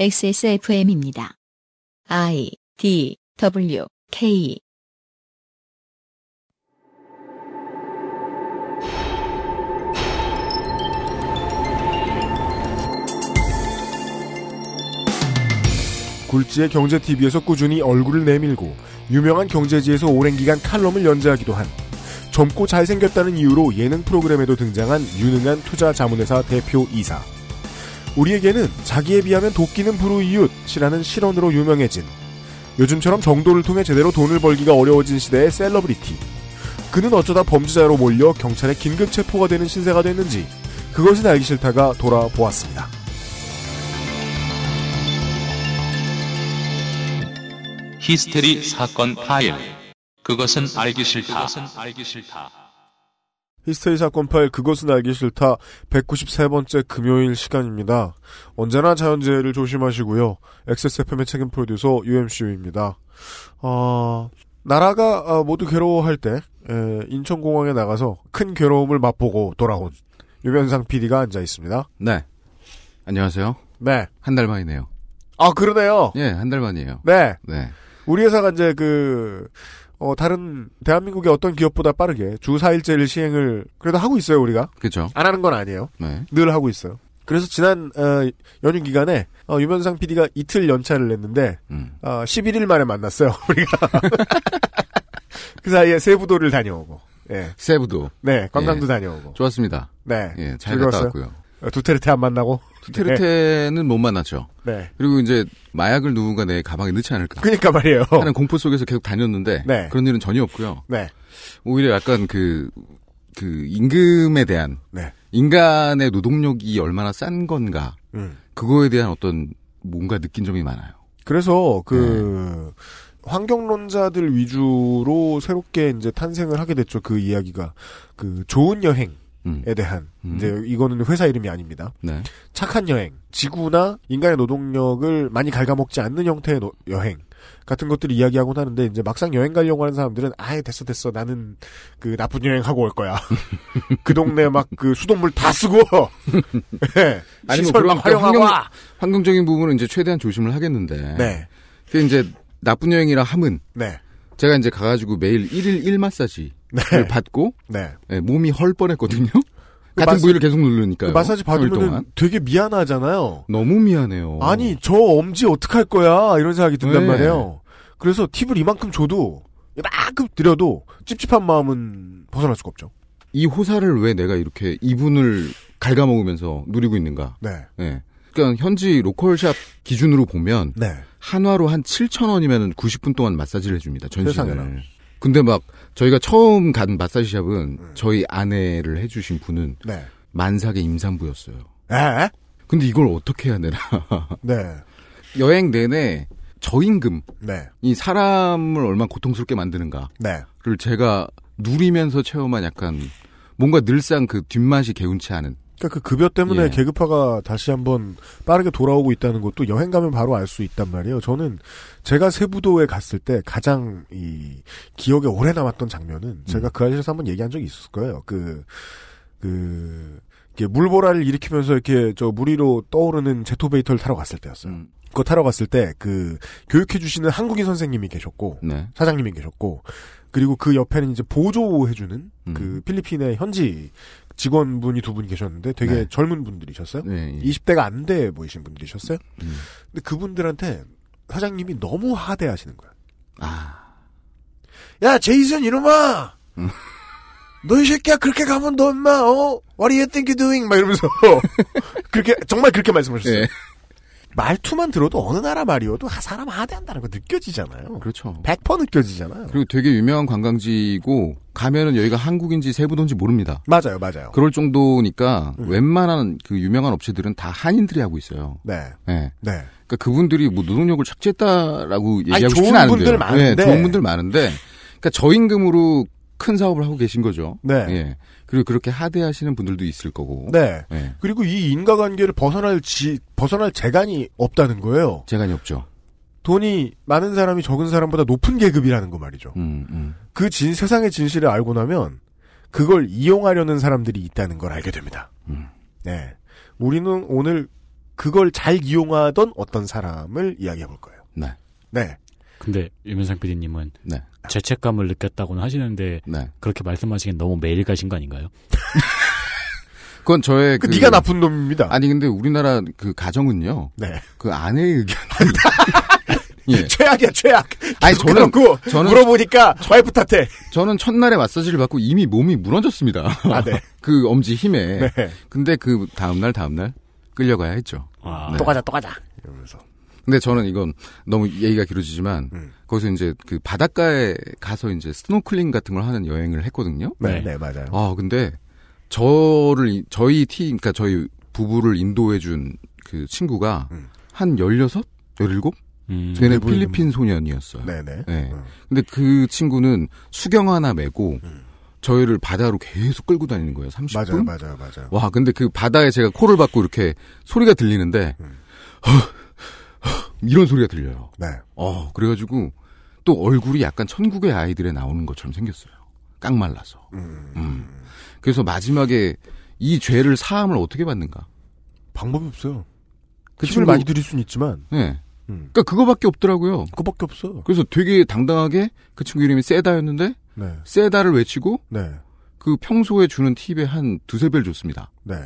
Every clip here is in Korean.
XSFM입니다. I D W K 굴지의 경제TV에서 꾸준히 얼굴을 내밀고 유명한 경제지에서 오랜 기간 칼럼을 연재하기도 한 젊고 잘생겼다는 이유로 예능 프로그램에도 등장한 유능한 투자 자문회사 대표 이사. 우리에게는 자기에 비하면 도끼는 불우이웃이라는 실언으로 유명해진 요즘처럼 정도를 통해 제대로 돈을 벌기가 어려워진 시대의 셀러브리티. 그는 어쩌다 범죄자로 몰려 경찰에 긴급 체포가 되는 신세가 됐는지 그것은 알기 싫다가 돌아보았습니다. 히스테리 사건 파일. 그것은 알기 싫다. 히스테리 사건 파일 그것은 알기 싫다 193번째 금요일 시간입니다. 언제나 자연재해를 조심하시고요. XSFM의 책임 프로듀서 UMCU입니다. 어, 나라가 어, 모두 괴로워할 때 에, 인천공항에 나가서 큰 괴로움을 맛보고 돌아온 유면상 PD가 앉아 있습니다. 네. 안녕하세요. 네. 한 달 만이네요. 아 그러네요. 예, 한 달 만이에요. 네. 네. 우리 회사가 이제 그 어, 다른 대한민국의 어떤 기업보다 빠르게 주 4일제를 시행을 그래도 하고 있어요 우리가 그죠. 안 하는 건 아니에요. 네. 늘 하고 있어요. 그래서 지난 어, 연휴 기간에 어, 유면상 PD가 이틀 연차를 냈는데 음. 어, 11일 만에 만났어요. 우리가 그 사이에 세부도를 다녀오고, 예, 세부도. 네 관광도 예. 다녀오고, 좋았습니다. 네, 예, 잘 즐거웠어요? 갔다 왔고요. 어, 두테르테 안 만나고, 두테르테는 못 만났죠. 네, 그리고 이제 마약을 누군가 내 가방에 넣지 않을까 그니까 말이에요. 하는 공포 속에서 계속 다녔는데 네. 그런 일은 전혀 없고요. 네, 오히려 약간 그, 그 임금에 대한 네, 인간의 노동력이 얼마나 싼 건가 음. 그거에 대한 어떤 뭔가 느낀 점이 많아요. 그래서 그 환경론자들 위주로 새롭게 이제 탄생을 하게 됐죠. 그 이야기가 그 좋은 여행 에 음. 대한 음. 이제 이거는 회사 이름이 아닙니다. 네. 착한 여행, 지구나 인간의 노동력을 많이 갉아먹지 않는 형태의 노- 여행 같은 것들을 이야기하곤 하는데 이제 막상 여행 가려고 하는 사람들은 아예 됐어 됐어 나는 그 나쁜 여행 하고 올 거야. 그 동네 막 그 수돗물 다 쓰고 네. 아니, 뭐 시설 막 활용하고 환경- 와. 환경적인 부분은 이제 최대한 조심을 하겠는데. 네, 근데 이제 나쁜 여행이라 함은 네, 제가 이제 가가지고 매일 1일 1 마사지를 네, 받고 네. 예, 몸이 헐 뻔했거든요. 그 같은 마사- 부위를 계속 그 누르니까요. 마사지 받으면. 되게 미안하잖아요. 너무 미안해요. 아니 저 엄지 어떡할 거야 이런 생각이 든단 네. 말이에요. 그래서 팁을 이만큼 줘도 이만큼 드려도 찝찝한 마음은 벗어날 수가 없죠. 이 호사를 왜 내가 이렇게 이분을 갉아먹으면서 누리고 있는가? 네, 예. 그러니까 현지 로컬샵 기준으로 보면 네, 한화로 한 7천 원이면 90분 동안 마사지를 해줍니다. 세상에나. 근데 막 저희가 처음 간 마사지샵은 음. 저희 아내를 해주신 분은 네. 만삭의 임산부였어요. 에? 근데 이걸 어떻게 해야 되나? 네, 여행 내내 저임금, 네, 이 사람을 얼마나 고통스럽게 만드는가를 네. 제가 누리면서 체험한 약간 뭔가 늘상 그 뒷맛이 개운치 않은. 그러니까 그 급여 때문에 예. 계급화가 다시 한번 빠르게 돌아오고 있다는 것도 여행 가면 바로 알 수 있단 말이에요. 저는 제가 세부도에 갔을 때 가장 이 기억에 오래 남았던 장면은 제가 그 아저씨에서 한번 얘기한 적이 있을 거예요. 그, 그, 이렇게 물보라를 일으키면서 이렇게 저 물 위로 떠오르는 제토베이터를 타러 갔을 때였어요. 음, 그거 타러 갔을 때 그 교육해 주시는 한국인 선생님이 계셨고 네. 사장님이 계셨고 그리고 그 옆에는 이제 보조해주는 음. 그 필리핀의 현지 직원분이 두 분이 계셨는데 되게 네. 젊은 분들이셨어요. 네. 20대가 안 돼 보이신 분들이셨어요. 음. 근데 그분들한테 사장님이 너무 하대하시는 거야. 아, 야 제이슨 이놈아, 음. 너이 새끼야 그렇게 가면 너 엄마 어 What do you think you're doing? 막 이러면서 그렇게 정말 그렇게 말씀하셨어요. 예. 말투만 들어도 어느 나라 말이어도 하- 사람 하대한다는 거 느껴지잖아요. 그렇죠. 100% 느껴지잖아요. 그리고 되게 유명한 관광지고 가면은 여기가 한국인지 세부도인지 모릅니다. 맞아요, 맞아요. 그럴 정도니까 음. 웬만한 그 유명한 업체들은 다 한인들이 하고 있어요. 네, 예. 네. 그러니까 그분들이 뭐 노동력을 착취했다라고 얘기하고 싶진 않은데요. 분들 많은데. 예, 좋은 분들 많은데, 그러니까 저임금으로 큰 사업을 하고 계신 거죠. 네. 예. 그리고 그렇게 하대하시는 분들도 있을 거고. 네. 예. 그리고 이 인과관계를 벗어날 지, 벗어날 재간이 없다는 거예요. 재간이 없죠. 돈이 많은 사람이 적은 사람보다 높은 계급이라는 거 말이죠. 음, 음. 그 진, 세상의 진실을 알고 나면 그걸 이용하려는 사람들이 있다는 걸 알게 됩니다. 음. 네. 우리는 오늘 그걸 잘 이용하던 어떤 사람을 이야기해 볼 거예요. 네. 네. 근데 유면상 PD님은 네. 죄책감을 느꼈다고는 하시는데 네. 그렇게 말씀하시기엔 너무 매일 가신 거 아닌가요? 그건 저의 그, 그 네가 나쁜 놈입니다. 아니 근데 우리나라 그 가정은요. 네. 그 아내의 의견. 예. 최악이야 최악. 아니, 저는- 그러고 저는- 물어보니까 와이프 탓해. 저는 첫날에 마사지를 받고 이미 몸이 무너졌습니다. 아 네. 그 엄지 힘에. 네. 근데 그 다음 날 다음 날 끌려가야 했죠. 아, 네. 또 가자 또 가자. 이러면서. 근데 저는 이건 너무 얘기가 길어지지만 음. 거기서 이제 그 바닷가에 가서 이제 스노클링 같은 걸 하는 여행을 했거든요. 네, 네. 네, 맞아요. 아 근데 저를 이- 저희 팀 그러니까 저희 부부를 인도해 준 그 친구가 음. 한 16? 17? 음, 걔네 보이는 필리핀 소년이었어요. 네네. 네. 음. 근데 그 친구는 수경 하나 메고 음. 저희를 바다로 계속 끌고 다니는 거예요. 30분. 맞아요, 맞아요, 맞아요. 와, 근데 그 바다에 제가 코를 박고 이렇게 소리가 들리는데 음. 이런 소리가 들려요. 네. 어, 그래가지고 또 얼굴이 약간 천국의 아이들에 나오는 것처럼 생겼어요. 깡말라서. 음. 음. 그래서 마지막에 이 죄를 사함을 어떻게 받는가? 방법이 없어요. 그 힘을 친구- 많이 들일 수는 있지만, 네. 음. 그러니까 그거밖에 없더라고요. 그거밖에 없어. 그래서 되게 당당하게 그 친구 이름이 세다였는데 네, 세다를 외치고 네, 그 평소에 주는 팁에 한 두세 배를 줬습니다. 네,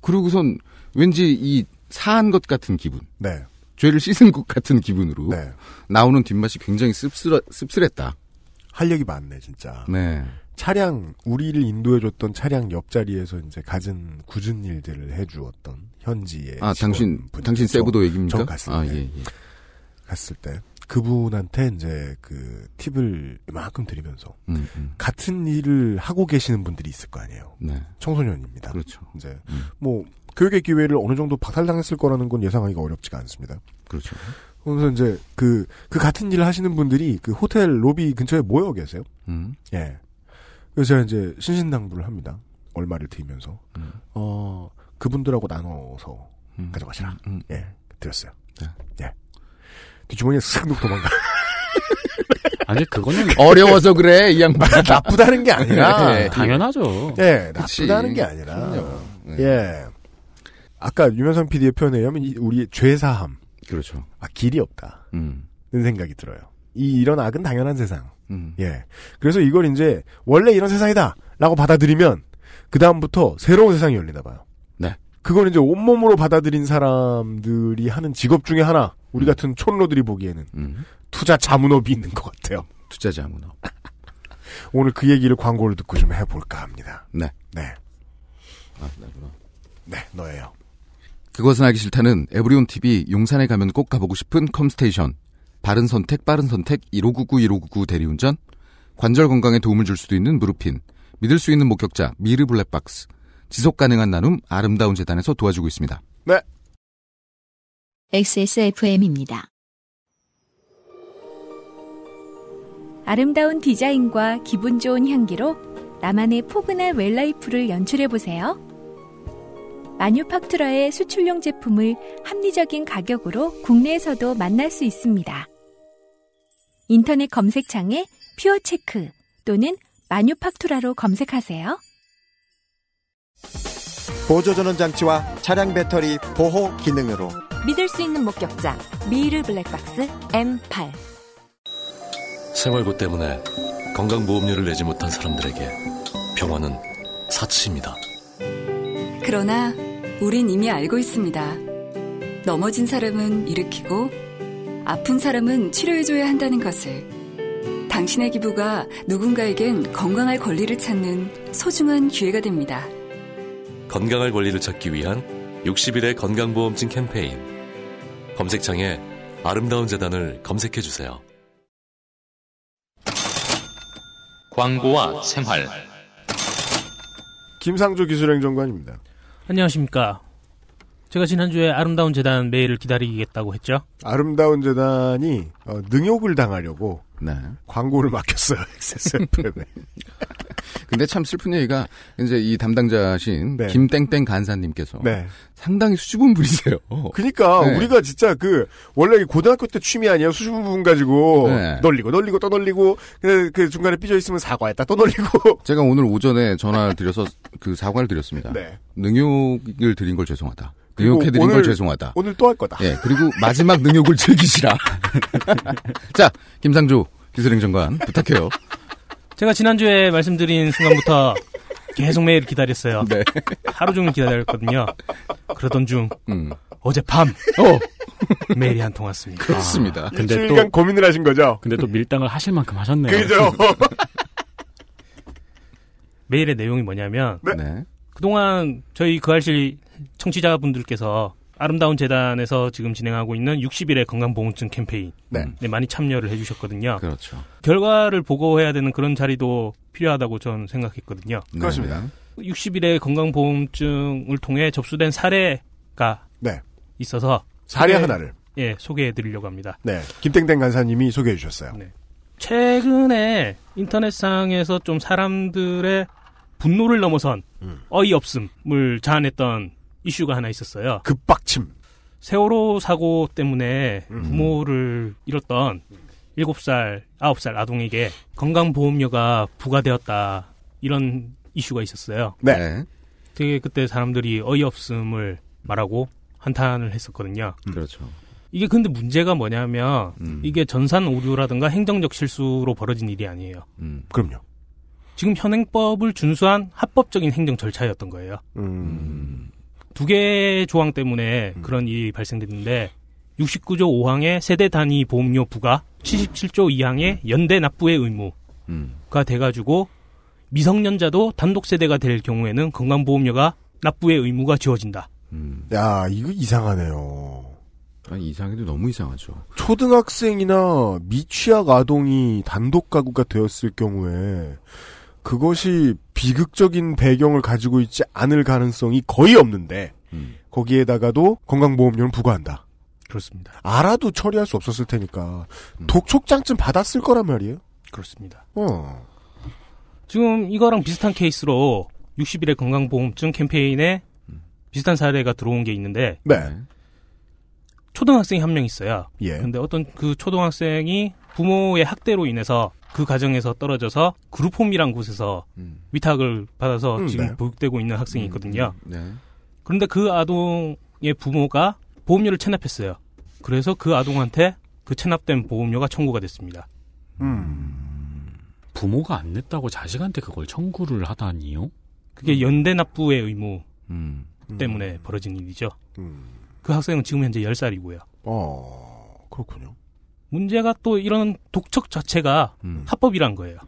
그러고선 왠지 이 사한 것 같은 기분, 네, 죄를 씻은 것 같은 기분으로 네. 나오는 뒷맛이 굉장히 씁쓸, 씁쓸했다. 할 얘기 많네, 진짜. 네. 차량, 우리를 인도해줬던 차량 옆자리에서 이제 갖은 굳은 일들을 해주었던 현지의. 아, 당신, 직원분들. 당신 세부도 얘기입니까? 저 갔을 아, 때. 예, 예. 갔을 때. 그분한테 이제 그 팁을 이만큼 드리면서 음, 음. 같은 일을 하고 계시는 분들이 있을 거 아니에요. 네. 청소년입니다. 그렇죠. 이제 음. 뭐 교육의 기회를 어느 정도 박탈당했을 거라는 건 예상하기가 어렵지가 않습니다. 그렇죠. 그래서 이제 그, 그 같은 일을 하시는 분들이 그 호텔 로비 근처에 모여 계세요. 음. 예. 그래서 제가 이제 신신당부를 합니다. 얼마를 드리면서. 음. 어, 그분들하고 나눠서 음. 가져가시라. 음. 예. 드렸어요. 네. 예. 뒷주머니에 쓱 놓고 도망가. 아니 그거는 어려워서 그래, 이 양반. 나쁘다는 게 아니라. 네. 당연하죠. 예, 그치. 나쁘다는 게 아니라. 그럼요. 네. 예. 아까 유명상 PD의 표현에 의하면 이- 우리의 죄사함. 그렇죠. 아, 길이 없다. 음. 는 생각이 들어요. 이, 이런 악은 당연한 세상. 음. 예. 그래서 이걸 이제 원래 이런 세상이다 라고 받아들이면 그 다음부터 새로운 세상이 열리나 봐요. 네. 그건 이제 온몸으로 받아들인 사람들이 하는 직업 중에 하나 우리 음. 같은 촌로들이 보기에는 음. 투자 자문업이 있는 것 같아요. 투자 자 문어. 오늘 그 얘기를 광고를 듣고 좀 해볼까 합니다. 네. 네. 아, 나구나. 네, 너예요. 그것은 알기 싫다는 에브리온 TV 용산에 가면 꼭 가보고 싶은 컴스테이션. 바른 선택, 빠른 선택, 1599, 1599 대리운전. 관절 건강에 도움을 줄 수도 있는 무르핀. 믿을 수 있는 목격자, 미르 블랙박스. 지속 가능한 나눔, 아름다운 재단에서 도와주고 있습니다. XSFM입니다. 아름다운 디자인과 기분 좋은 향기로 나만의 포근한 웰라이프를 연출해보세요. 마뉴팍투라의 수출용 제품을 합리적인 가격으로 국내에서도 만날 수 있습니다. 인터넷 검색창에 퓨어체크 또는 마뉴팍투라로 검색하세요. 보조전원 장치와 차량 배터리 보호 기능으로 믿을 수 있는 목격자 미르 블랙박스 M8 생활고 때문에 건강보험료를 내지 못한 사람들에게 병원은 사치입니다. 그러나 우린 이미 알고 있습니다. 넘어진 사람은 일으키고 아픈 사람은 치료해줘야 한다는 것을 당신의 기부가 누군가에겐 건강할 권리를 찾는 소중한 기회가 됩니다. 건강할 권리를 찾기 위한 60일의 건강보험증 캠페인. 검색창에 아름다운 재단을 검색해 주세요. 광고와 생활. 김상조 기술행정관입니다. 안녕하십니까. 제가 지난주에 아름다운 재단 메일을 기다리겠다고 했죠. 아름다운 재단이 어, 능욕을 당하려고 네. 광고를 맡겼어요. XSFM에. 근데 참 슬픈 얘기가 이제 이 담당자신 네. 김땡땡 간사님께서 네. 상당히 수줍은 분이세요. 그니까 네. 우리가 진짜 그 원래 이 고등학교 때 취미 아니에요 수줍은 부분 가지고 네. 널리고 널리고 또 널리고 그, 그 중간에 삐져 있으면 사과했다 또 널리고 제가 오늘 오전에 전화를 드려서 그 사과를 드렸습니다. 네 능욕을 드린 걸 죄송하다. 능욕해드린 오늘- 걸 죄송하다. 오늘 또 할 거다. 예, 그리고 마지막 능욕을 즐기시라. 자, 김상조 기술행정관 부탁해요. 제가 지난주에 말씀드린 순간부터 계속 메일을 기다렸어요. 네. 하루 종일 기다렸거든요. 그러던 중 음. 어젯밤 어, 메일이 한 통 왔습니다. 그렇습니다. 근데 일주일간 또 고민을 하신 거죠? 근데 또 밀당을 하실 만큼 하셨네요. 그죠? 메일의 내용이 뭐냐면 네. 네. 그동안 저희 그 알실 청취자분들께서 아름다운 재단에서 지금 진행하고 있는 60일의 건강보험증 캠페인 네. 네, 많이 참여를 해주셨거든요. 그렇죠. 결과를 보고해야 되는 그런 자리도 필요하다고 저는 생각했거든요. 네. 그렇습니다. 60일의 건강보험증을 통해 접수된 사례가 네. 있어서 사례 소개- 하나를. 예 소개해 드리려고 합니다. 네. 김땡땡 간사님이 소개해 주셨어요. 네. 최근에 인터넷상에서 좀 사람들의 분노를 넘어선 음. 어이없음을 자아냈던 이슈가 하나 있었어요. 급박침. 세월호 사고 때문에 음. 부모를 잃었던 7살, 9살 아동에게 건강보험료가 부과되었다. 이런 이슈가 있었어요. 네. 되게 그때 사람들이 어이없음을 말하고 한탄을 했었거든요. 그렇죠. 이게 근데 문제가 뭐냐면 음. 이게 전산 오류라든가 행정적 실수로 벌어진 일이 아니에요. 음. 그럼요. 지금 현행법을 준수한 합법적인 행정 절차였던 거예요. 음. 두 개의 조항 때문에 음. 그런 일이 발생됐는데 69조 5항의 세대 단위 보험료 부과, 77조 2항의 연대 납부의 의무가 음. 돼가지고 미성년자도 단독 세대가 될 경우에는 건강보험료가 납부의 의무가 지워진다. 음. 야, 이거 이상하네요. 아니, 이상해도 너무 이상하죠. 초등학생이나 미취학 아동이 단독 가구가 되었을 경우에 그것이 비극적인 배경을 가지고 있지 않을 가능성이 거의 없는데 음. 거기에다가도 건강보험료를 부과한다. 그렇습니다. 알아도 처리할 수 없었을 테니까 음. 독촉장쯤 받았을 거란 말이에요. 그렇습니다. 어. 지금 이거랑 비슷한 케이스로 60일의 건강보험증 캠페인에 비슷한 사례가 들어온 게 있는데 네. 초등학생이 한 명 있어요. 예. 근데 어떤 그 초등학생이 부모의 학대로 인해서 그 가정에서 떨어져서 그룹홈이란 곳에서 음. 위탁을 받아서 음, 지금 네. 보육되고 있는 학생이 있거든요. 네. 그런데 그 아동의 부모가 보험료를 체납했어요. 그래서 그 아동한테 그 체납된 보험료가 청구가 됐습니다. 음. 부모가 안 냈다고 자식한테 그걸 청구를 하다니요? 그게 연대 납부의 의무 음. 때문에 벌어진 일이죠. 음. 그 학생은 지금 현재 10살이고요. 어. 그렇군요. 문제가 또 이런 독촉 자체가 음. 합법이란 거예요.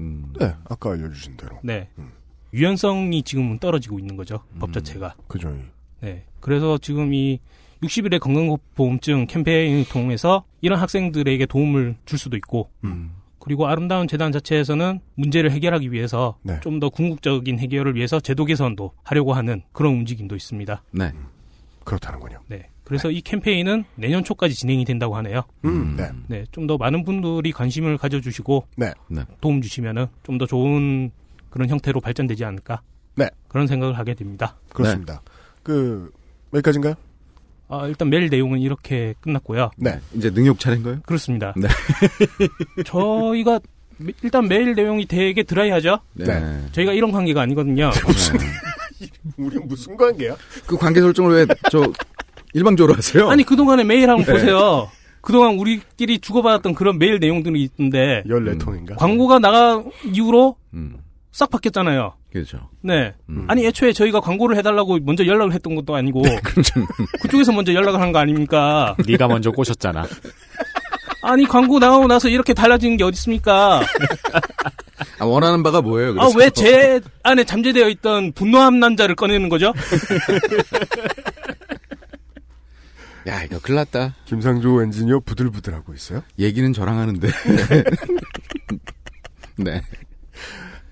음. 네. 아까 알려주신 대로. 네. 음. 유연성이 지금은 떨어지고 있는 거죠. 법 음. 자체가. 그죠. 네. 그래서 지금 이 60일의 건강보험증 캠페인을 통해서 이런 학생들에게 도움을 줄 수도 있고, 음. 그리고 아름다운 재단 자체에서는 문제를 해결하기 위해서 네. 좀더 궁극적인 해결을 위해서 제도 개선도 하려고 하는 그런 움직임도 있습니다. 네. 그렇다는군요. 네. 그래서 이 캠페인은 내년 초까지 진행이 된다고 하네요. 음. 네. 네. 좀 더 많은 분들이 관심을 가져주시고, 네. 네. 도움 주시면은 좀 더 좋은 그런 형태로 발전되지 않을까. 네. 그런 생각을 하게 됩니다. 그렇습니다. 그 여기까지인가요? 아, 일단 메일 내용은 이렇게 끝났고요. 네. 이제 능욕 차례인가요? 그렇습니다. 네. 저희가 미- 일단 메일 내용이 되게 드라이하죠. 네. 네. 저희가 이런 관계가 아니거든요. 우리 무슨 관계야? 그 관계 설정을 왜 저 일방적으로 하세요? 아니 그동안에 메일 한번 네. 보세요. 그동안 우리끼리 주고받았던 그런 메일 내용들이 있는데 14통인가? 광고가 나간 이후로 음. 싹 바뀌었잖아요. 그렇죠. 네. 음. 아니 애초에 저희가 광고를 해달라고 먼저 연락을 했던 것도 아니고 그렇죠. 그쪽에서 먼저 연락을 한 거 아닙니까? 네가 먼저 꼬셨잖아. 아니 광고 나오고 나서 이렇게 달라지는 게 어디 있습니까? 아, 원하는 바가 뭐예요? 아 그래서? 왜제 안에 잠재되어 있던 분노함 난자를 꺼내는 거죠? 야, 이거 큰일 났다. 김상조 엔지니어 부들부들하고 있어요. 얘기는 저랑 하는데. 네.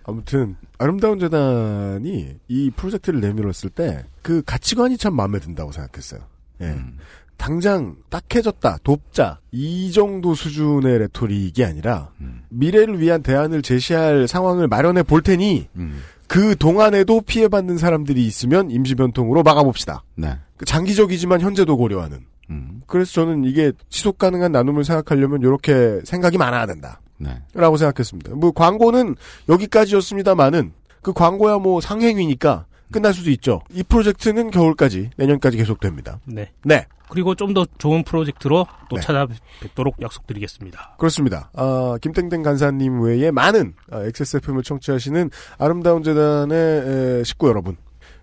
아무튼 아름다운 재단이 이 프로젝트를 내밀었을 때 그 가치관이 참 마음에 든다고 생각했어요. 예. 음. 당장 딱해졌다, 돕자 이 정도 수준의 레토릭이 아니라 음. 미래를 위한 대안을 제시할 상황을 마련해 볼 테니 음. 그 동안에도 피해받는 사람들이 있으면 임시변통으로 막아봅시다. 네. 그 장기적이지만 현재도 고려하는. 음. 그래서 저는 이게 지속 가능한 나눔을 생각하려면 이렇게 생각이 많아야 된다. 네. 라고 생각했습니다. 뭐 광고는 여기까지였습니다만은 그 광고야 뭐 상행위니까 끝날 수도 있죠. 이 프로젝트는 겨울까지 내년까지 계속됩니다. 네. 네. 그리고 좀 더 좋은 프로젝트로 또 네. 찾아뵙도록 약속드리겠습니다. 그렇습니다. 아, 김땡땡 간사님 외에 많은 아, XSFM을 청취하시는 아름다운 재단의 에, 식구 여러분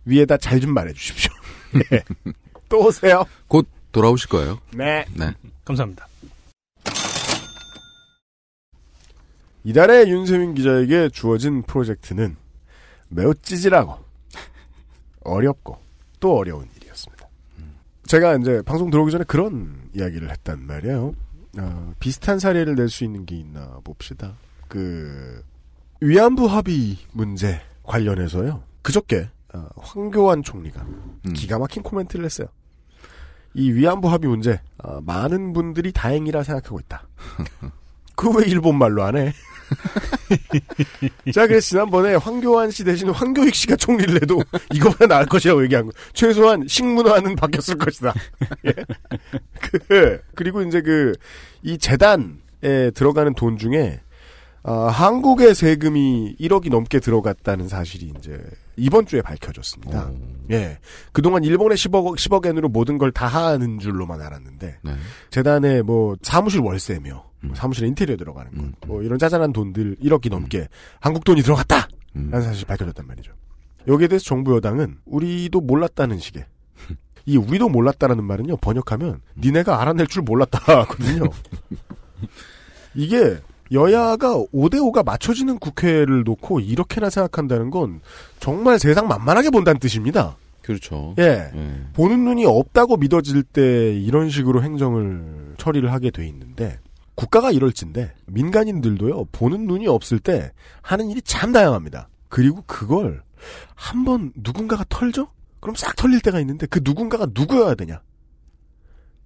위에다 잘 좀 말해주십시오. 네. 또 오세요. 곧 돌아오실 거예요. 네. 네. 감사합니다. 이달에 윤세민 기자에게 주어진 프로젝트는 매우 찌질하고 어렵고 또 어려운 일이었습니다. 제가 이제 방송 들어오기 전에 그런 이야기를 했단 말이에요. 어, 비슷한 사례를 낼 수 있는 게 있나 봅시다. 그 위안부 합의 문제 관련해서요. 그저께 어, 황교안 총리가 음. 기가 막힌 코멘트를 했어요. 이 위안부 합의 문제 어, 많은 분들이 다행이라 생각하고 있다. 그 왜 일본 말로 안 해? 자, 그래서 지난번에 황교안 씨 대신 황교익 씨가 총리를 해도 이거보다 나을 것이라고 얘기한 거. 최소한 식문화는 바뀌었을 것이다. 예. 그, 그리고 이제 그, 이 재단에 들어가는 돈 중에, 아, 한국의 세금이 1억이 넘게 들어갔다는 사실이 이제 이번 주에 밝혀졌습니다. 예. 그동안 일본의 10억, 10억 엔으로 모든 걸 다 하는 줄로만 알았는데, 네. 재단에 뭐 사무실 월세며 음. 사무실에 인테리어 들어가는 것, 음. 뭐 이런 짜잘한 돈들 1억이 넘게 한국 돈이 들어갔다! 음. 라는 사실이 밝혀졌단 말이죠. 여기에 대해서 정부 여당은 우리도 몰랐다는 식의 이 우리도 몰랐다라는 말은요 번역하면 니네가 알아낼 줄 몰랐다거든요. 이게 여야가 5대5가 맞춰지는 국회를 놓고 이렇게나 생각한다는 건 정말 세상 만만하게 본다는 뜻입니다. 그렇죠. 예. 예. 보는 눈이 없다고 믿어질 때 이런 식으로 행정을 처리를 하게 돼 있는데 국가가 이럴진데 민간인들도요 보는 눈이 없을 때 하는 일이 참 다양합니다. 그리고 그걸 한번 누군가가 털죠? 그럼 싹 털릴 때가 있는데 그 누군가가 누구여야 되냐?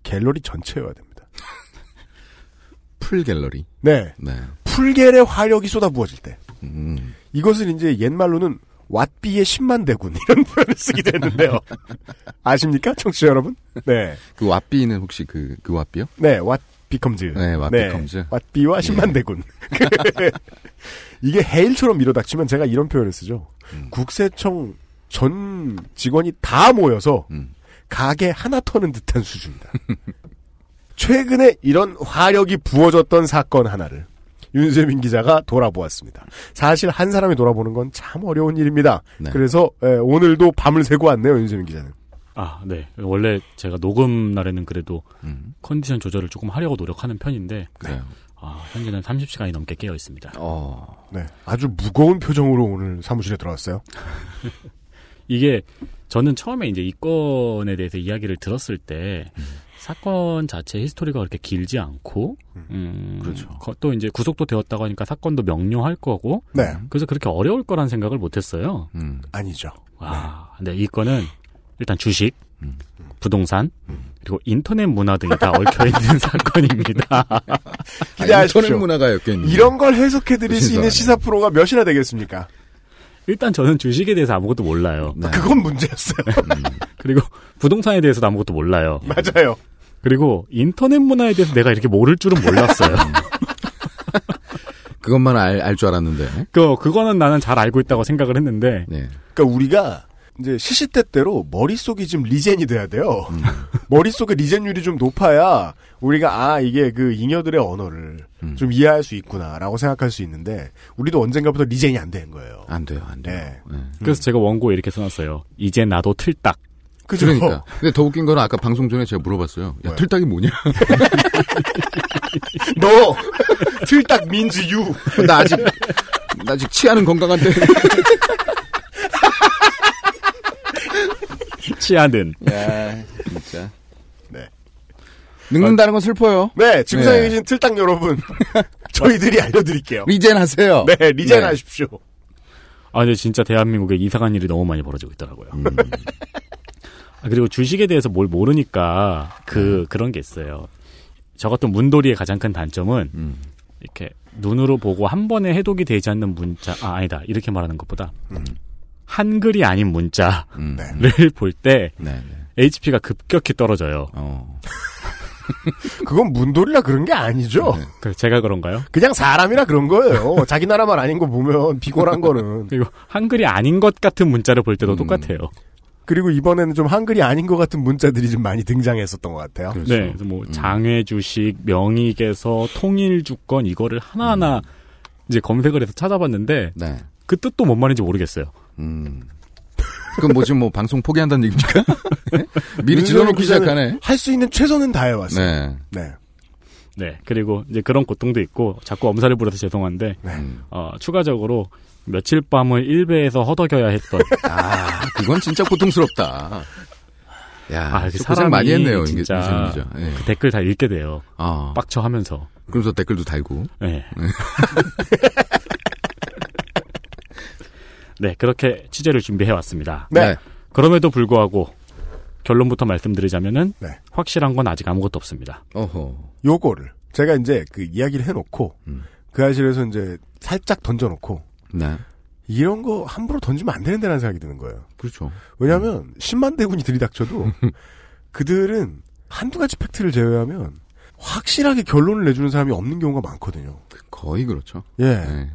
갤러리 전체여야 됩니다. 풀 갤러리. 네. 네. 풀겔의 화력이 쏟아부어질 때. 음. 이것을 이제 옛말로는 왓비의 10만 대군 이런 표현을 쓰기도 했는데요. 아십니까? 청취자 여러분? 네. 그 왓비는 혹시 그, 그 왓비요? 네, 왓 비컴즈. 네, 왓 비컴즈. 왓비와 10만 예. 대군. 이게 해일처럼 밀어닥치면 제가 이런 표현을 쓰죠. 음. 국세청 전 직원이 다 모여서 음. 가게 하나 터는 듯한 수준이다. 최근에 이런 화력이 부어졌던 사건 하나를 윤세민 기자가 돌아보았습니다. 사실 한 사람이 돌아보는 건 참 어려운 일입니다. 네. 그래서 에, 오늘도 밤을 새고 왔네요, 윤세민 기자는. 아, 네. 원래 제가 녹음 날에는 그래도 음. 컨디션 조절을 조금 하려고 노력하는 편인데, 그래요. 아, 현재는 30시간이 넘게 깨어 있습니다. 어. 네, 아주 무거운 표정으로 오늘 사무실에 들어왔어요. 이게 저는 처음에 이제 이 건에 대해서 이야기를 들었을 때 사건 자체 히스토리가 그렇게 길지 않고 음, 그렇죠. 거- 또 이제 구속도 되었다고 하니까 사건도 명료할 거고 네, 그래서 그렇게 어려울 거란 생각을 못 했어요. 음. 아니죠. 와, 근데 이 건은 일단 주식, 음. 부동산 그리고 인터넷 문화 등이 다 얽혀 있는 사건입니다. 기대하십시오. 아, 인터넷 문화가 엮여 있는. 이런 걸 해석해 드릴 수 있는. 시사 프로가 몇이나 되겠습니까? 일단 저는 주식에 대해서 아무것도 몰라요. 네. 그건 문제였어요. 그리고 부동산에 대해서도 아무것도 몰라요. 맞아요. 그리고 인터넷 문화에 대해서 내가 이렇게 모를 줄은 몰랐어요. 그것만 알, 알줄 알았는데. 그 그거는 나는 잘 알고 있다고 생각을 했는데 네. 그러니까 우리가 이제 시시때때로 머릿속이 좀 리젠이 돼야 돼요. 음. 머릿속의 리젠율이 좀 높아야 우리가 아 이게 그 잉여들의 언어를 음. 좀 이해할 수 있구나라고 생각할 수 있는데 우리도 언젠가부터 리젠이 안된 거예요. 안 돼요, 안 돼요. 네. 네. 그래서 제가 원고에 이렇게 써놨어요. 이제 나도 틀딱. 그죠? 그러니까. 근데 더 웃긴 거는 아까 방송 전에 제가 물어봤어요. 야, 뭐요? 틀딱이 뭐냐? 너 틀딱 민즈 유. 나 아직, 나 아직 치아는 건강한데. 치아는. 야, 진짜. 네. 늙는다는 건 슬퍼요. 네, 증상에 네. 계신 틀딱 여러분. 저희들이 알려드릴게요. 리젠 하세요. 네, 리젠 네. 하십시오. 아, 근데 진짜 대한민국에 이상한 일이 너무 많이 벌어지고 있더라고요. 음. 아, 그리고 주식에 대해서 뭘 모르니까 그 그런 게 있어요. 저 같은 문돌이의 가장 큰 단점은 음. 이렇게 눈으로 보고 한 번에 해독이 되지 않는 문자, 아, 아니다. 이렇게 말하는 것보다 음. 한글이 아닌 문자를 음. 네. 볼때 네, 네. HP가 급격히 떨어져요. 어. 그건 문돌이라 그런 게 아니죠. 네. 그 제가 그런가요? 그냥 사람이라 그런 거예요. 자기 나라만 아닌 거 보면 비곤한 거는. 그리고 한글이 아닌 것 같은 문자를 볼 때도 음. 똑같아요. 그리고 이번에는 좀 한글이 아닌 것 같은 문자들이 좀 많이 등장했었던 것 같아요. 그렇죠. 네, 뭐 음. 장외 주식, 명의개서, 통일 주권 이거를 하나하나 이제 검색을 해서 찾아봤는데 네. 그 뜻도 뭔 말인지 모르겠어요. 음. 그럼 뭐 지금 뭐 방송 포기한다는 얘기입니까? 네? 미리 질러놓고 시작하네. 할 수 있는 최선은 다해왔어요. 네. 네. 네, 그리고 이제 그런 고통도 있고 자꾸 엄살을 부려서 죄송한데 음. 어, 추가적으로 며칠 밤을 일베에서 허덕여야 했던 아, 그건 진짜 고통스럽다. 야, 아, 그 사람이 많이 했네요, 이게 진짜. 예. 그 댓글 다 읽게 돼요. 아, 빡쳐 하면서. 그러면서 댓글도 달고. 네. 네, 그렇게 취재를 준비해 왔습니다. 네. 그럼에도 불구하고 결론부터 말씀드리자면은 네. 확실한 건 아직 아무것도 없습니다. 어허. 요거를 제가 이제 그 이야기를 해놓고 음. 그 사실에서 이제 살짝 던져놓고 네. 이런 거 함부로 던지면 안 되는데라는 생각이 드는 거예요. 그렇죠. 왜냐하면 10만 대군이 들이닥쳐도 그들은 한두 가지 팩트를 제외하면 확실하게 결론을 내주는 사람이 없는 경우가 많거든요. 거의 그렇죠. 예. 네.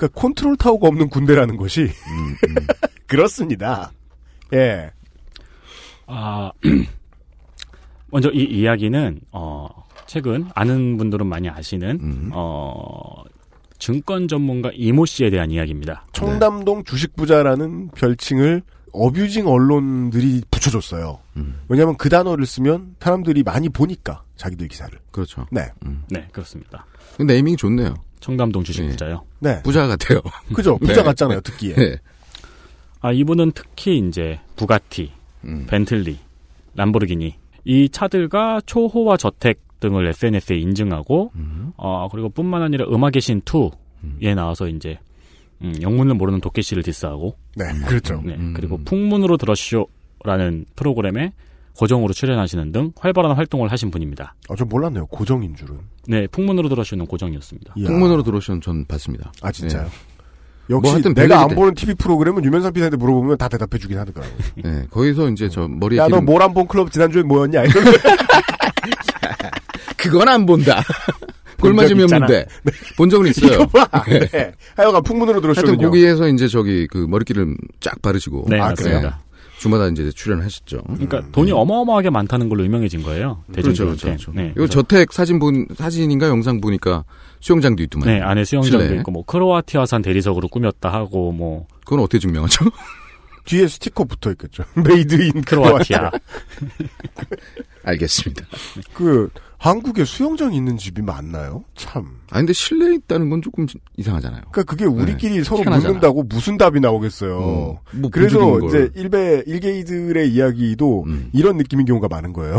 그러니까 컨트롤 타워가 없는 군대라는 것이 음, 음. 그렇습니다. 예. 아, 먼저 이 이야기는 어, 최근 아는 분들은 많이 아시는 음. 어, 증권 전문가 이모 씨에 대한 이야기입니다. 청담동 주식 부자라는 별칭을 어뷰징 언론들이 붙여줬어요. 음. 왜냐하면 그 단어를 쓰면 사람들이 많이 보니까 자기들 기사를. 그렇죠. 네, 음. 네, 그렇습니다. 그 네이밍이 좋네요. 청담동 주식 예. 부자요. 네, 부자 같아요. 그죠? 부자 네. 같잖아요 듣기에. 네. 아, 이분은 특히 이제 부가티, 음. 벤틀리, 람보르기니 이 차들과 초호화 저택 등을 SNS에 인증하고 음. 어 그리고 뿐만 아니라 음악의 신 2에 나와서 이제 음, 영문을 모르는 도깨 씨를 디스하고 네, 그렇죠. 네, 음. 그리고 풍문으로 들었쇼라는 프로그램에 고정으로 출연하시는 등 활발한 활동을 하신 분입니다. 아, 전 몰랐네요. 고정인 줄은. 네, 풍문으로 들었쇼는 고정이었습니다. 이야. 풍문으로 들어오시면 전 봤습니다. 아 진짜요? 네. 역시 뭐 하여튼 내가 안 보는 TV 프로그램은 유명상 PD한테 물어보면 다 대답해 주긴 하더라고. 네. 거기서 이제 저 머리에 야, 너 기름 뭘안 본 클럽 지난주에 뭐였냐? 그건 안 본다. 꼴적 맞으면 있잖아. 문제. 본 적은 있어요. 네. 하여간 풍문으로 하여튼 들었거든요. 거기에서 이제 저기 그 머리기름 쫙 바르시고 네, 아, 맞습니다. 주마다 이제 출연하셨죠. 그러니까 돈이 어마어마하게 많다는 걸로 유명해진 거예요. 음. 그렇죠. 그렇죠. 그렇죠. 네, 이거 저택 사진 본 사진인가 영상 보니까 수영장도 있더만. 네, 안에 수영장도 실내. 있고 뭐 크로아티아산 대리석으로 꾸몄다 하고 뭐 그건 어떻게 증명하죠? 뒤에 스티커 붙어 있겠죠. Made in Croatia. 알겠습니다. 그 한국에 수영장 있는 집이 많나요? 참. 아 근데 실내에 있다는 건 조금 이상하잖아요. 그러니까 그게 우리끼리 서로 희한하잖아. 묻는다고 무슨 답이 나오겠어요. 어, 뭐 그래서 이제 걸. 일베 일게이들의 이야기도 음. 이런 느낌인 경우가 많은 거예요.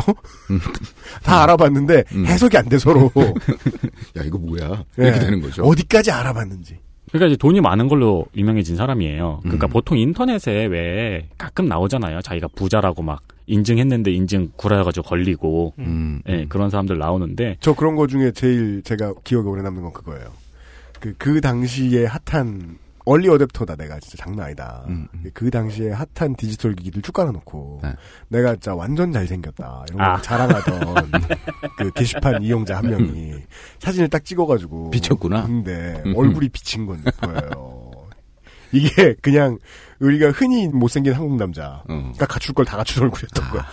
음. 다 알아봤는데 음. 해석이 안 돼 서로. 야 이거 뭐야 예. 이렇게 되는 거죠. 어디까지 알아봤는지. 그러니까 이제 돈이 많은 걸로 유명해진 사람이에요. 그러니까 음. 보통 인터넷에 왜 가끔 나오잖아요. 자기가 부자라고 막 인증했는데 인증 구라여가지고 걸리고 음, 예, 그런 사람들 나오는데 저 그런 거 중에 제일 제가 기억에 오래 남는 건 그거예요. 그, 그 당시에 핫한, 얼리 어댑터다, 내가 진짜 장난 아니다. 음, 음. 그 당시에 핫한 디지털 기기들 쭉 깔아놓고, 네. 내가 진짜 완전 잘생겼다. 이런 거 아. 자랑하던 그 게시판 이용자 한 명이 사진을 딱 찍어가지고. 비쳤구나. 근데 음. 얼굴이 비친 건 거예요. 이게 그냥 우리가 흔히 못생긴 한국 남자. 어. 가 갖출 걸 다 갖춘 얼굴이었던 거야.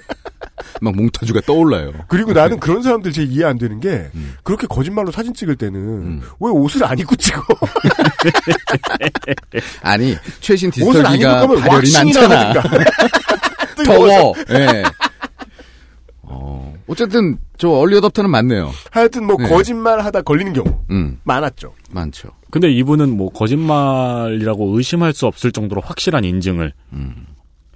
막 몽타주가 떠올라요. 그리고 나는 그런 사람들 제 이해 안 되는 게 음. 그렇게 거짓말로 사진 찍을 때는 음. 왜 옷을 안 입고 찍어? 아니 최신 옷을 안 입을 디지털 기가 거면 발열이 많잖아. 더워. 예. 어, 어쨌든 저 얼리 어답터는 많네요. 하여튼 뭐 네. 거짓말 하다 걸리는 경우 음, 많았죠. 많죠. 근데 이분은 뭐 거짓말이라고 의심할 수 없을 정도로 확실한 인증을 음.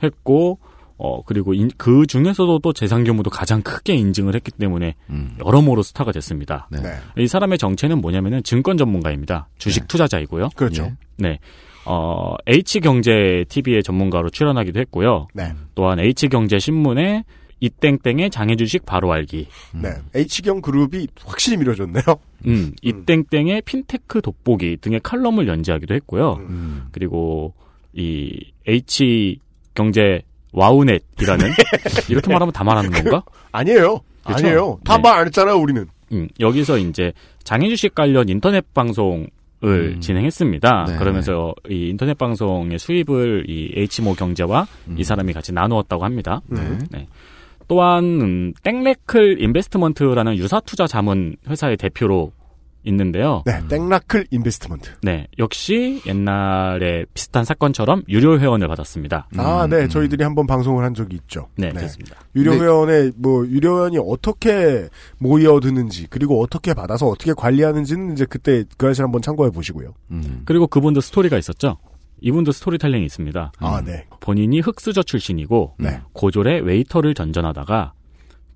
했고 어 그리고 인- 그 중에서도 또 재산 규모도 가장 크게 인증을 했기 때문에 음. 여러모로 스타가 됐습니다. 네. 네. 이 사람의 정체는 뭐냐면은 증권 전문가입니다. 주식 투자자이고요. 그렇죠. 예. 네. 어, H경제 TV의 전문가로 출연하기도 했고요. 네. 또한 H경제 신문에 이땡땡의 장외주식 바로 알기. 네. H경 그룹이 확실히 밀어줬네요. 음, 이땡땡의 핀테크 돋보기 등의 칼럼을 연재하기도 했고요. 음. 그리고 이 H경제 와우넷이라는 이렇게 말하면 다 말하는 건가? 아니에요. 그렇죠? 아니에요. 다 네. 말 안 했잖아요, 우리는. 음, 여기서 이제 장외주식 관련 인터넷 방송을 음. 진행했습니다. 네. 그러면서 이 인터넷 방송의 수입을 이 H모 경제와 음. 이 사람이 같이 나누었다고 합니다. 네. 네. 또한 음, 땡라클 인베스트먼트라는 유사 투자 자문 회사의 대표로 있는데요. 네, 땡라클 인베스트먼트. 네, 역시 옛날에 비슷한 사건처럼 유료 회원을 받았습니다. 아, 네, 음. 저희들이 한번 방송을 한 적이 있죠. 네, 그렇습니다. 유료 네. 회원의 뭐 유료 회원이 어떻게 모여드는지 그리고 어떻게 받아서 어떻게 관리하는지는 이제 그때 그알싫 한번 참고해 보시고요. 음. 그리고 그분도 스토리가 있었죠. 이분도 스토리텔링이 있습니다. 아, 네. 본인이 흙수저 출신이고 네. 고졸의 웨이터를 전전하다가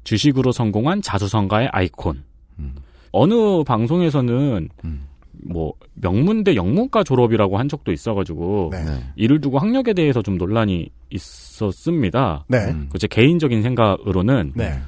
주식으로 성공한 자수성가의 아이콘. 음. 어느 방송에서는 음. 뭐 명문대 영문과 졸업이라고 한 적도 있어가지고 네. 네. 이를 두고 학력에 대해서 좀 논란이 있었습니다. 네. 음. 그 제 개인적인 생각으로는 네.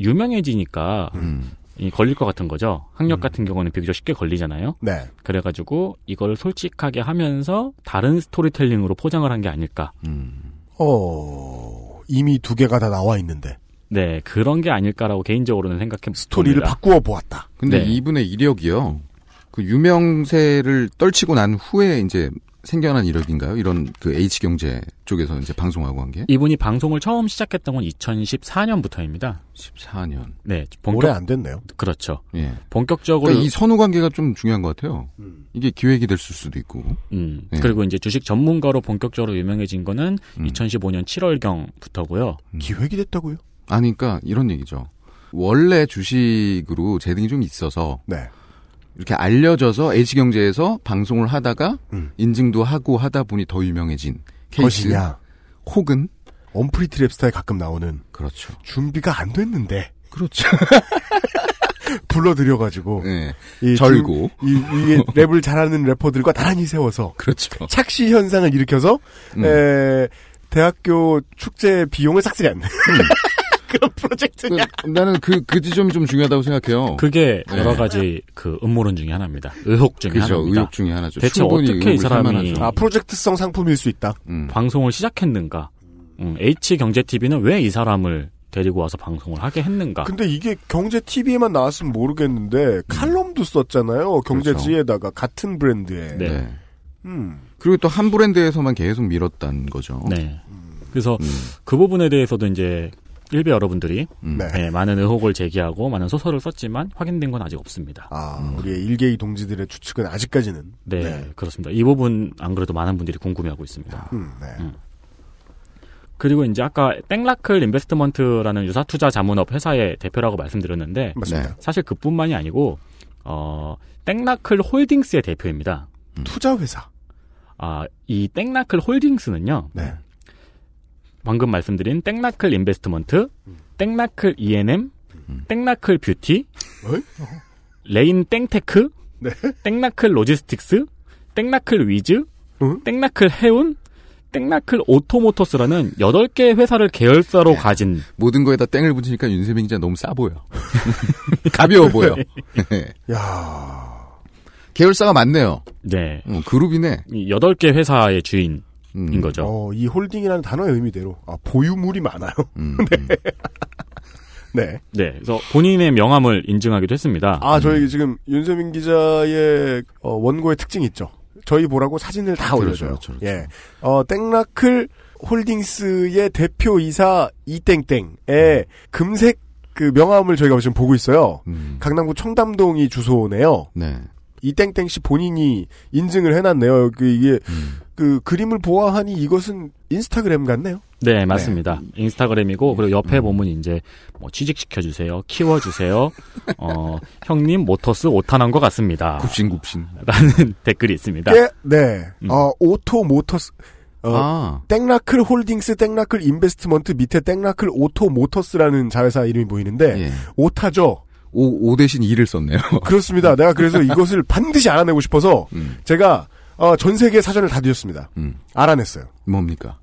유명해지니까 음. 이 걸릴 것 같은 거죠. 학력 음. 같은 경우는 비교적 쉽게 걸리잖아요. 네. 그래가지고 이걸 솔직하게 하면서 다른 스토리텔링으로 포장을 한 게 아닐까. 음. 어, 이미 두 개가 다 나와 있는데 네, 그런 게 아닐까라고 개인적으로는 생각해 스토리를 봅니다. 바꾸어 보았다. 근데 네. 이분의 이력이요. 그 유명세를 떨치고 난 후에 이제 생겨난 이력인가요? 이런 그 H 경제 쪽에서 이제 방송하고 한 게? 이분이 방송을 처음 시작했던 건 2014년부터입니다. 14년. 네, 오래 본격 안 됐네요. 그렇죠. 예. 본격적으로 그러니까 이 선후 관계가 좀 중요한 것 같아요. 이게 기획이 됐을 수도 있고. 음, 네. 그리고 이제 주식 전문가로 본격적으로 유명해진 거는 음. 2015년 7월 경부터고요. 기획이 됐다고요? 아니, 그러니까 이런 얘기죠. 원래 주식으로 재능이 좀 있어서 네. 이렇게 알려져서 H경제에서 방송을 하다가 음. 인증도 하고 하다 보니 더 유명해진 케이스. 것이냐? 혹은 언프리티 랩스타에 가끔 나오는 그렇죠. 준비가 안 됐는데 그렇죠. 불러들여가지고 네. 이 절고. 준- 이, 이 랩을 잘하는 래퍼들과 나란히 세워서 그렇죠. 착시 현상을 일으켜서 음. 에, 대학교 축제 비용을 삭제하는 그런 프로젝트냐? 그, 나는 그, 그 지점이 좀 중요하다고 생각해요. 그게 네. 여러 가지 그 음모론 중에 하나입니다. 의혹 중에 그죠. 하나입니다. 의혹 중에 하나죠. 대체 어떻게 이 사람이. 아 프로젝트성 상품일 수 있다. 음. 방송을 시작했는가? 음, H 경제 TV는 왜 이 사람을 데리고 와서 방송을 하게 했는가? 근데 이게 경제 TV에만 나왔으면 모르겠는데 칼럼도 썼잖아요. 경제지에다가 같은 브랜드에. 네. 네. 음. 그리고 또 한 브랜드에서만 계속 밀었다는 거죠. 네. 그래서 음. 그 부분에 대해서도 이제 일베 여러분들이 음. 네. 네, 많은 의혹을 제기하고 많은 소설을 썼지만 확인된 건 아직 없습니다. 아, 우리의 일개이 동지들의 추측은 아직까지는. 네, 그렇습니다. 이 부분 안 그래도 많은 분들이 궁금해하고 있습니다. 음, 네. 음. 그리고 이제 아까 땡라클 인베스트먼트라는 유사 투자 자문업 회사의 대표라고 말씀드렸는데 맞습니다. 네. 사실 그뿐만이 아니고 어 땡라클 홀딩스의 대표입니다. 투자 회사. 아, 이 땡라클 홀딩스는요. 네. 방금 말씀드린 땡나클 인베스트먼트, 땡라클 E&M, 땡라클 뷰티? 레인 땡테크, 네. 땡라클 로지스틱스, 땡라클 위즈, 응? 땡라클 해운, 땡라클 오토모터스라는 8개 회사를 계열사로 가진 모든 거에다 땡을 붙이니까 윤세민 기자 너무 싸 보여. 가벼워 보여. 네. 야 계열사가 많네요. 네. 어, 그룹이네. 이 8개 회사의 주인 인 음. 거죠. 어, 이 홀딩이라는 단어의 의미대로 아, 보유물이 많아요. 음, 네. 네. 그래서 본인의 명함을 인증하기도 했습니다. 아, 저희 지금 윤세민 기자의 어, 원고의 특징이 있죠. 저희 보라고 사진을 다 그렇죠, 올려줘요. 그렇죠, 그렇죠. 예. 어, 땡라클 홀딩스의 대표이사 이땡땡의 음. 금색 그 명함을 저희가 지금 보고 있어요. 음. 강남구 청담동이 주소네요. 네. 이땡땡 씨 본인이 인증을 해놨네요. 그 이게 음. 그 그림을 보아하니 이것은 인스타그램 같네요. 네, 맞습니다. 인스타그램이고 그리고 옆에 음. 보면 이제 뭐 취직시켜 주세요, 키워 주세요. 어, 형님 모터스 오타 난 것 같습니다. 굽신굽신. 라는 댓글이 있습니다. 예, 네. 음. 어, 오토 모터스 어, 아. 땡라클 홀딩스 땡라클 인베스트먼트 밑에 땡라클 오토 모터스라는 자회사 이름이 보이는데 예. 오타죠. 오, 오 대신 이를 썼네요. 그렇습니다. 내가 그래서 이것을 반드시 알아내고 싶어서 음. 제가 어, 전 세계 사전을 다 뒤졌습니다. 음. 알아냈어요. 뭡니까?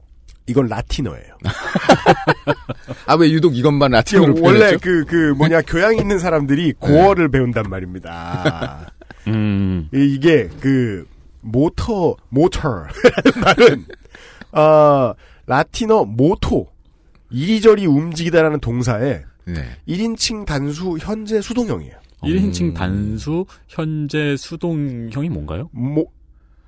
이건 라틴어예요. 아, 왜 유독 이것만 라틴어로 원래 표현했죠? 그, 그, 뭐냐, 교양 있는 사람들이 고어를 배운단 말입니다. 음, 이- 이게, 그, motor, motor라는 말은, 어, 라틴어 moto, 이리저리 움직이다라는 동사에 네. 1인칭 단수 현재 수동형이에요. 1인칭 단수 현재 수동형이 뭔가요? 뭐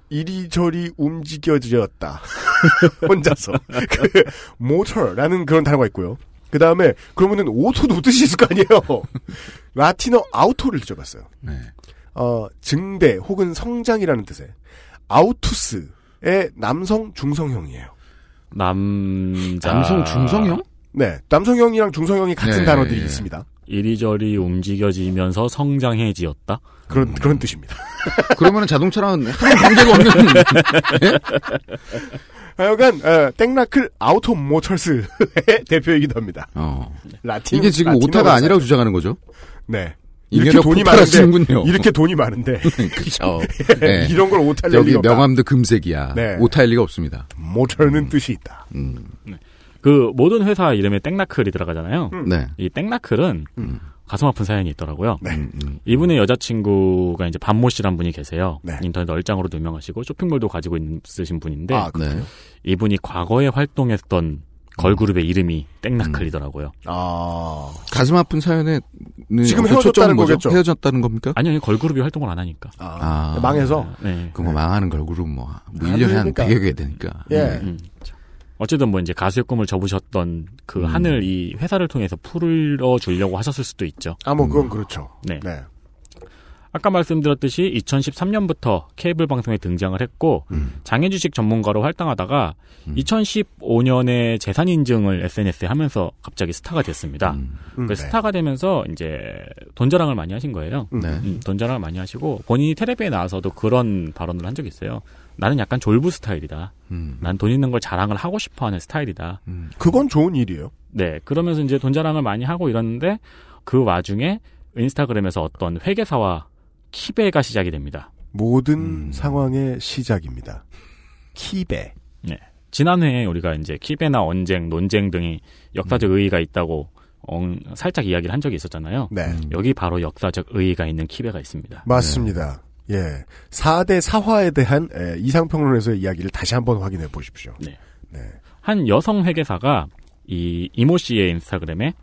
이리저리 움직여졌다. 혼자서. 그 모터라는 그런 단어가 있고요. 그 다음에 그러면은 오토도 뜻이 있을 거 아니에요. 라틴어 아우토를 잊어봤어요. 네. 어, 증대 혹은 성장이라는 뜻의 아우투스의 남성 중성형이에요. 남자 남성 중성형? 네, 남성형이랑 중성형이 같은 네, 단어들이 예. 있습니다. 이리저리 움직여지면서 성장해지었다. 그런 그런 뜻입니다. 그러면은 자동차랑 한 관계가 없는 하여간 어, 땡나클 아우토 모터스의 대표이기도 합니다. 어. 라틴 이게 지금 라틴어로 오타가 아니라고. 주장하는 거죠? 네. 이렇게 돈이 많은데 하시는군요. 이렇게 돈이 많은데 그렇죠. 네. 이런 걸 오타낼 여기 리가 없다. 명함도 금색이야. 네. 오타일 리가 없습니다. 모터는 뜻이 있다. 음. 그 모든 회사 이름에 땡나클이 들어가잖아요. 네. 이 땡나클은 음. 가슴 아픈 사연이 있더라고요. 네. 음, 음. 이분의 여자친구가 이제 반모 씨란 분이 계세요. 네. 인터넷 얼짱으로도 유명하시고 쇼핑몰도 가지고 있으신 분인데 아, 네. 이분이 과거에 활동했던 걸그룹의 이름이 땡나클이더라고요. 아, 가슴 아픈 사연에 지금 헤어졌다는? 거겠죠? 헤어졌다는 겁니까? 아니요, 걸그룹이 활동을 안 하니까. 아, 아. 망해서 네. 그거 망하는 걸그룹 뭐, 뭐안 1년에 한 되니까. 100여 개 되니까. 예. 음. 어쨌든 뭐 이제 가수의 꿈을 접으셨던 그 음. 한을 이 회사를 통해서 풀어 주려고 하셨을 수도 있죠. 아, 뭐 그건 그렇죠. 네. 네. 아까 말씀드렸듯이 2013년부터 케이블 방송에 등장을 했고 음. 장애 주식 전문가로 활동하다가 음. 2015년에 재산 인증을 SNS에 하면서 갑자기 스타가 됐습니다. 음. 음, 그 네. 스타가 되면서 이제 돈 자랑을 많이 하신 거예요. 음. 네. 음, 돈 자랑을 많이 하시고 본인이 텔레비에 나와서도 그런 발언을 한 적이 있어요. 나는 약간 졸부 스타일이다. 음. 난돈 있는 걸 자랑을 하고 싶어하는 스타일이다. 음. 그건 좋은 일이에요. 네, 그러면서 이제 돈 자랑을 많이 하고 이러는데 그 와중에 인스타그램에서 어떤 회계사와 키배가 시작이 됩니다. 모든 음. 상황의 시작입니다. 키베. 지난해에 우리가 이제 키배나 언쟁, 논쟁 등이 역사적 의의가 있다고 엉- 살짝 이야기를 한 적이 있었잖아요. 네. 음. 여기 바로 역사적 의의가 있는 키배가 있습니다. 맞습니다. 예. 4대 사화에 대한 에, 이상평론에서의 이야기를 다시 한번 확인해 보십시오. 네. 네. 한 여성 회계사가 이 이모 씨의 인스타그램에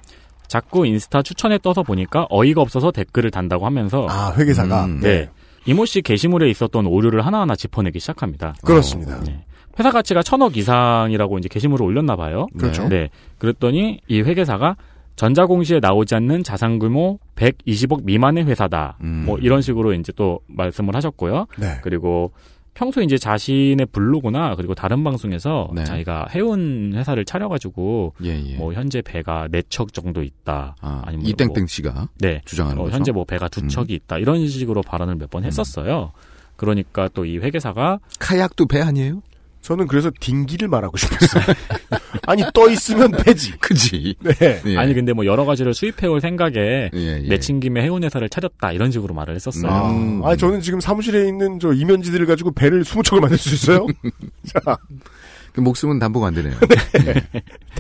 자꾸 인스타 추천에 떠서 보니까 어이가 없어서 댓글을 단다고 하면서 아, 회계사가. 음. 네. 이모 씨 게시물에 있었던 오류를 하나하나 짚어내기 시작합니다. 그렇습니다. 네. 회사 가치가 천억 이상이라고 이제 게시물을 올렸나 봐요. 그렇죠. 네. 그랬더니 이 회계사가 전자공시에 나오지 않는 자산 규모 120억 미만의 회사다. 음. 뭐 이런 식으로 이제 또 말씀을 하셨고요. 네. 그리고 평소 이제 자신의 블로그나 그리고 다른 방송에서 네. 자기가 해운 회사를 차려가지고 예, 예. 뭐 현재 배가 4척 정도 있다. 아, 아니면 이땡땡 씨가 네. 주장하는 어, 거죠. 현재 뭐 배가 두 음. 척이 있다. 이런 식으로 발언을 몇 번 했었어요. 그러니까 또 이 회계사가 카약도 배 아니에요? 저는 그래서 딩기를 말하고 싶었어요. 아니, 떠 있으면 배지. 그지. 네. 예. 아니 근데 뭐 여러 가지를 수입해올 생각에 예, 예. 내친 김에 해운 회사를 차렸다 이런 식으로 말을 했었어요. 아, 음. 아니, 저는 지금 사무실에 있는 저 이면지들을 가지고 배를 20척을 만들 수 있어요? 자, 그 목숨은 담보가 안 되네요.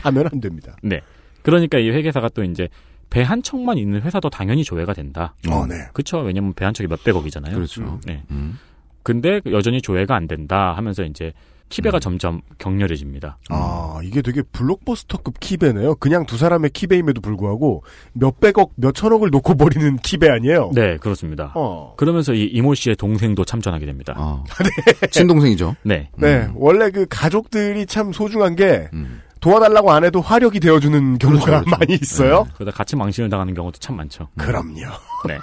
하면 안 됩니다. 네. 그러니까 이 회계사가 또 이제 배 한 척만 있는 회사도 당연히 조회가 된다. 어, 네. 그렇죠. 왜냐면 배 한 척이 몇백억이잖아요. 그렇죠. 네. 음. 근데 여전히 조회가 안 된다 하면서 이제 키배가 음. 점점 격렬해집니다. 아, 이게 되게 블록버스터급 키배네요. 그냥 두 사람의 키배임에도 불구하고 몇백억, 몇천억을 놓고 버리는 키배 아니에요? 네, 그렇습니다. 어. 그러면서 이 이모 씨의 동생도 참전하게 됩니다. 아. 친동생이죠. 네. 네, 음. 원래 그 가족들이 참 소중한 게 음. 도와달라고 안 해도 화력이 되어주는 경우가 그렇죠, 그렇죠. 많이 있어요. 그러다 같이 망신을 당하는 경우도 참 많죠. 그럼요. 네.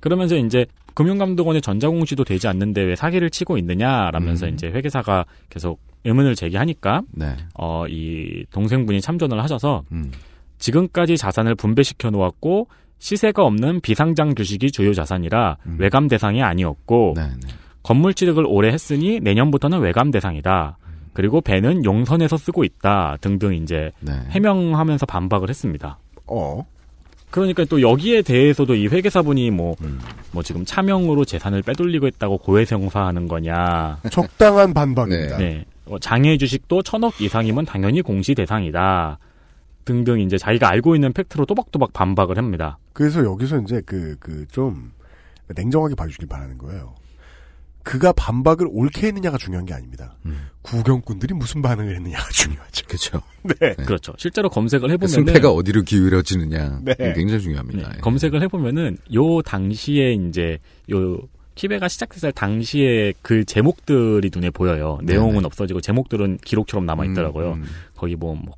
그러면서 이제 금융감독원의 전자공시도 되지 않는데 왜 사기를 치고 있느냐라면서 음. 이제 회계사가 계속 의문을 제기하니까 네. 어 이 동생분이 참전을 하셔서 음. 지금까지 자산을 분배시켜 놓았고 시세가 없는 비상장 주식이 주요 자산이라 음. 외감 대상이 아니었고 네, 네. 건물 취득을 오래 했으니 내년부터는 외감 대상이다. 그리고 배는 용선에서 쓰고 있다 등등 이제 네. 해명하면서 반박을 했습니다. 어. 그러니까 또 여기에 대해서도 이 회계사분이 뭐, 음. 뭐 지금 차명으로 재산을 빼돌리고 있다고 고해성사하는 거냐. 적당한 반박입니다. 네. 어, 장애 주식도 천억 이상이면 당연히 공시 대상이다. 등등 이제 자기가 알고 있는 팩트로 또박또박 반박을 합니다. 그래서 여기서 이제 그, 그, 좀, 냉정하게 봐주길 바라는 거예요. 그가 반박을 옳게 했느냐가 중요한 게 아닙니다. 음. 구경꾼들이 무슨 반응을 했느냐가 중요하죠. 그렇죠. 네. 그렇죠. 실제로 검색을 그 해보면 승패가 어디로 기울어지느냐 네. 굉장히 중요합니다. 예. 검색을 해보면은 요 당시에 이제 요 키베가 시작했을 당시에 그 제목들이 눈에 보여요. 내용은 네네. 없어지고 제목들은 기록처럼 남아 있더라고요. 음, 음. 거기 뭐, 뭐,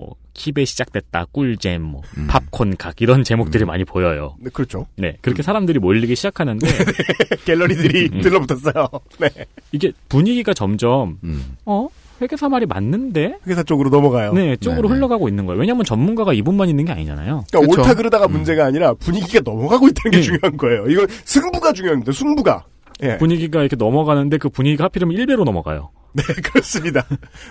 뭐, 키베 시작됐다, 꿀잼, 뭐, 음. 팝콘 각, 이런 제목들이 많이 보여요. 네, 그렇죠. 네. 그렇게 사람들이 몰리기 시작하는데, 갤러리들이 음. 들러붙었어요. 네. 이게 분위기가 점점, 음. 어? 회계사 말이 맞는데? 회사 쪽으로 넘어가요. 네, 쪽으로 네네. 흘러가고 있는 거예요. 왜냐면 전문가가 이분만 있는 게 아니잖아요. 그러니까 그쵸. 옳다 그르다가 음. 문제가 아니라 분위기가 넘어가고 있다는 게 네. 중요한 거예요. 이건 승부가 중요합니다. 승부가. 예. 분위기가 이렇게 넘어가는데 그 분위기가 하필이면 1배로 넘어가요. 네, 그렇습니다.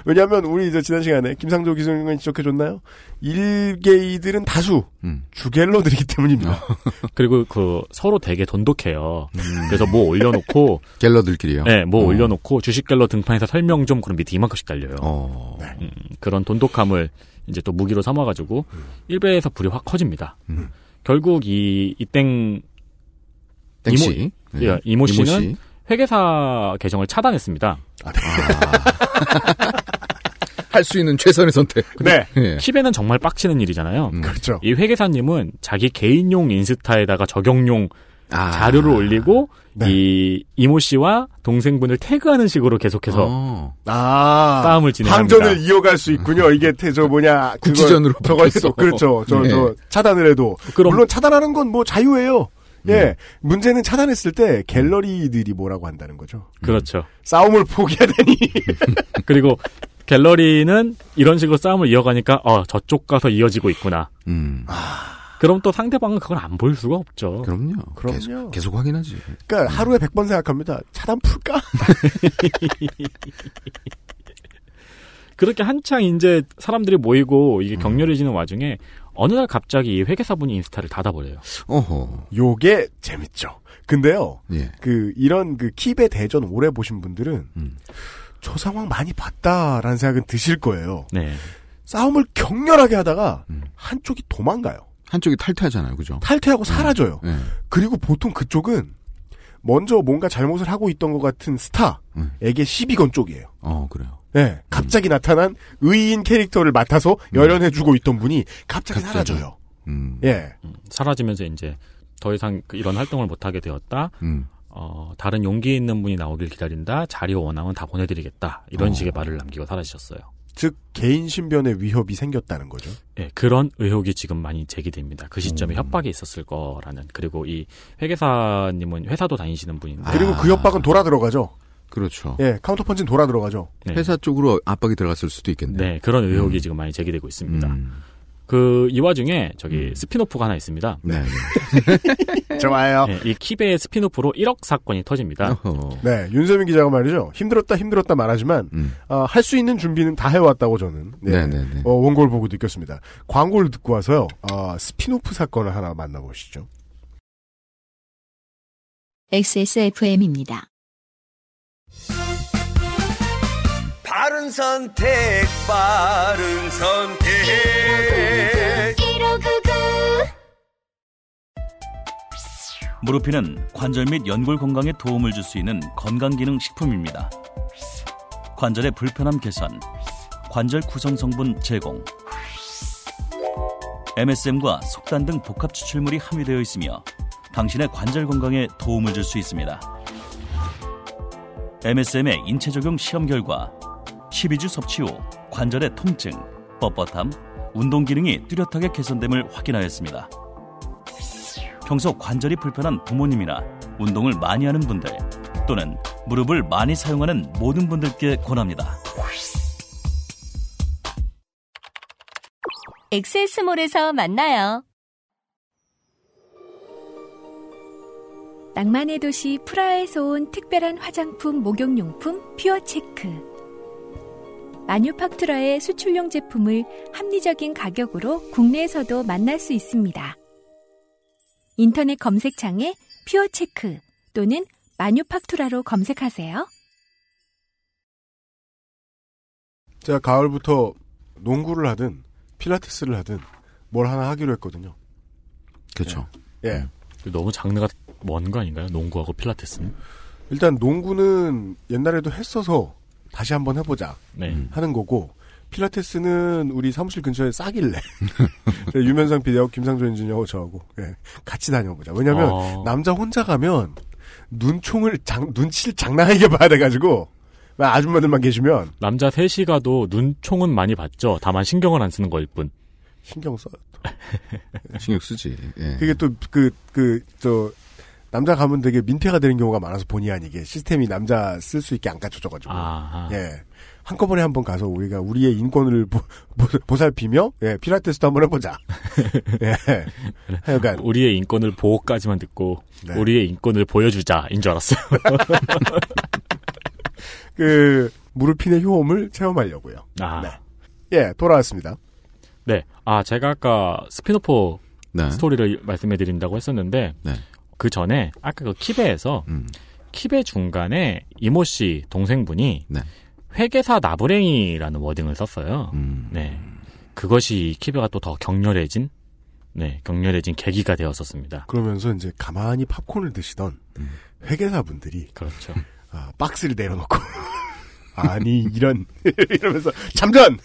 왜냐하면 우리 이제 지난 시간에 김상조 기자님이 지적해줬나요? 일개이들은 다수 음. 주갤러들이기 때문입니다. 그리고 그 서로 되게 돈독해요. 음. 그래서 뭐 올려놓고, 갤러들끼리요. 네, 뭐 어. 올려놓고 주식 갤러 등판에서 설명 좀 그럼 밑에 이만큼씩 달려요. 어. 음, 그런 돈독함을 이제 또 무기로 삼아가지고 일배에서 불이 확 커집니다. 음. 결국 이 이땡 땡씨. 예, 이모 씨는 회계사 계정을 차단했습니다. 할수 있는 최선의 선택. 네. 예. 킵에는 정말 빡치는 일이잖아요. 음. 그렇죠. 이 회계사님은 자기 개인용 인스타에다가 적용용 아. 자료를 올리고 네. 이 이모 씨와 동생분을 태그하는 식으로 계속해서 어. 아. 싸움을 진행합니다. 항전을 이어갈 수 있군요. 이게 태, 저 뭐냐. 저거 바뀌었어. 해도, 그렇죠. 저, 네. 저, 차단을 해도. 그럼 물론 차단하는 건 뭐 자유예요. 예. 음. 문제는 차단했을 때 갤러리들이 뭐라고 한다는 거죠. 그렇죠. 싸움을 포기하다니. 그리고 갤러리는 이런 식으로 싸움을 이어가니까 어 저쪽 가서 이어지고 있구나. 음. 그럼 또 상대방은 그걸 안 볼 수가 없죠. 그럼요. 그럼요. 계속, 계속 확인하지. 그러니까 하루에 100번 생각합니다. 차단 풀까? 그렇게 한창 이제 사람들이 모이고 이게 격렬해지는 와중에 어느 날 갑자기 이 회계사분이 인스타를 닫아버려요. 어허. 요게 재밌죠. 근데요. 예. 그 이런 그 킵의 대전 오래 보신 분들은 음. 저 상황 많이 봤다라는 생각은 드실 거예요. 네. 싸움을 격렬하게 하다가 음. 한쪽이 도망가요. 한쪽이 탈퇴하잖아요. 그죠? 탈퇴하고 사라져요. 예. 그리고 보통 그쪽은 먼저 뭔가 잘못을 하고 있던 것 같은 스타에게 시비 건 쪽이에요. 어, 그래요. 네, 갑자기 나타난 의인 캐릭터를 맡아서 열연해주고 있던 분이 갑자기, 갑자기. 사라져요. 음. 예. 음, 사라지면서 이제 더 이상 그 이런 활동을 못하게 되었다. 음. 어, 다른 용기 있는 분이 나오길 기다린다. 자리 원앙은 다 보내드리겠다. 이런 어. 식의 말을 남기고 사라지셨어요. 즉 개인 신변의 위협이 생겼다는 거죠. 예, 그런 의혹이 지금 많이 제기됩니다. 그 시점에 음. 협박이 있었을 거라는. 그리고 이 회계사님은 회사도 다니시는 분인데. 아. 그리고 그 협박은 돌아 들어가죠. 그렇죠. 예, 카운터 펀치는 돌아 들어가죠. 네. 회사 쪽으로 압박이 들어갔을 수도 있겠네요. 네, 그런 의혹이 음. 지금 많이 제기되고 있습니다. 음. 그, 이 와중에 저기 음. 스핀오프가 하나 있습니다. 네. 좋아요. 예, 이 키베의 스핀오프로 1억 사건이 터집니다. 어허. 네, 윤세민 기자가 말이죠. 힘들었다 힘들었다 말하지만 음. 할수 있는 준비는 다 해왔다고 저는 네, 네네네. 어, 원고를 보고 느꼈습니다. 광고를 듣고 와서요. 어, 스핀오프 사건을 하나 만나보시죠. XSFM입니다. 바른 선택, 바른 선택. 무르피는 관절 및 연골 건강에 도움을 줄 수 있는 건강기능 식품입니다. 관절의 불편함 개선, 관절 구성 성분 제공, MSM과 속단 등 복합 추출물이 함유되어 있으며 당신의 관절 건강에 도움을 줄 수 있습니다. MSM의 인체 적용 시험 결과 12주 섭취 후 관절의 통증, 뻣뻣함, 운동 기능이 뚜렷하게 개선됨을 확인하였습니다. 평소 관절이 불편한 부모님이나 운동을 많이 하는 분들 또는 무릎을 많이 사용하는 모든 분들께 권합니다. 엑세스몰에서 만나요. 낭만의 도시 프라하에서 온 특별한 화장품 목욕용품 퓨어체크. 마뉴팍투라의 수출용 제품을 합리적인 가격으로 국내에서도 만날 수 있습니다. 인터넷 검색창에 퓨어체크 또는 마뉴팍투라로 검색하세요. 제가 가을부터 농구를 하든 필라테스를 하든 뭘 하나 하기로 했거든요. 그렇죠. 예. 너무 장르가 먼 거 아닌가요? 농구하고 필라테스는? 일단 농구는 옛날에도 했어서 다시 한번 해보자 네. 하는 거고 필라테스는 우리 사무실 근처에 싸길래 유면상 PD하고 김상조 엔지니어하고 저하고 예, 같이 다녀보자. 왜냐하면 어. 남자 혼자 가면 눈총을 장, 눈치를 장난하게 봐야 돼가지고 아줌마들만 계시면 남자 셋이 가도 눈총은 많이 봤죠. 다만 신경을 안 쓰는 거일 뿐. 신경 써요. 신경 쓰지. 예. 그게 또 그 그 저 남자 가면 되게 민폐가 되는 경우가 많아서 본의 아니게 시스템이 남자 쓸 수 있게 안 갖춰져가지고 아하. 예 한꺼번에 한번 가서 우리가 우리의 인권을 보, 보, 살피며예 필라테스도 한번 해보자 예 하여간 우리의 인권을 보호까지만 듣고 네. 우리의 인권을 보여주자인 줄 알았어요. 그 모르핀의 효험을 체험하려고요. 아. 네. 예 돌아왔습니다. 네. 아, 제가 아까 스핀오프 네. 스토리를 말씀해 드린다고 했었는데 네. 그 전에 아까 그 키베에서 음. 키베 중간에 이모 씨 동생분이 네. 회계사 나부랭이라는 워딩을 썼어요. 음. 네. 그것이 키베가 또 더 격렬해진 네, 격렬해진 계기가 되었었습니다. 그러면서 이제 가만히 팝콘을 드시던 음. 회계사분들이 그렇죠. 아, 박스를 내려놓고 아니 이런 이러면서 잠전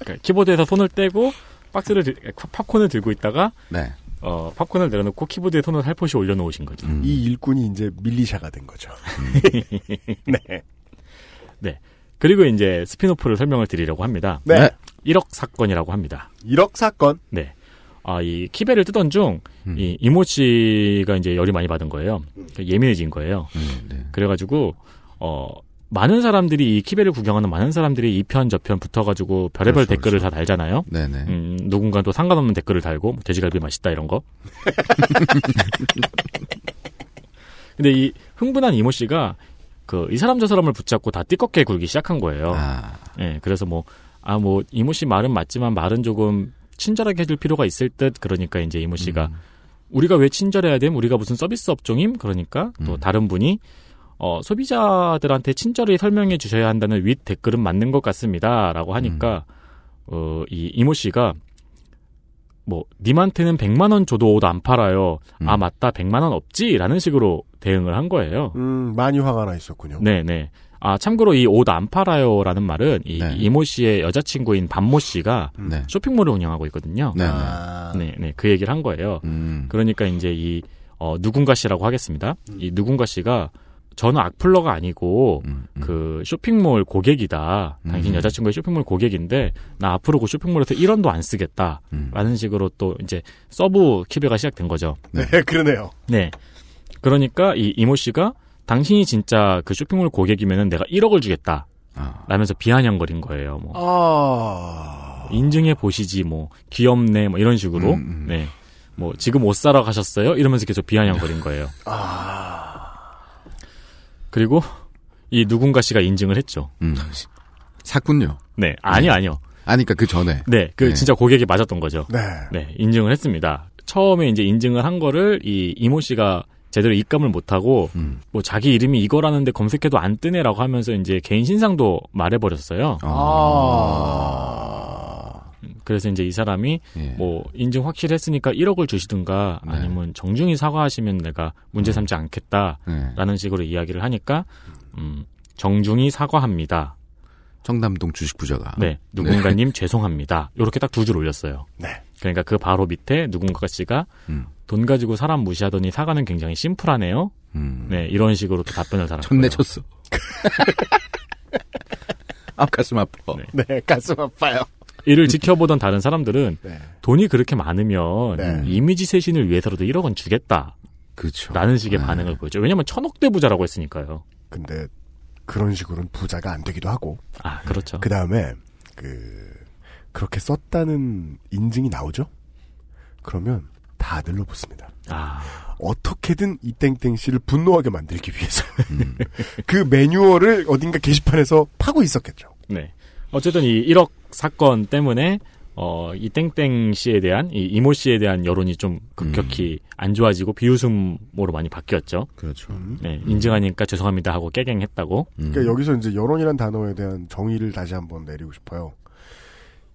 그러니까 키보드에서 손을 떼고 박스를 들- 팝콘을 들고 있다가 네. 어, 팝콘을 내려놓고 키보드에 손을 살포시 올려놓으신 거죠. 음. 이 일꾼이 이제 militia가 된 거죠. 네. 네. 그리고 이제 스핀오프를 설명을 드리려고 합니다. 네. 1억 사건이라고 합니다. 1억 사건. 네. 아, 이 키베를 뜨던 중, 음. 이 이모 씨가 이제 열이 많이 받은 거예요. 그러니까 예민해진 거예요. 음, 네. 그래가지고, 어, 많은 사람들이 이 키베를 구경하는 많은 사람들이 이 편 저편 붙어가지고 별의별 그렇죠, 댓글을 그렇죠. 다 달잖아요. 네네. 음, 누군가 또 상관없는 댓글을 달고 뭐 돼지갈비 맛있다 이런 거. 근데 이 흥분한 이모 씨가 그 이 사람 저 사람을 붙잡고 다 띠껍게 굴기 시작한 거예요. 아, 예, 그래서 뭐, 아, 뭐, 이모 씨 말은 맞지만 말은 조금 친절하게 해줄 필요가 있을 듯, 그러니까 이제 이모 씨가, 음. 우리가 왜 친절해야 됨? 우리가 무슨 서비스 업종임? 그러니까 또 음. 다른 분이, 어, 소비자들한테 친절히 설명해 주셔야 한다는 윗 댓글은 맞는 것 같습니다. 라고 하니까, 어, 이 이모 씨가, 뭐, 님한테는 100만원 줘도 옷 안 팔아요. 아, 음. 맞다. 100만원 없지? 라는 식으로 대응을 한 거예요. 음, 많이 화가 나 있었군요. 네네. 아, 참고로 이 옷 안 팔아요 라는 말은 이 네. 이모 씨의 여자친구인 반모 씨가 네. 쇼핑몰을 운영하고 있거든요. 네네. 아, 네, 네. 그 얘기를 한 거예요. 음. 그러니까 이제 이, 어, 누군가 씨라고 하겠습니다. 이 누군가 씨가 저는 악플러가 아니고 음, 음. 그 쇼핑몰 고객이다. 당신 음. 여자친구의 쇼핑몰 고객인데 나 앞으로 그 쇼핑몰에서 1원도 안 쓰겠다. 음. 라는 식으로 또 이제 서브 키베가 시작된 거죠. 네, 그러네요. 네. 그러니까 이 이모 씨가 당신이 진짜 그 쇼핑몰 고객이면은 내가 1억을 주겠다. 아, 라면서 비아냥거린 거예요. 뭐 아, 인증해 보시지 뭐 귀엽네 뭐 이런 식으로. 음, 음. 네. 뭐 지금 옷 사러 가셨어요? 이러면서 계속 비아냥거린 거예요. 아, 그리고 이 누군가 씨가 인증을 했죠. 음. 샀군요. 네. 아니 아니요. 아니까 그 전에. 네. 그 네. 진짜 고객이 맞았던 거죠. 네. 네. 인증을 했습니다. 처음에 이제 인증을 한 거를 이 이모 씨가 제대로 입감을 못하고 음. 뭐 자기 이름이 이거라는데 검색해도 안 뜨네라고 하면서 이제 개인 신상도 말해버렸어요. 아, 그래서 이제 이 사람이 예. 뭐 인증 확실했으니까 1억을 주시든가 네. 아니면 정중히 사과하시면 내가 문제 삼지 않겠다라는 네. 식으로 이야기를 하니까 음, 정중히 사과합니다. 청담동 주식 부자가. 네, 누군가님 죄송합니다. 이렇게 딱 두 줄 올렸어요. 네. 그러니까 그 바로 밑에 누군가 씨가 음. 돈 가지고 사람 무시하더니 사과는 굉장히 심플하네요. 음. 네, 이런 식으로 또 답변을 달았고요. 쳤네 쳤어. 앞 가슴 아파. 네. 네, 가슴 아파요. 이를 지켜보던 다른 사람들은 네. 돈이 그렇게 많으면 네. 이미지 쇄신을 위해서라도 1억은 주겠다. 그렇죠. 라는 식의 네. 반응을 보였죠. 왜냐면 천억대 부자라고 했으니까요. 근데 그런 식으로는 부자가 안 되기도 하고 아, 그렇죠. 그 다음에 그 그렇게 썼다는 인증이 나오죠. 그러면 다 늘러붙습니다. 아, 어떻게든 이 땡땡 씨를 분노하게 만들기 위해서 음. 그 매뉴얼을 어딘가 게시판에서 파고 있었겠죠. 네. 어쨌든 이 1억 사건 때문에 어, 이 땡땡 씨에 대한 이 이모 씨에 대한 여론이 좀 급격히 안 좋아지고 비웃음으로 많이 바뀌었죠. 그렇죠. 네, 인증하니까 죄송합니다 하고 깨갱했다고. 음. 그러니까 여기서 이제 여론이란 단어에 대한 정의를 다시 한번 내리고 싶어요.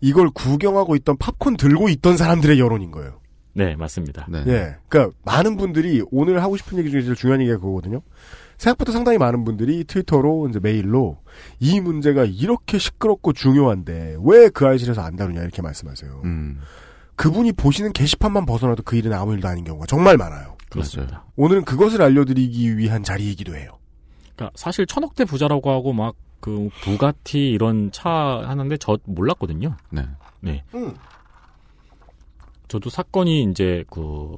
이걸 구경하고 있던 팝콘 들고 있던 사람들의 여론인 거예요. 네, 맞습니다. 네. 예. 그러니까 많은 분들이 오늘 하고 싶은 얘기 중에 제일 중요한 얘기가 그거거든요. 생각보다 상당히 많은 분들이 트위터로 이제 메일로 이 문제가 이렇게 시끄럽고 중요한데 왜 그 아이실에서 안 다루냐 이렇게 말씀하세요. 음. 그분이 보시는 게시판만 벗어나도 그 일은 아무 일도 아닌 경우가 정말 많아요. 그렇습니다. 오늘은 그것을 알려드리기 위한 자리이기도 해요. 그러니까 사실 천억대 부자라고 하고 막 그 부가티 이런 차 하는데 저 몰랐거든요. 네. 네. 음. 저도 사건이 이제 그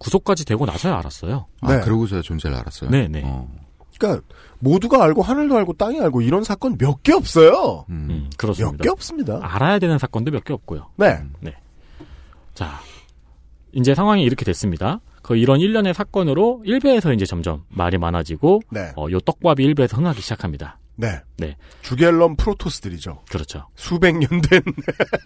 구속까지 되고 나서야 알았어요. 아, 네. 그러고서야 존재를 알았어요. 네, 네. 어. 그러니까 모두가 알고 하늘도 알고 땅이 알고 이런 사건 몇 개 없어요. 음, 그렇습니다. 몇 개 없습니다. 알아야 되는 사건도 몇 개 없고요. 네. 네. 자, 이제 상황이 이렇게 됐습니다. 그 이런 일련의 사건으로 일베에서 이제 점점 말이 많아지고 네. 어, 요 떡밥이 일베에서 흥하기 시작합니다. 네. 네. 주갤럼 프로토스들이죠. 그렇죠. 수백 년 된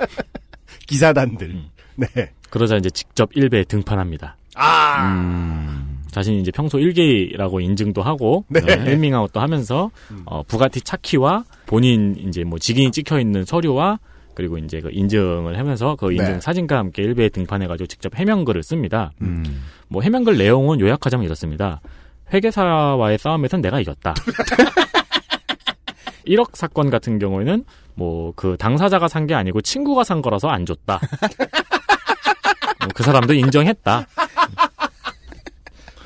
기사단들. 음. 네. 그러자 이제 직접 일베에 등판합니다. 아. 음. 자신이 이제 평소 일개라고 인증도 하고 네. 어, 헬밍아웃도 하면서 어, 부가티 차키와 본인 이제 뭐 직인이 찍혀 있는 서류와 그리고 이제 그 인증을 하면서 그 인증 네. 사진과 함께 일베에 등판해가지고 직접 해명글을 씁니다. 음. 뭐 해명글 내용은 요약하자면 이렇습니다. 회계사와의 싸움에선 내가 이겼다. 1억 사건 같은 경우에는 뭐 그 당사자가 산 게 아니고 친구가 산 거라서 안 줬다. 뭐그 사람도 인정했다.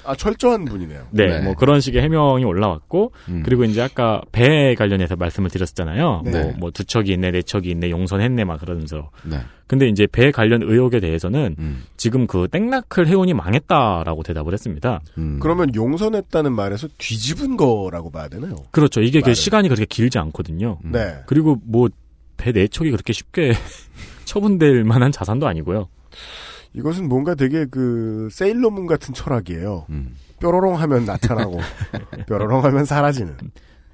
아, 철저한 분이네요. 네, 네. 뭐 그런 식의 해명이 올라왔고 음. 그리고 이제 아까 배 관련해서 말씀을 드렸잖아요. 네. 뭐, 뭐 두 척이 있네, 네 척이 있네, 용선했네 막 그러면서. 네. 근데 이제 배 관련 의혹에 대해서는 음. 지금 그 땡나클 해운이 망했다라고 대답을 했습니다. 음. 그러면 용선했다는 말에서 뒤집은 거라고 봐야 되나요? 그렇죠. 이게 그. 시간이 그렇게 길지 않거든요. 음. 네. 그리고 뭐 배 네 척이 그렇게 쉽게 처분될 만한 자산도 아니고요. 이것은 뭔가 되게 그 세일러문 같은 철학이에요. 음. 뾰로롱 하면 나타나고 뾰로롱 하면 사라지는.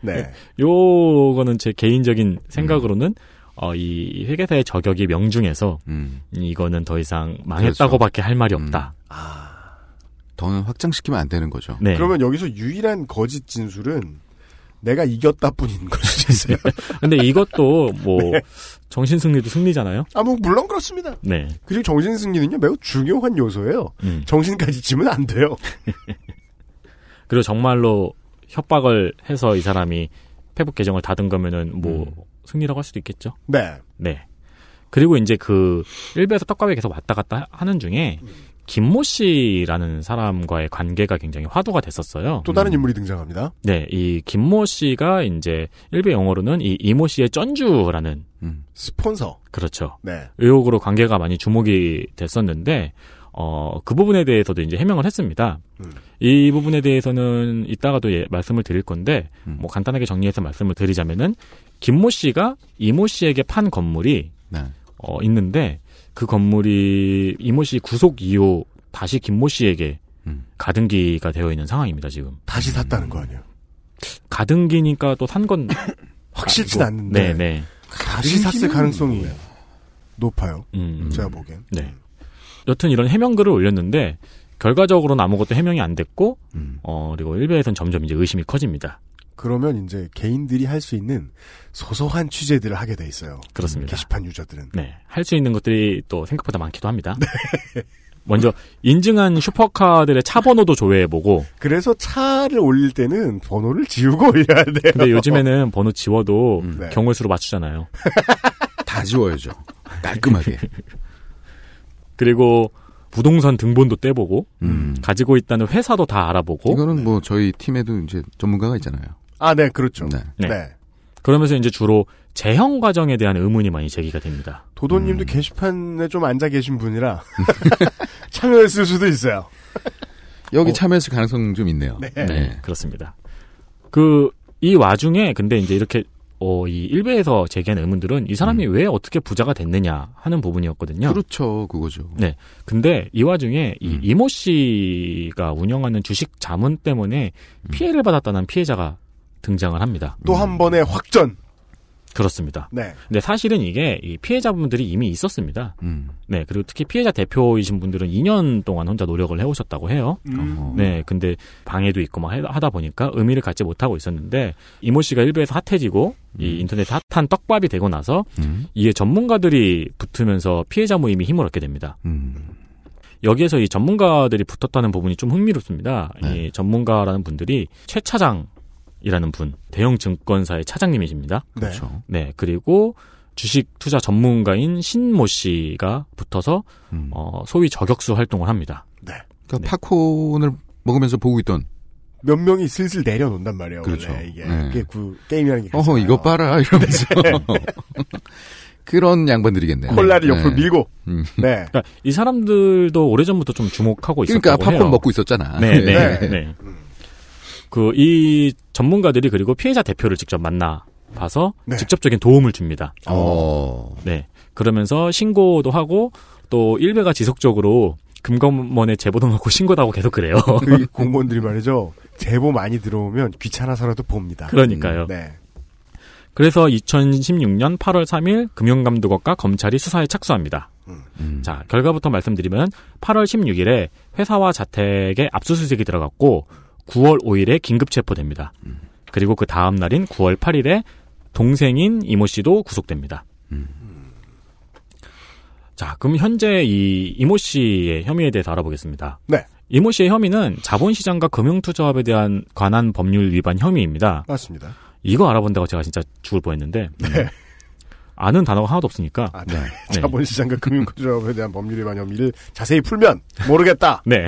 네. 요거는 제 개인적인 생각으로는 어, 이 회계사의 저격이 명중해서 음. 이거는 더 이상 망했다고밖에 할 말이 음. 없다. 더는 확장시키면 안 되는 거죠. 네. 그러면 여기서 유일한 거짓 진술은 내가 이겼다 뿐인 걸 수도 있어요. 근데 이것도 뭐 네. 정신 승리도 승리잖아요. 아, 뭐, 물론 그렇습니다. 네. 그리고 정신 승리는요, 매우 중요한 요소예요. 음. 정신까지 지면 안 돼요. 그리고 정말로 협박을 해서 이 사람이 페북 계정을 닫은 거면은 뭐 음. 승리라고 할 수도 있겠죠. 네. 네. 그리고 이제 그 일베에서 떡밥이 계속 왔다 갔다 하는 중에 김모 씨라는 사람과의 관계가 굉장히 화두가 됐었어요. 또 다른 인물이 등장합니다. 네, 이 김모 씨가 이제 일베 영어로는 이 이모 씨의 쩐주라는 음. 스폰서. 그렇죠. 네. 의혹으로 관계가 많이 주목이 됐었는데 어, 그 부분에 대해서도 이제 해명을 했습니다. 음. 이 부분에 대해서는 이따가도 예, 말씀을 드릴 건데 음. 뭐 간단하게 정리해서 말씀을 드리자면은 김모 씨가 이모 씨에게 판 건물이 네. 어, 있는데 그 건물이 이모 씨 구속 이후 다시 김모 씨에게 음. 가등기가 되어 있는 상황입니다, 지금. 다시 샀다는 거 아니에요? 가등기니까 또 산 건 확실치. 않는데. 네, 네. 다시 샀을 가능성이 높아요. 음, 제가 보기엔. 네. 여튼 이런 해명글을 올렸는데 결과적으로는 아무것도 해명이 안 됐고 음. 어 그리고 일베에선 점점 이제 의심이 커집니다. 그러면 이제 개인들이 할 수 있는 소소한 취재들을 하게 돼 있어요. 그렇습니다. 게시판 유저들은. 네. 할 수 있는 것들이 또 생각보다 많기도 합니다. 먼저 인증한 슈퍼카들의 차 번호도 조회해보고 그래서 차를 올릴 때는 번호를 지우고 올려야 돼요. 근데 요즘에는 번호 지워도 음. 네. 경월수로 맞추잖아요. 다 지워야죠. 깔끔하게. 그리고 부동산 등본도 떼보고 음. 가지고 있다는 회사도 다 알아보고 이거는 뭐 저희 팀에도 이제 전문가가 있잖아요. 아, 네, 그렇죠. 네. 네. 네. 그러면서 이제 주로 재형 과정에 대한 의문이 많이 제기가 됩니다. 도도님도 음. 게시판에 좀 앉아 계신 분이라 참여했을 수도 있어요. 여기 어. 참여했을 가능성 좀 있네요. 네. 네, 그렇습니다. 그, 이 와중에, 근데 이제 이렇게, 어, 이 일베에서 제기한 의문들은 이 사람이 왜 어떻게 부자가 됐느냐 하는 부분이었거든요. 그렇죠. 그거죠. 네. 근데 이 와중에 이 음. 이모 씨가 운영하는 주식 자문 때문에 피해를 받았다는 피해자가 등장을 합니다. 또한 번의 확전. 그렇습니다. 네. 근데 사실은 이게 이 피해자분들이 이미 있었습니다. 음. 네. 그리고 특히 피해자 대표이신 분들은 2년 동안 혼자 노력을 해오셨다고 해요. 어허. 네, 근데 방해도 있고 막 해- 하다 보니까 의미를 갖지 못하고 있었는데 이모 씨가 일부에서 핫해지고 이 인터넷 핫한 떡밥이 되고 나서 음. 이에 전문가들이 붙으면서 피해자 모임이 힘을 얻게 됩니다. 음. 여기에서 이 전문가들이 붙었다는 부분이 좀 흥미롭습니다. 네. 이 전문가라는 분들이 최 차장 이라는 분, 대형 증권사의 차장님이십니다. 그렇죠. 네, 그리고 주식 투자 전문가인 신모 씨가 붙어서 음. 어, 소위 저격수 활동을 합니다. 그러니까 팝콘을 먹으면서 보고 있던 몇 명이 슬슬 내려놓는단 말이에요. 그렇죠. 원래 이게, 네. 이게 그 게임이라는 게 어허. 이거 봐라 이러면서 그런 양반들이겠네요. 콜라를 옆으로 네. 밀고. 음. 네. 그러니까 이 사람들도 오래전부터 좀 주목하고 있었다고 그러니까 팝콘 해요. 먹고 있었잖아. 네, 네, 네. 네. 그 이 전문가들이 그리고 피해자 대표를 직접 만나 봐서 네. 직접적인 도움을 줍니다. 어. 네. 그러면서 신고도 하고 또 일베가 지속적으로 금감원에 제보도 넣고 신고도 하고 계속 그래요. 그 공무원들이 말이죠. 제보 많이 들어오면 귀찮아서라도 봅니다. 그러니까요. 네. 그래서 2016년 8월 3일 금융감독원과 검찰이 수사에 착수합니다. 음. 자, 결과부터 말씀드리면 8월 16일에 회사와 자택에 압수수색이 들어갔고 9월 5일에 긴급 체포됩니다. 그리고 그 다음 날인 9월 8일에 동생인 이모 씨도 구속됩니다. 자, 그럼 현재 이 이모 씨의 혐의에 대해서 알아보겠습니다. 네. 이모 씨의 혐의는 자본시장과 금융투자업에 대한 관한 법률 위반 혐의입니다. 맞습니다. 이거 알아본다고 제가 진짜 죽을 뻔했는데 네. 아는 단어가 하나도 없으니까 아, 네. 네. 자본시장과 금융투자업에 대한 법률 위반 혐의를 자세히 풀면 모르겠다. 네.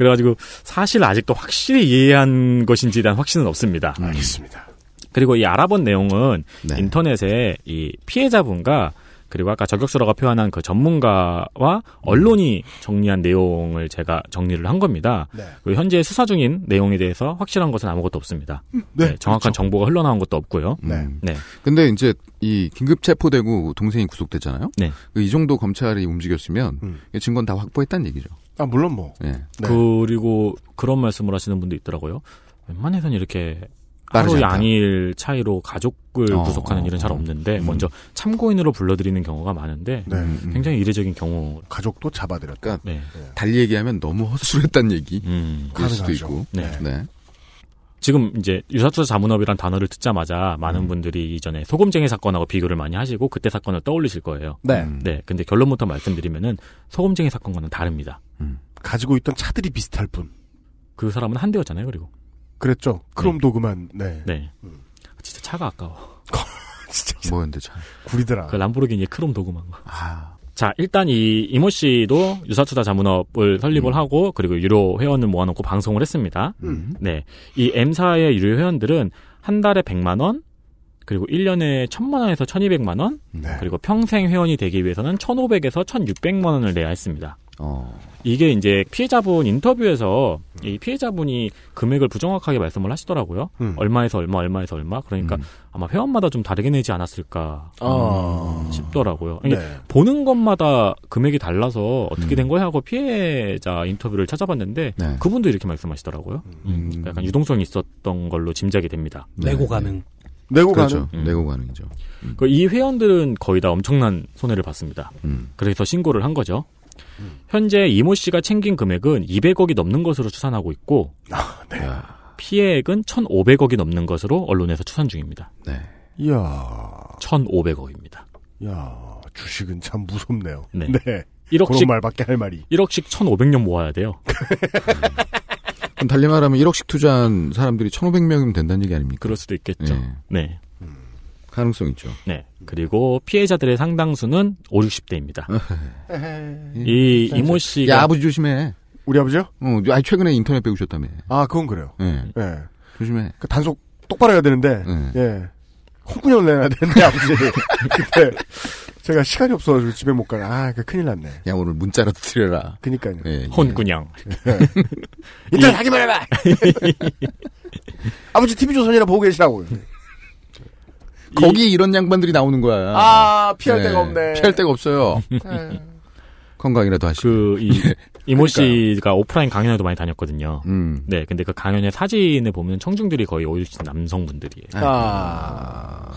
네. 그래가지고 사실 아직도 확실히 이해한 것인지에 대한 확신은 없습니다. 알겠습니다. 그리고 이 알아본 내용은 네. 인터넷에 이 피해자분과 그리고 아까 저격수라고 표현한 그 전문가와 언론이 정리한 내용을 제가 정리를 한 겁니다. 네. 그리고 현재 수사 중인 내용에 대해서 확실한 것은 아무것도 없습니다. 네, 정확한 정보가 흘러나온 것도 없고요. 네. 네. 근데 이제 이 긴급 체포되고 동생이 구속됐잖아요. 네. 이 정도 검찰이 움직였으면 음. 이 증거는 다 확보했다는 얘기죠. 아, 물론 뭐. 예. 네. 그리고 그런 말씀을 하시는 분도 있더라고요. 웬만해서는 이렇게 하루. 양일 차이로 가족을 어, 구속하는 일은 잘 어. 없는데 음. 먼저 참고인으로 불러들이는 경우가 많은데 네. 음. 굉장히 이례적인 경우. 가족도 잡아들였다. 그러니까 네. 달리 얘기하면 너무 허술했다는 얘기. 음. 그럴 수도. 있고. 네. 네. 지금 이제 유사투자 자문업이란 단어를 듣자마자 많은 분들이 이전에 소금쟁이 사건하고 비교를 많이 하시고 그때 사건을 떠올리실 거예요. 네. 음. 네. 근데 결론부터 말씀드리면은 소금쟁이 사건과는 다릅니다. 가지고 있던 차들이 비슷할 뿐. 그 사람은 한 대였잖아요. 그리고 그랬죠. 크롬 도그만. 네. 네. 음. 진짜 차가 아까워. 진짜 뭐였는데 참. 구리더라. 그 람보르기니의 크롬 도구만 거. 아. 자, 일단 이 이모 씨도 유사투자 자문업을 설립을 하고 그리고 유료 회원을 모아놓고 방송을 했습니다. 음. 네. 이 M사의 유료 회원들은 한 달에 100만 원, 그리고 1년에 1000만 원에서 1200만 원, 네. 그리고 평생 회원이 되기 위해서는 1500에서 1600만 원을 내야 했습니다. 어. 이게 이제 피해자분 인터뷰에서 이 피해자분이 금액을 부정확하게 말씀을 하시더라고요. 음. 얼마에서 얼마, 얼마에서 얼마. 그러니까 음. 아마 회원마다 좀 다르게 내지 않았을까 아. 싶더라고요. 네. 보는 것마다 금액이 달라서 어떻게 음. 된 거야 하고 피해자 인터뷰를 찾아봤는데 네. 그분도 이렇게 말씀하시더라고요. 음. 그러니까 약간 유동성이 있었던 걸로 짐작이 됩니다. 네. 내고 가능. 내고 그렇죠. 음. 내고 가능이죠. 그이 회원들은 거의 다 엄청난 손해를 봤습니다. 음. 그래서 신고를 한 거죠. 현재 이모 씨가 챙긴 금액은 200억이 넘는 것으로 추산하고 있고 아, 네. 피해액은 1,500억이 넘는 것으로 언론에서 추산 중입니다. 네. 이야. 1,500억입니다. 야, 주식은 참 무섭네요. 네. 그런 1억씩 말밖에 할 말이. 1억씩 1,500년 모아야 돼요. 그럼 달리 말하면 1억씩 투자한 사람들이 1,500명이면 된다는 얘기 아닙니까? 그럴 수도 있겠죠. 네. 네. 가능성 있죠. 네. 그리고 피해자들의 상당수는 5, 60대입니다. 이 이모 씨가 야, 아버지 조심해. 우리 아버지요? 어, 아니, 최근에 인터넷 배우셨다며. 아, 그건 그래요. 예. 예. 조심해. 그 단속 똑바로 해야 되는데, 네. 예. 홍군형을 내야 되는데, 아버지. 그때 제가 시간이 없어가지고 집에 못 가요. 아, 그 큰일 났네. 야, 오늘 문자라도 드려라. 그니까요. 예, 예. 혼군형. 일단 하기만 해봐! 아버지 TV조선이나 보고 계시라고. 거기 이런 양반들이 나오는 거야. 아, 피할 예, 데가 없네. 피할 데가 없어요. 예. 건강이라도 하시고. 그, 이, 이모 씨가 오프라인 강연에도 많이 다녔거든요. 음. 네, 근데 그 강연의 사진을 보면 청중들이 거의 5, 60대 남성분들이에요. 아.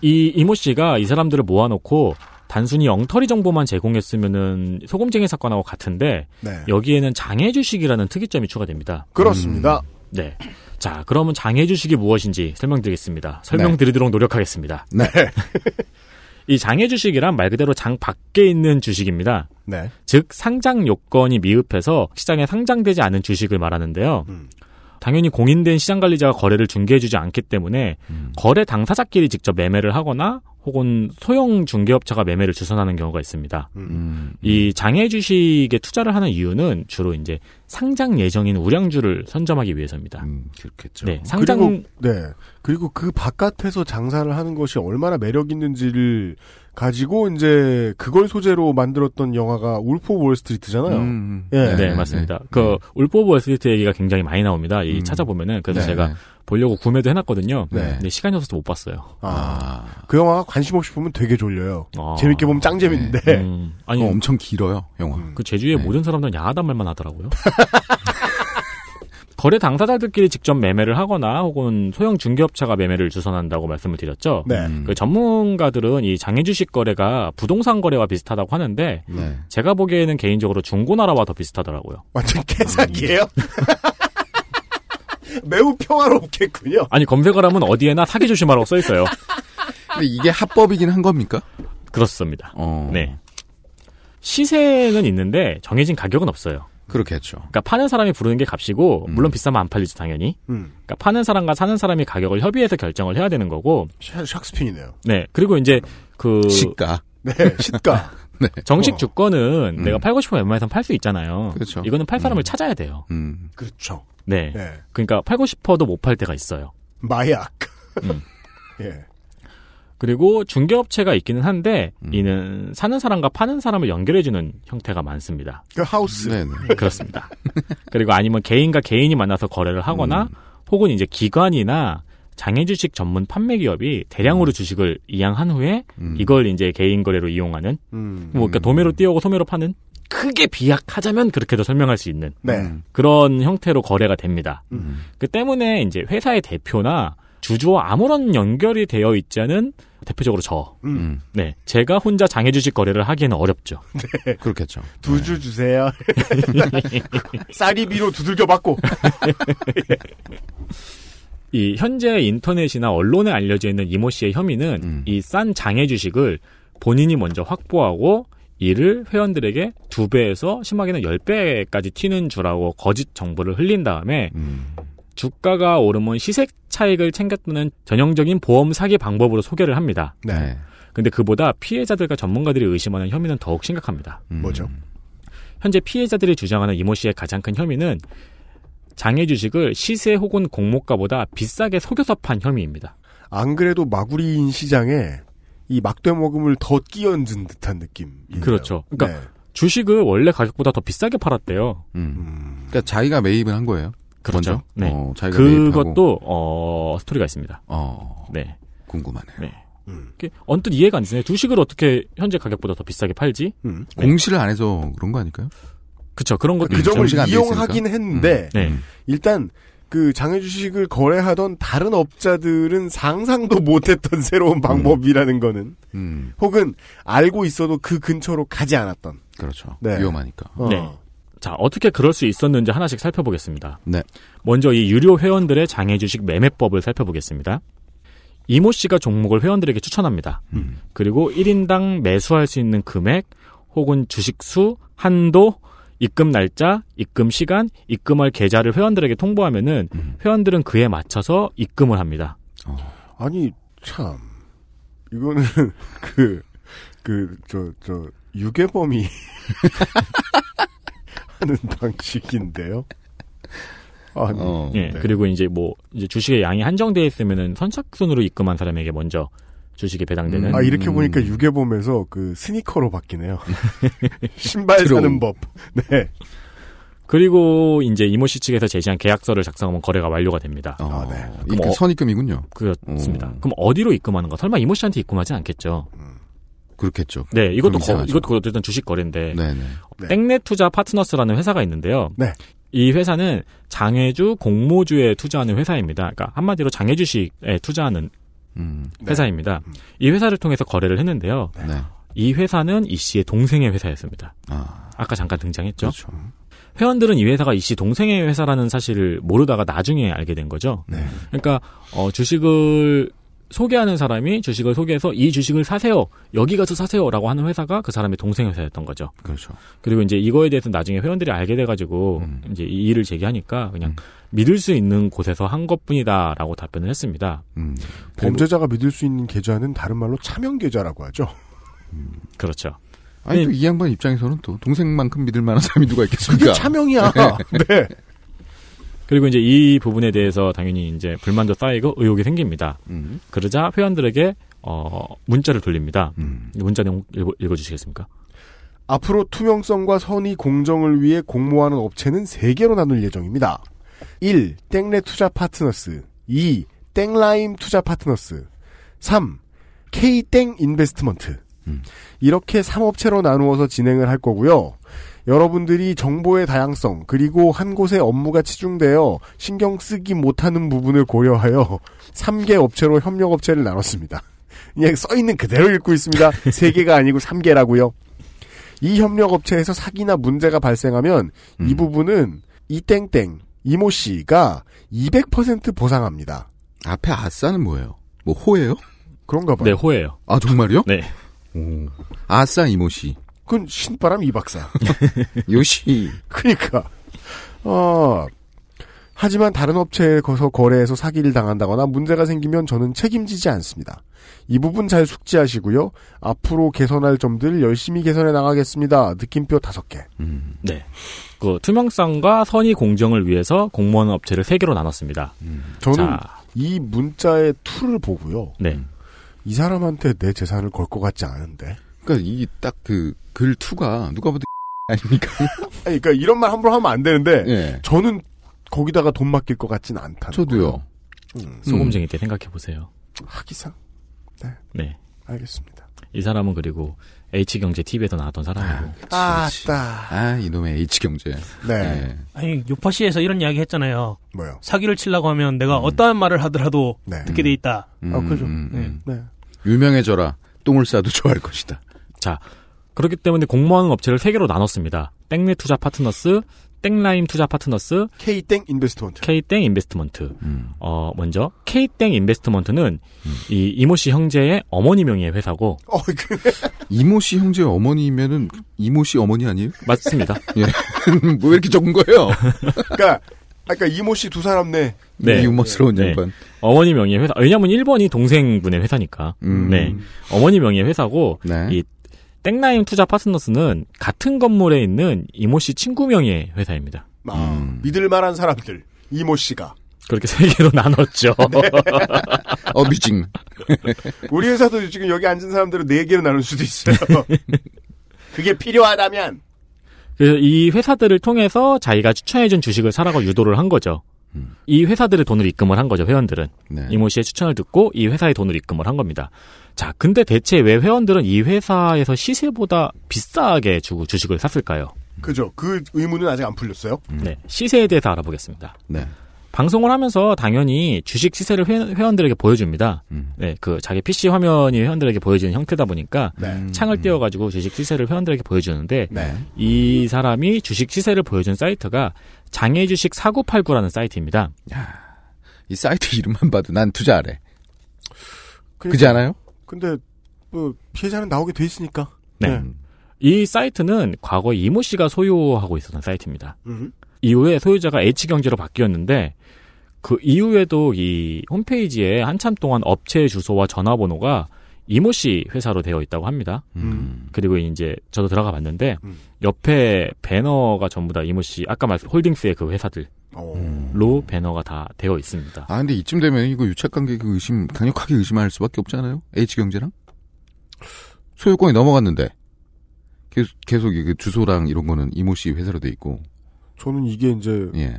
이 이모 씨가 이 사람들을 모아놓고 단순히 엉터리 정보만 제공했으면은 소금쟁이 사건하고 같은데 네. 여기에는 장애 주식이라는 특이점이 추가됩니다. 그렇습니다. 네. 자, 그러면 장애 주식이 무엇인지 설명드리겠습니다. 설명드리도록 노력하겠습니다. 네. 이 장애 주식이란 말 그대로 장 밖에 있는 주식입니다. 네. 즉 상장 요건이 미흡해서 시장에 상장되지 않은 주식을 말하는데요. 음. 당연히 공인된 시장 관리자가 거래를 중개해주지 않기 때문에 거래 당사자끼리 직접 매매를 하거나 혹은 소형 중개업체가 매매를 주선하는 경우가 있습니다. 음. 이 장애 주식에 투자를 하는 이유는 주로 이제 상장 예정인 우량주를 선점하기 위해서입니다. 그렇겠죠. 네, 상장 그리고, 네. 그리고 그 바깥에서 장사를 하는 것이 얼마나 매력 있는지를 가지고 이제 그걸 소재로 만들었던 영화가 울프 오브 월스트리트잖아요. 음. 예. 네, 맞습니다. 그 울프 오브 월스트리트 얘기가 굉장히 많이 나옵니다. 이 찾아보면은 그래서 네, 제가 네. 보려고 구매도 해놨거든요. 네. 근데 시간이 없어서 못 봤어요. 아, 그 영화가 관심 없이 보면 되게 졸려요. 아. 재밌게 보면 짱 재밌는데. 음, 아니 엄청 길어요, 영화. 그 제 주위 네. 모든 사람들은 야하단 말만 하더라고요. 거래 당사자들끼리 직접 매매를 하거나 혹은 소형 중개업체가 매매를 주선한다고 말씀을 드렸죠. 네. 그 전문가들은 이 장애 주식 거래가 부동산 거래와 비슷하다고 하는데 네. 제가 보기에는 개인적으로 중고나라와 더 비슷하더라고요. 완전 개사기예요. 매우 평화롭겠군요. 아니 검색을 하면 어디에나 사기 조심하라고 써 있어요. 근데 이게 합법이긴 한 겁니까? 그렇습니다. 어. 네. 시세는 있는데 정해진 가격은 없어요. 그렇겠죠. 그러니까 파는 사람이 부르는 게 값이고 물론 비싸면 안 팔리지 당연히. 음. 그러니까 파는 사람과 사는 사람이 가격을 협의해서 결정을 해야 되는 거고. 샥- 샥스핀이네요. 네. 그리고 이제 그 시가. 네, 시가. 네. 정식 어. 주권은 내가 팔고 싶으면 웬만해서는 팔수 있잖아요. 그렇죠. 이거는 팔 사람을 찾아야 돼요. 음. 그렇죠. 네. 네. 그러니까 팔고 싶어도 못 팔 때가 있어요. 마약. 음. 예. 그리고 중개업체가 있기는 한데 이는 사는 사람과 파는 사람을 연결해주는 형태가 많습니다. 그 하우스. 네네. 그렇습니다. 그리고 아니면 개인과 개인이 만나서 거래를 하거나 혹은 이제 기관이나 장애주식 전문 판매 기업이 대량으로 주식을 이양한 후에 이걸 이제 개인 거래로 이용하는 음. 뭐 그러니까 도매로 띄우고 소매로 파는 크게 비약하자면 그렇게도 설명할 수 있는 네. 그런 형태로 거래가 됩니다. 음. 그 때문에 이제 회사의 대표나 주주와 아무런 연결이 되어 있지 않은 대표적으로 저. 음. 네. 제가 혼자 장애 주식 거래를 하기에는 어렵죠. 네. 그렇겠죠. 두 주 주세요. 쌀이비로 두들겨 맞고. 이 현재 인터넷이나 언론에 알려져 있는 이모 씨의 혐의는 음. 이싼 장애 주식을 본인이 먼저 확보하고 이를 회원들에게 두 배에서 심하게는 열 배까지 튀는 주라고 거짓 정보를 흘린 다음에 음. 주가가 오르면 시세 차익을 챙겼다는 전형적인 보험 사기 방법으로 소개를 합니다. 네. 근데 그보다 피해자들과 전문가들이 의심하는 혐의는 더욱 심각합니다. 음. 뭐죠? 현재 피해자들이 주장하는 이모 씨의 가장 큰 혐의는 장애 주식을 시세 혹은 공모가보다 비싸게 속여서 판 혐의입니다. 안 그래도 마구리인 시장에 이 막대먹음을 더 끼얹은 듯한 느낌. 그렇죠. 그러니까 네. 주식을 원래 가격보다 더 비싸게 팔았대요. 음. 그러니까 자기가 매입을 한 거예요. 그렇죠. 먼저? 네. 어, 자기가 매입하고. 그것도 어 스토리가 있습니다. 어. 네. 궁금하네요. 네. 이게 언뜻 이해가 안 되네요. 주식을 어떻게 현재 가격보다 더 비싸게 팔지? 음. 공시를 안 해서 그런 거 아닐까요? 그쵸. 그런 것도 그. 점을 이용하긴. 했는데 네. 일단 그 장애 주식을 거래하던 다른 업자들은 상상도 못했던 새로운 방법이라는 거는 음. 혹은 알고 있어도 그 근처로 가지 않았던. 그렇죠. 네. 위험하니까. 어. 네. 자, 어떻게 그럴 수 있었는지 하나씩 살펴보겠습니다. 네. 먼저 이 유료 회원들의 장애 주식 매매법을 살펴보겠습니다. 이모 씨가 종목을 회원들에게 추천합니다. 음. 그리고 1인당 매수할 수 있는 금액 혹은 주식 수, 한도, 입금 날짜, 입금 시간, 입금할 계좌를 회원들에게 통보하면은 음. 회원들은 그에 맞춰서 입금을 합니다. 아니 참 이거는 그 그 저 저 유괴범이 하는 방식인데요. 아니, 어. 예. 네. 그리고 이제 뭐 이제 주식의 양이 한정되어 있으면은 선착순으로 입금한 사람에게 먼저 주식이 배당되는 아 이렇게 음. 보니까 유괴범에서 그 스니커로 바뀌네요. 신발. 사는 법. 네. 그리고 이제 이모 씨 측에서 제시한 계약서를 작성하면 거래가 완료가 됩니다. 어, 아, 네. 이 그럼 어- 선입금이군요. 그렇습니다. 음. 그럼 어디로 입금하는 거? 설마 이모 씨한테 입금하진 않겠죠? 그렇겠죠. 네, 이것도 거. 이것도 어쨌든 주식 거래인데 네네. 네. 땡넷 투자 파트너스라는 회사가 있는데요. 네. 이 회사는 장애주 공모주에 투자하는 회사입니다. 그러니까 한마디로 장애주식에 투자하는 음. 네. 회사입니다. 이 회사를 통해서 거래를 했는데요. 네. 이 회사는 이 씨의 동생의 회사였습니다. 아. 아까 잠깐 등장했죠. 그렇죠. 회원들은 이 회사가 이 씨 동생의 회사라는 사실을 모르다가 나중에 알게 된 거죠. 네. 그러니까 어, 주식을 소개하는 사람이 주식을 소개해서 이 주식을 사세요. 여기 가서 사세요라고 하는 회사가 그 사람의 동생 회사였던 거죠. 그렇죠. 그리고 이제 이거에 대해서 나중에 회원들이 알게 돼 가지고 이제 이 일을 제기하니까 그냥 믿을 수 있는 곳에서 한 것뿐이다라고 답변을 했습니다. 음. 범죄자가 믿을 수 있는 계좌는 다른 말로 차명 계좌라고 하죠. 그렇죠. 아니 또이 양반 입장에서는 또 동생만큼 믿을 만한 사람이 누가 있겠습니까? 그게 차명이야. 네. 그리고 이제 이 부분에 대해서 당연히 이제 불만도 쌓이고 의혹이 생깁니다. 음. 그러자 회원들에게 어, 문자를 돌립니다. 문자 내용 읽어, 읽어 주시겠습니까? 앞으로 투명성과 선의 공정을 위해 공모하는 업체는 3개로 나눌 예정입니다. 1. 땡레 투자 파트너스 2. 땡라임 투자 파트너스 3. K땡 인베스트먼트 이렇게 3업체로 나누어서 진행을 할 거고요. 여러분들이 정보의 다양성 그리고 한 곳에 업무가 치중되어 신경 쓰기 못하는 부분을 고려하여 3개 업체로 협력 업체를 나눴습니다. 그냥 써 있는 그대로 읽고 있습니다. 3개가 아니고 3개라고요. 이 협력 업체에서 사기나 문제가 발생하면 이 부분은 이 땡땡 이모 씨가 200% 보상합니다. 앞에 아싸는 뭐예요? 뭐 호예요? 그런가 봐요. 네, 호예요. 아 정말요? 네. 오. 아싸 이모 씨. 그건 신바람 이 박사. 요시. 그러니까 어 하지만 다른 업체에 거서 거래해서 사기를 당한다거나 문제가 생기면 저는 책임지지 않습니다. 이 부분 잘 숙지하시고요. 앞으로 개선할 점들 열심히 개선해 나가겠습니다. 느낌표 다섯 개. 네. 그 투명성과 선의 공정을 위해서 공무원 업체를 세 개로 나눴습니다. 저는 자, 이 문자의 투를 보고요. 네. 이 사람한테 내 재산을 걸 것 같지 않은데. 그러니까 이 딱 그 글 투가 누가 봐도 아닙니까? 아니, 그러니까 이런 말 함부로 하면 안 되는데 예. 저는 거기다가 돈 맡길 것 같진 않다. 저도요. 소금쟁이 때 생각해 보세요. 하기상. 네. 네. 알겠습니다. 이 사람은 그리고 H경제 TV에서 나왔던 사람이고. 아따. 아 이놈의 H 경제. 네. 아니 요파시에서 이런 이야기 했잖아요. 뭐요? 사기를 치려고 하면 내가 어떠한 말을 하더라도 네. 듣게 돼 있다. 아, 그죠. 음, 네. 네. 유명해져라. 똥을 싸도 좋아할 것이다. 자, 그렇기 때문에 공모하는 업체를 세 개로 나눴습니다. 땡레 투자 파트너스, 땡라임 투자 파트너스, K땡 인베스트먼트. K땡 인베스트먼트. 어, 먼저 K땡 인베스트먼트는 이 이모 씨 형제의 어머니 명의의 회사고 어, 그, 이모 씨 형제 어머니면은 이모 씨 어머니 아니에요? 맞습니다. 예. 뭐 이렇게 적은 거예요? 그러니까 아까 이모 씨 두 사람 내. 네. 유머스러운 네. 양반. 어머니 명의의 회사. 왜냐면 1번이 동생분의 회사니까. 음. 네. 어머니 명의의 회사고 네. 이 땡라임 투자 파트너스는 같은 건물에 있는 이모 씨 친구 명의의 회사입니다. 아, 믿을 만한 사람들. 이모 씨가. 그렇게 세 개로 나눴죠. 어뷰징. 우리 회사도 지금 여기 앉은 사람들은 네 개로 나눌 수도 있어요. 그게 필요하다면. 그래서 이 회사들을 통해서 자기가 추천해준 주식을 사라고 유도를 한 거죠. 이 회사들의 돈을 입금을 한 거죠, 회원들은. 네. 이모 씨의 추천을 듣고 이 회사의 돈을 입금을 한 겁니다. 자, 근데 대체 왜 회원들은 이 회사에서 시세보다 비싸게 주고 주식을 샀을까요? 그죠. 그 의문은 아직 안 풀렸어요. 네. 시세에 대해서 알아보겠습니다. 네. 방송을 하면서 당연히 주식 시세를 회, 회원들에게 보여줍니다. 음. 네, 그 자기 PC 화면이 회원들에게 보여주는 형태다 보니까 네. 창을 띄워가지고 주식 시세를 회원들에게 보여주는데 네. 이 사람이 주식 시세를 보여준 사이트가 장애주식 4989라는 사이트입니다. 이 사이트 이름만 봐도 난 투자하래. 그러니까, 그지 않아요? 근데 뭐 피해자는 나오게 돼 있으니까. 네. 이 사이트는 과거 이모 씨가 소유하고 있었던 사이트입니다. 음. 이후에 소유자가 H경제로 바뀌었는데 그 이후에도 이 홈페이지에 한참 동안 업체 주소와 전화번호가 이모 씨 회사로 되어 있다고 합니다. 음. 그리고 이제 저도 들어가 봤는데 옆에 배너가 전부 다 이모 씨 아까 말씀 홀딩스의 그 회사들로 어. 배너가 다 되어 있습니다. 아 근데 이쯤 되면 이거 유착 관계 그 의심 강력하게 의심할 수밖에 없지 않아요? H 경제랑 소유권이 넘어갔는데 계속 계속 이그 주소랑 이런 거는 이모 씨 회사로 돼 있고. 저는 이게 이제 예.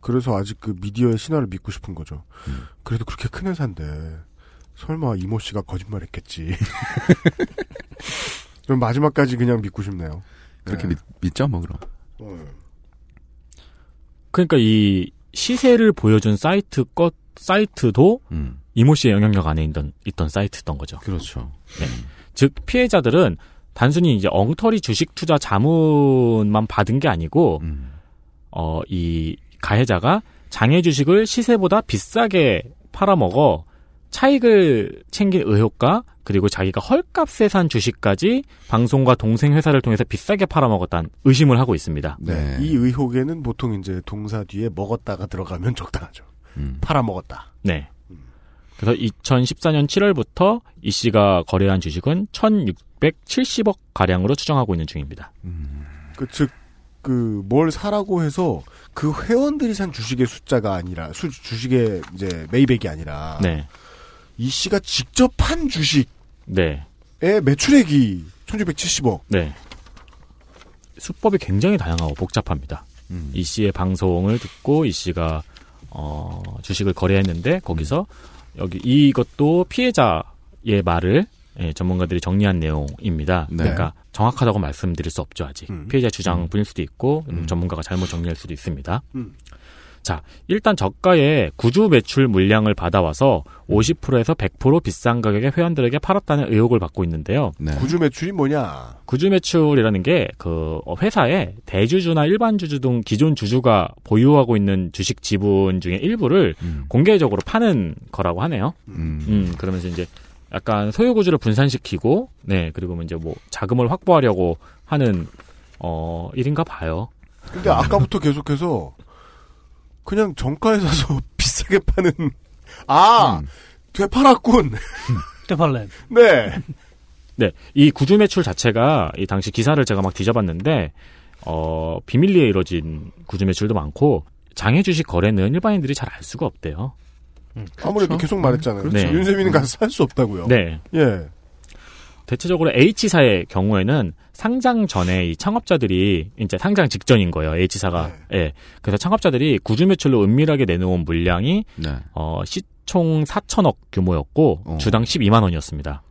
그래서 아직 그 미디어의 신화를 믿고 싶은 거죠. 음. 그래도 그렇게 큰 회사인데 설마 이모 씨가 거짓말했겠지. 그럼 마지막까지 그냥 믿고 싶네요. 그렇게 네. 믿, 믿죠 뭐 그럼. 어. 그러니까 이 시세를 보여준 사이트 것 사이트도 음. 이모 씨의 영향력 안에 있던 있던 사이트였던 거죠. 그렇죠. 네. 즉 피해자들은 단순히 이제 엉터리 주식 투자 자문만 받은 게 아니고 음. 어이 가해자가 장애 주식을 시세보다 비싸게 팔아먹어 차익을 챙길 의혹과 그리고 자기가 헐값에 산 주식까지 방송과 동생 회사를 통해서 비싸게 팔아먹었다는 의심을 하고 있습니다. 네. 이 의혹에는 보통 이제 동사 뒤에 먹었다가 들어가면 적당하죠. 음. 팔아먹었다. 네. 그래서 2014년 7월부터 이 씨가 거래한 주식은 1,670억 가량으로 추정하고 있는 중입니다. 그, 즉, 그, 뭘 사라고 해서 그 회원들이 산 주식의 숫자가 아니라, 수, 주식의 이제 매입액이 아니라. 네. 이 씨가 직접 판 주식의 네. 매출액이 1670억. 네. 수법이 굉장히 다양하고 복잡합니다. 음. 이 씨의 방송을 듣고 이 씨가 어, 주식을 거래했는데 거기서 여기 이것도 피해자의 말을 예, 전문가들이 정리한 내용입니다. 네. 그러니까 정확하다고 말씀드릴 수 없죠 아직. 음. 피해자 주장뿐일 수도 있고 음. 전문가가 잘못 정리할 수도 있습니다. 음. 자, 일단 저가의 구주 매출 물량을 받아와서 50%에서 100% 비싼 가격에 회원들에게 팔았다는 의혹을 받고 있는데요. 네. 구주 매출이 뭐냐? 구주 매출이라는 게 그 회사에 대주주나 일반 주주 등 기존 주주가 보유하고 있는 주식 지분 중에 일부를 음. 공개적으로 파는 거라고 하네요. 음. 음, 그러면서 이제 약간 소유 구주를 분산시키고 네, 그리고 이제 뭐 자금을 확보하려고 하는 어 일인가 봐요. 근데 아까부터 계속해서 그냥 정가에 사서 비싸게 파는, 아! 되팔았군. 되팔렘. 네. 네, 이 구주 매출 자체가 이 당시 기사를 제가 막 뒤져봤는데 어 비밀리에 이루어진 구주 매출도 많고 장외 주식 거래는 일반인들이 잘 알 수가 없대요. 아무래도 계속 말했잖아요. 그렇죠. 네. 윤세민은 가서 살 수 없다고요. 네. 예. 대체적으로 H사의 경우에는 상장 전에 이 창업자들이 이제 상장 직전인 거예요. H사가. 예. 그래서 창업자들이 구주 매출로 은밀하게 내놓은 물량이 네. 어 시총 4천억 규모였고 어. 주당 12만 원이었습니다.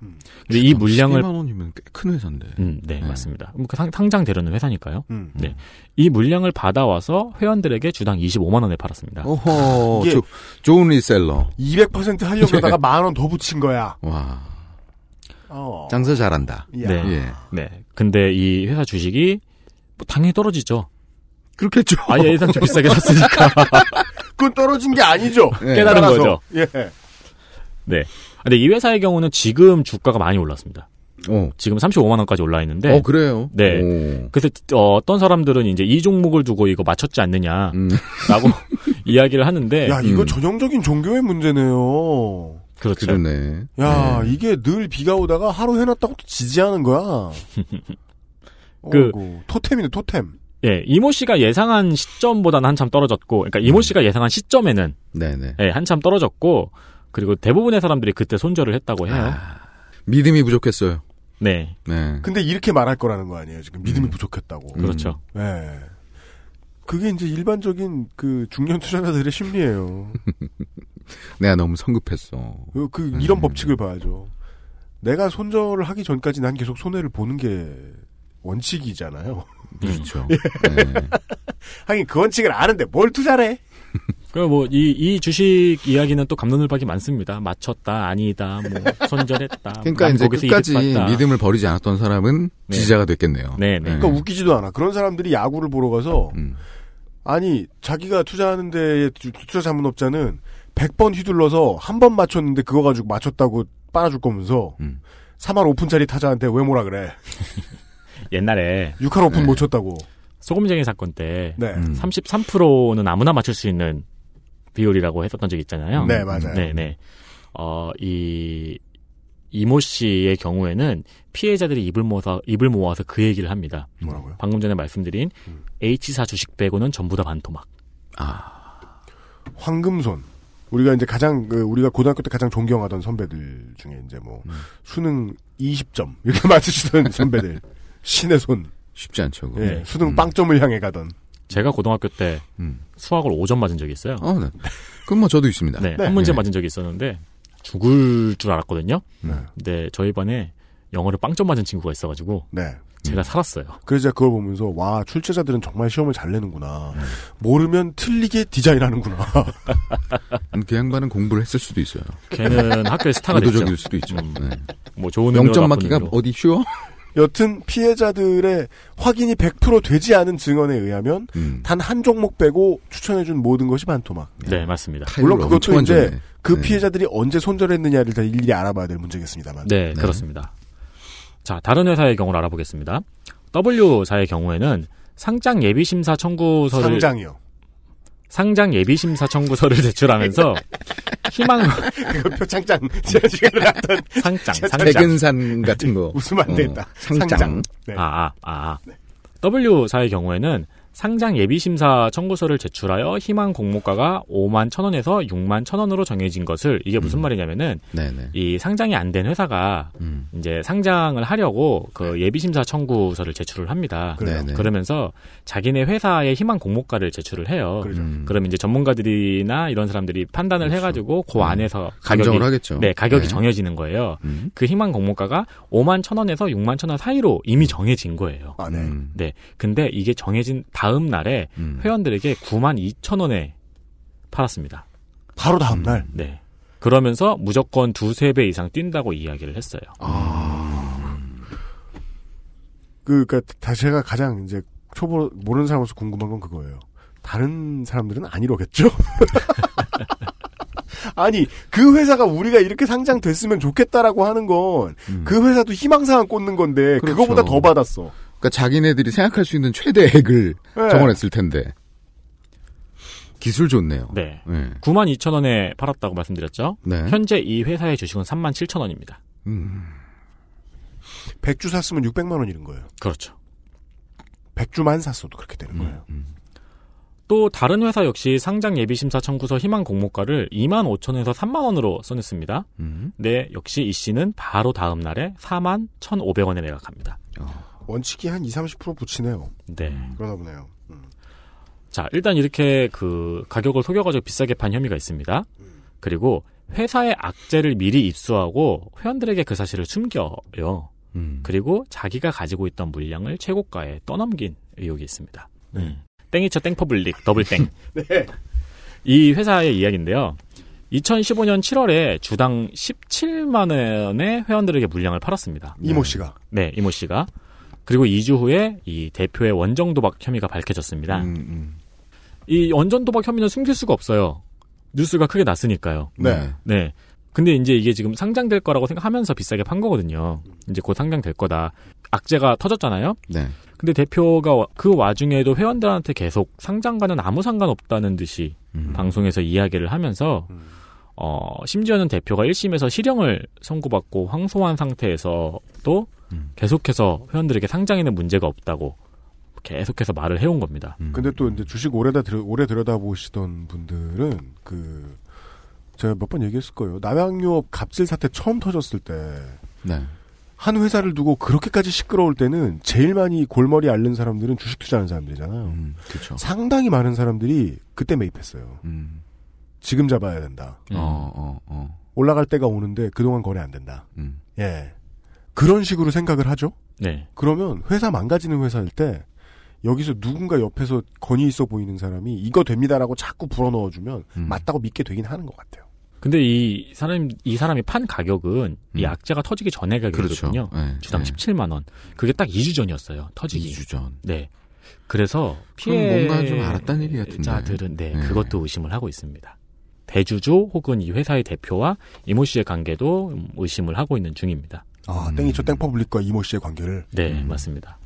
근데 이 물량을 12만 원이면 꽤 큰 회사인데. 음, 네, 맞습니다. 뭐 상, 상장 되려는 회사니까요. 음. 네. 이 물량을 받아와서 회원들에게 주당 25만 원에 팔았습니다. 이게- 조, 좋은 리셀러. 200% 하려고 네. 하다가 만 원 더 붙인 거야. 와, 어. 장사 잘한다. 야. 네. 예. 네. 근데 이 회사 주식이 뭐 당연히 떨어지죠. 그렇겠죠. 아예 예상치 비싸게 샀으니까. 그건 떨어진 게 아니죠. 네. 깨달은 따라서. 거죠. 예. 네. 근데 이 회사의 경우는 지금 주가가 많이 올랐습니다. 어, 지금 35만 원까지 올라 있는데 어 그래요. 네. 오. 그래서 어, 어떤 사람들은 이제 이 종목을 두고 이거 맞췄지 않느냐라고 음. 이야기를 하는데 야, 이거 음. 전형적인 종교의 문제네요. 그렇죠. 그러네. 야, 네. 이게 늘 비가 오다가 하루 해놨다고 또 지지하는 거야. 그- 어이구, 토템이네, 토템. 예, 이모 씨가 예상한 시점보다는 한참 떨어졌고, 그러니까 이모 씨가 예상한 시점에는 네네. 예, 한참 떨어졌고, 그리고 대부분의 사람들이 그때 손절을 했다고 해요. 아, 믿음이 부족했어요. 네, 네. 근데 이렇게 말할 거라는 거 아니에요, 지금. 믿음이 음. 부족했다고. 음. 그렇죠. 예. 그게 이제 일반적인 그 중년 투자자들의 심리예요. 내가 너무 성급했어. 그, 그 이런 음. 법칙을 봐야죠. 내가 손절을 하기 전까지 난 계속 손해를 보는 게 원칙이잖아요. 그렇죠. 예. 네. 하긴 그 원칙을 아는데 뭘 투자래? 뭐, 이, 이 주식 이야기는 또 갑론을박이 많습니다. 맞췄다, 아니다, 뭐, 손절했다. 그러니까 난 이제 끝까지. 믿음을 버리지 않았던 사람은 네. 지지자가 됐겠네요. 네, 네. 그러니까 웃기지도 않아. 그런 사람들이 야구를 보러 가서 음. 아니 자기가 투자하는 데의 투- 투자 자문업자는 100번 휘둘러서 한 번 맞췄는데 그거 가지고 맞췄다고 빨아줄 거면서 음. 3할 오푼짜리 타자한테 왜 뭐라 그래? 옛날에 6할 오푼 네. 못 쳤다고. 소금쟁이 사건 때 네. 음. 33%는 아무나 맞출 수 있는 비율이라고 했었던 적이 있잖아요. 네, 맞아요. 네, 네. 어, 이, 이모 씨의 경우에는 피해자들이 입을 모아서, 입을 모아서 그 얘기를 합니다. 뭐라고요? 방금 전에 말씀드린 음. H사 주식 빼고는 전부 다 반토막. 황금손. 우리가 이제 가장 그 우리가 고등학교 때 가장 존경하던 선배들 중에 이제 뭐 음. 수능 20점 이렇게 맞으시던 선배들 신의 손. 쉽지 않죠. 예, 수능 음. 빵점을 향해 가던. 제가 고등학교 때 음. 수학을 5점 맞은 적이 있어요. 어, 네. 그건 뭐 저도 있습니다. 네, 네. 한 문제 네. 맞은 적이 있었는데 죽을 줄 알았거든요. 네. 근데 저희 반에 영어를 빵점 맞은 친구가 있어가지고 네. 제가 살았어요. 그래서 제가 그걸 보면서 와 출제자들은 정말 시험을 잘 내는구나. 음. 모르면 틀리게 디자인하는구나. 그 양반은 공부를 했을 수도 있어요. 걔는 학교에 스타가 됐죠. 의도적일 수도 있죠. 음. 네. 뭐 좋은 의미로 0점 나쁜 맞기가. 어디 쉬워? 여튼 피해자들의 확인이 100% 되지 않은 증언에 의하면 음. 단한 종목 빼고 추천해준 모든 것이 반토막. 네, 맞습니다. 물론 그것도 이제 완전해. 그 네. 피해자들이 언제 손절했느냐를 다 일일이 알아봐야 될 문제겠습니다만. 네, 그렇습니다. 자, 다른 회사의 경우를 알아보겠습니다. W사의 경우에는 상장 예비 심사 청구서를 상장이요. 상장 예비 심사 청구서를 제출하면서 희망 그거 표창장 지난 시간에 나왔던 상장 상장 백은산 같은 거. 웃으면 안 된다. 어, 상장. 상장. 네. 아, 아, 아. W사의 경우에는 상장 예비심사 청구서를 제출하여 희망 공모가가 5만 1천원에서 6만 1천원으로 정해진 것을 이게 무슨 말이냐면은 네네. 이 상장이 안 된 회사가 음. 이제 상장을 하려고 그 예비심사 청구서를 제출을 합니다. 네네. 그러면서 자기네 회사의 희망 공모가를 제출을 해요. 그러죠. 음. 그러면 이제 전문가들이나 이런 사람들이 판단을 해가지고 그 안에서 감정을 가격이 하겠죠. 네 가격이 네. 정해지는 거예요. 음. 그 희망 공모가가 5만 천 원에서 6만 천 원 사이로 이미 정해진 거예요. 아, 네. 음. 네. 근데 이게 정해진 다음 날에 음. 회원들에게 9만 2천 원에 팔았습니다. 바로 다음날. 네. 그러면서 무조건 두세 배 이상 뛴다고 이야기를 했어요. 아. 그, 그니까, 다 제가 가장 이제 초보, 모르는 사람으로서 궁금한 건 그거예요. 다른 사람들은 안 이러겠죠? 아니, 그 회사가 우리가 이렇게 상장됐으면 좋겠다라고 하는 건, 음. 그 회사도 희망사항 꽂는 건데, 그렇죠. 그거보다 더 받았어. 그러니까 자기네들이 생각할 수 있는 최대액을 네. 정원했을 텐데. 기술 좋네요. 네. 네. 9만 2천 원에 팔았다고 말씀드렸죠. 네. 현재 이 회사의 주식은 3만 7천 원입니다. 음. 100주 샀으면 600만원 이른 거예요. 그렇죠. 100주만 샀어도 그렇게 되는 거예요. 또 다른 회사 역시 상장 예비 심사 청구서 희망 공모가를 2만 5천에서 3만 원으로 써냈습니다. 음. 네, 역시 이 씨는 바로 다음 날에 4만 1,500원에 매각합니다. 원칙이 한 20, 30% 붙이네요. 네. 그러나 보네요. 음. 자, 일단 이렇게 그 가격을 속여가지고 비싸게 판 혐의가 있습니다. 그리고 회사의 악재를 미리 입수하고 회원들에게 그 사실을 숨겨요. 음. 그리고 자기가 가지고 있던 물량을 최고가에 떠넘긴 의혹이 있습니다. 네. 음. 땡이쳐 땡퍼블릭 더블땡. 네. 이 회사의 이야기인데요. 2015년 7월에 주당 17만 원에 회원들에게 물량을 팔았습니다. 이모 씨가. 네, 이모 씨가. 그리고 2주 후에 이 대표의 원정 도박 혐의가 밝혀졌습니다. 음, 음. 이 원전 도박 혐의는 숨길 수가 없어요. 뉴스가 크게 났으니까요. 네. 네. 근데 이제 이게 지금 상장될 거라고 생각하면서 비싸게 판 거거든요. 이제 곧 상장될 거다. 악재가 터졌잖아요. 네. 근데 대표가 와- 그 와중에도 회원들한테 계속 상장과는 아무 상관없다는 듯이 음. 방송에서 이야기를 하면서 어 심지어는 대표가 1심에서 실형을 선고받고 항소한 상태에서도 음. 계속해서 회원들에게 상장에는 문제가 없다고 계속해서 말을 해온 겁니다. 음. 근데 또 이제 주식 오래다 들여, 오래 들여다보시던 분들은 그 제가 몇 번 얘기했을 거예요. 남양유업 갑질 사태 처음 터졌을 때한 네. 회사를 두고 그렇게까지 시끄러울 때는 제일 많이 골머리 앓는 사람들은 주식 투자하는 사람들이잖아요. 음, 그렇죠. 상당히 많은 사람들이 그때 매입했어요. 음. 지금 잡아야 된다. 음. 어, 어, 어. 올라갈 때가 오는데 그동안 거래 안 된다. 음. 예. 그런 식으로 생각을 하죠? 네. 그러면 회사 망가지는 회사일 때 여기서 누군가 옆에서 건이 있어 보이는 사람이 이거 됩니다라고 자꾸 불어넣어 주면 음. 맞다고 믿게 되긴 하는 것 같아요. 근데 이 사람 이 사람이 판 가격은 이 음. 악재가 터지기 전에 가격이거든요. 그렇죠. 네, 주당 네. 17만 원. 그게 딱 2주 전이었어요. 터지기. 2주 전. 네. 그래서 그럼 피해 뭔가 좀 알았다는 얘기 같은데. 자들은 네, 네. 그것도 의심을 하고 있습니다. 대주주 혹은 이 회사의 대표와 이모 씨의 관계도 음, 의심을 하고 있는 중입니다. 아, 땡이초 땡퍼블릭과 이모 씨의 관계를. 네, 맞습니다.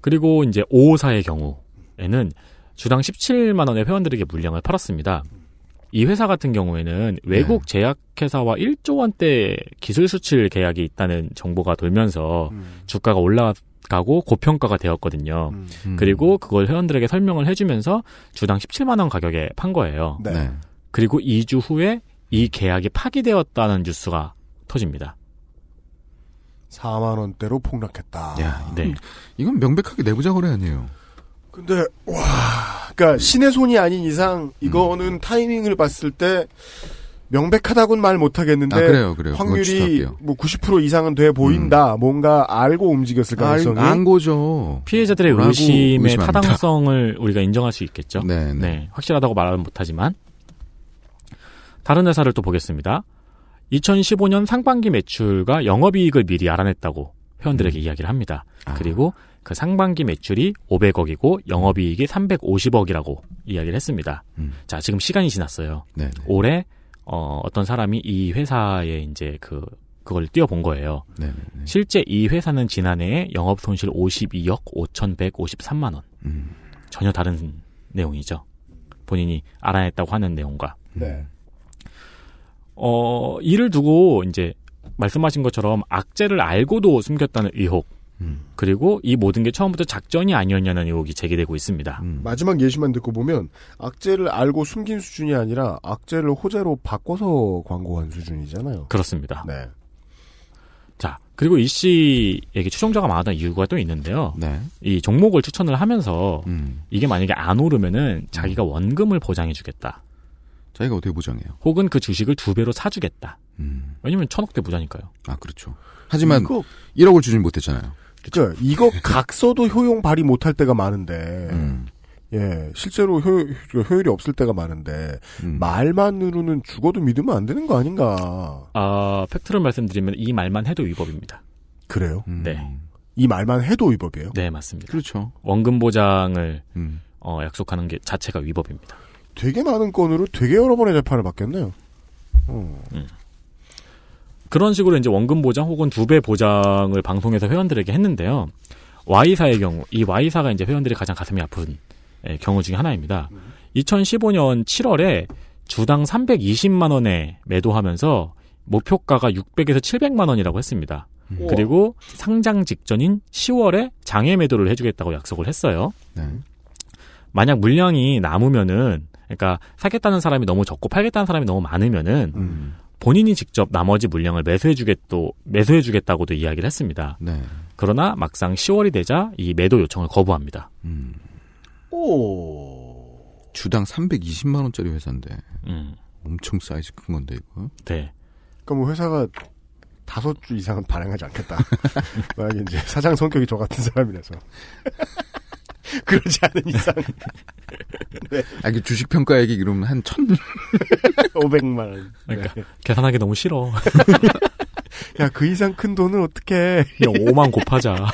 그리고 이제 5호사의 경우에는 주당 17만 원의 회원들에게 물량을 팔았습니다. 이 회사 같은 경우에는 외국 제약회사와 1조 원대 기술 수출 계약이 있다는 정보가 돌면서 주가가 올라가고 고평가가 되었거든요. 음. 그리고 그걸 회원들에게 설명을 해주면서 주당 17만 원 가격에 판 거예요. 네. 네. 그리고 2주 후에 이 계약이 파기되었다는 뉴스가 터집니다. 4만 원대로 폭락했다. 야, 네. 이건 명백하게 내부자 거래 아니에요. 근데 와, 그러니까 신의 손이 아닌 이상 이거는 타이밍을 봤을 때 명백하다고는 말 못하겠는데 아, 그래요, 그래요. 확률이. 뭐 90% 이상은 돼 보인다. 뭔가 알고 움직였을 가능성이 안 거죠. 피해자들의 의심의. 타당성을 우리가 인정할 수 있겠죠. 네, 네. 네, 확실하다고 말은 못하지만 다른 회사를 또 보겠습니다. 2015년 상반기 매출과 영업이익을 미리 알아냈다고 회원들에게 이야기를 합니다. 그리고 그 상반기 매출이 500억이고 영업이익이 350억이라고 이야기를 했습니다. 자, 지금 시간이 지났어요. 네. 올해 어, 어떤 사람이 이 회사에 이제 그 그걸 띄워본 거예요. 네. 실제 이 회사는 지난해에 영업 손실 52억 5,153만 원. 음. 전혀 다른 내용이죠. 본인이 알아냈다고 하는 내용과. 네. 어, 이를 두고 이제 말씀하신 것처럼 악재를 알고도 숨겼다는 의혹. 음. 그리고 이 모든 게 처음부터 작전이 아니었냐는 의혹이 제기되고 있습니다. 음. 마지막 예시만 듣고 보면 악재를 알고 숨긴 수준이 아니라 악재를 호재로 바꿔서 광고한 수준이잖아요. 그렇습니다. 네. 자, 그리고 이 씨에게 추종자가 많았던 이유가 또 있는데요. 네. 이 종목을 추천을 하면서 음. 이게 만약에 안 오르면은 자기가 원금을 보장해주겠다. 자기가 어떻게 보장해요? 혹은 그 주식을 두 배로 사주겠다. 음. 왜냐면 천억대 부자니까요. 아, 그렇죠. 하지만 이거- 1억을 주진 못했잖아요. 그죠. 이거 각서도 효용 발휘 못할 때가 많은데, 음. 예, 실제로 효, 효율이 없을 때가 많은데, 음. 말만으로는 죽어도 믿으면 안 되는 거 아닌가. 아, 팩트를 말씀드리면 이 말만 해도 위법입니다. 그래요? 네. 이 말만 해도 위법이에요? 네, 맞습니다. 그렇죠. 원금 보장을 음. 어, 약속하는 게 자체가 위법입니다. 되게 많은 건으로 되게 여러 번의 재판을 받겠네요. 어. 그런 식으로 이제 원금 보장 혹은 두 배 보장을 방송에서 회원들에게 했는데요. Y사의 경우, 이 Y사가 이제 회원들이 가장 가슴이 아픈 예, 경우 중에 하나입니다. 2015년 7월에 주당 320만 원에 매도하면서 목표가가 600에서 700만 원이라고 했습니다. 음. 그리고 상장 직전인 10월에 장외 매도를 해주겠다고 약속을 했어요. 네. 만약 물량이 남으면은, 그러니까 사겠다는 사람이 너무 적고 팔겠다는 사람이 너무 많으면은 음. 본인이 직접 나머지 물량을 매수해주겠도 매수해주겠다고도 이야기를 했습니다. 네. 그러나 막상 10월이 되자 이 매도 요청을 거부합니다. 음. 오. 주당 320만 원짜리 회사인데 음. 엄청 사이즈 큰 건데 이거. 네. 그러니까 뭐 회사가 다섯 주 이상은 발행하지 않겠다. 만약에 이제 사장 성격이 저 같은 사람이라서. 그러지 않은 이상. 네. 아, 그 주식 평가액이 그러면 한 천. 500만 원. 그러니까 네. 계산하기 너무 싫어. 야, 그 이상 큰 돈을 어떻게 그냥 5만 곱하자.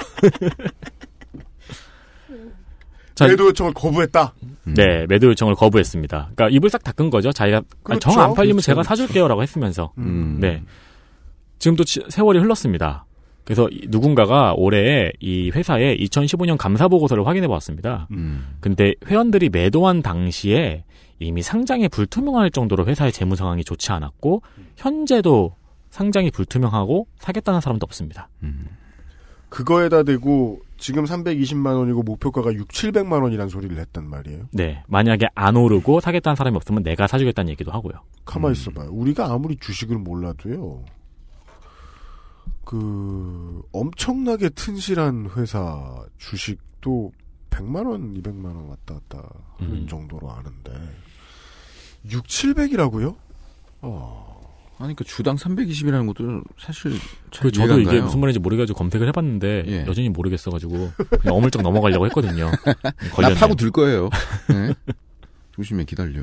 자, 매도 요청을 거부했다. 네, 매도 요청을 거부했습니다. 그러니까 입을 싹 닦은 거죠. 자기가 그렇죠. 정안 팔리면 그렇죠. 제가 사줄게요라고 했으면서. 음. 네. 지금 또 지- 세월이 흘렀습니다. 그래서 이- 누군가가 올해 이 회사의 2015년 감사 보고서를 확인해 보았습니다. 음. 근데 회원들이 매도한 당시에 이미 상장이 불투명할 정도로 회사의 재무 상황이 좋지 않았고 현재도 상장이 불투명하고 사겠다는 사람도 없습니다. 음. 그거에다 대고 지금 320만 원이고 목표가가 6, 700만 원이란 소리를 했단 말이에요. 네, 만약에 안 오르고 사겠다는 사람이 없으면 내가 사주겠다는 얘기도 하고요. 가만히 있어봐요. 우리가 아무리 주식을 몰라도요. 그 엄청나게 튼실한 회사 주식도 100만 원, 200만 원 왔다 갔다 하는 음. 정도로 아는데 6, 700이라고요? 어. 아니, 그 주당 320이라는 것도 사실 잘그 저도 이게. 무슨 말인지 모르겠고 검색을 해봤는데 예. 여전히 모르겠어가지고 그냥 어물쩍 넘어가려고 했거든요. 나 걸렸네요. 파고 들 거예요. 네. 조심해 기다려.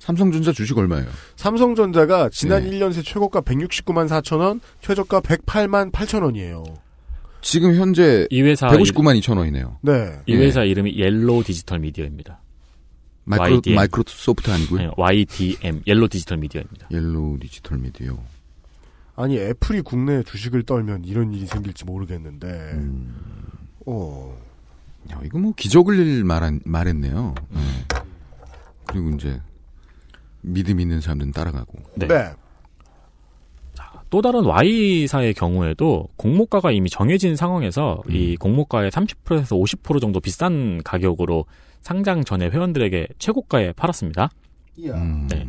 삼성전자 주식 얼마예요? 삼성전자가 지난 네. 1년 새 최고가 169만 4천 원, 최저가 108만 8천 원이에요. 지금 현재 이 회사 159만 2천 원이네요. 네. 이 회사 이름이 옐로우 디지털 미디어입니다. 마이크로, YDM. 마이크로소프트 아니고요? 아니, YDM 옐로우 디지털 미디어입니다. 옐로우 디지털 미디어. 아니 애플이 국내에 주식을 떨면 이런 일이 생길지 모르겠는데. 음. 어. 야, 이거 뭐 기적을 말한, 말했네요. 네. 그리고 이제 믿음 있는 사람들은 따라가고. 네. 네. 또 다른 Y사의 경우에도 공모가가 이미 정해진 상황에서 이 공모가의 30%에서 50% 정도 비싼 가격으로 상장 전에 회원들에게 최고가에 팔았습니다. 음. 네.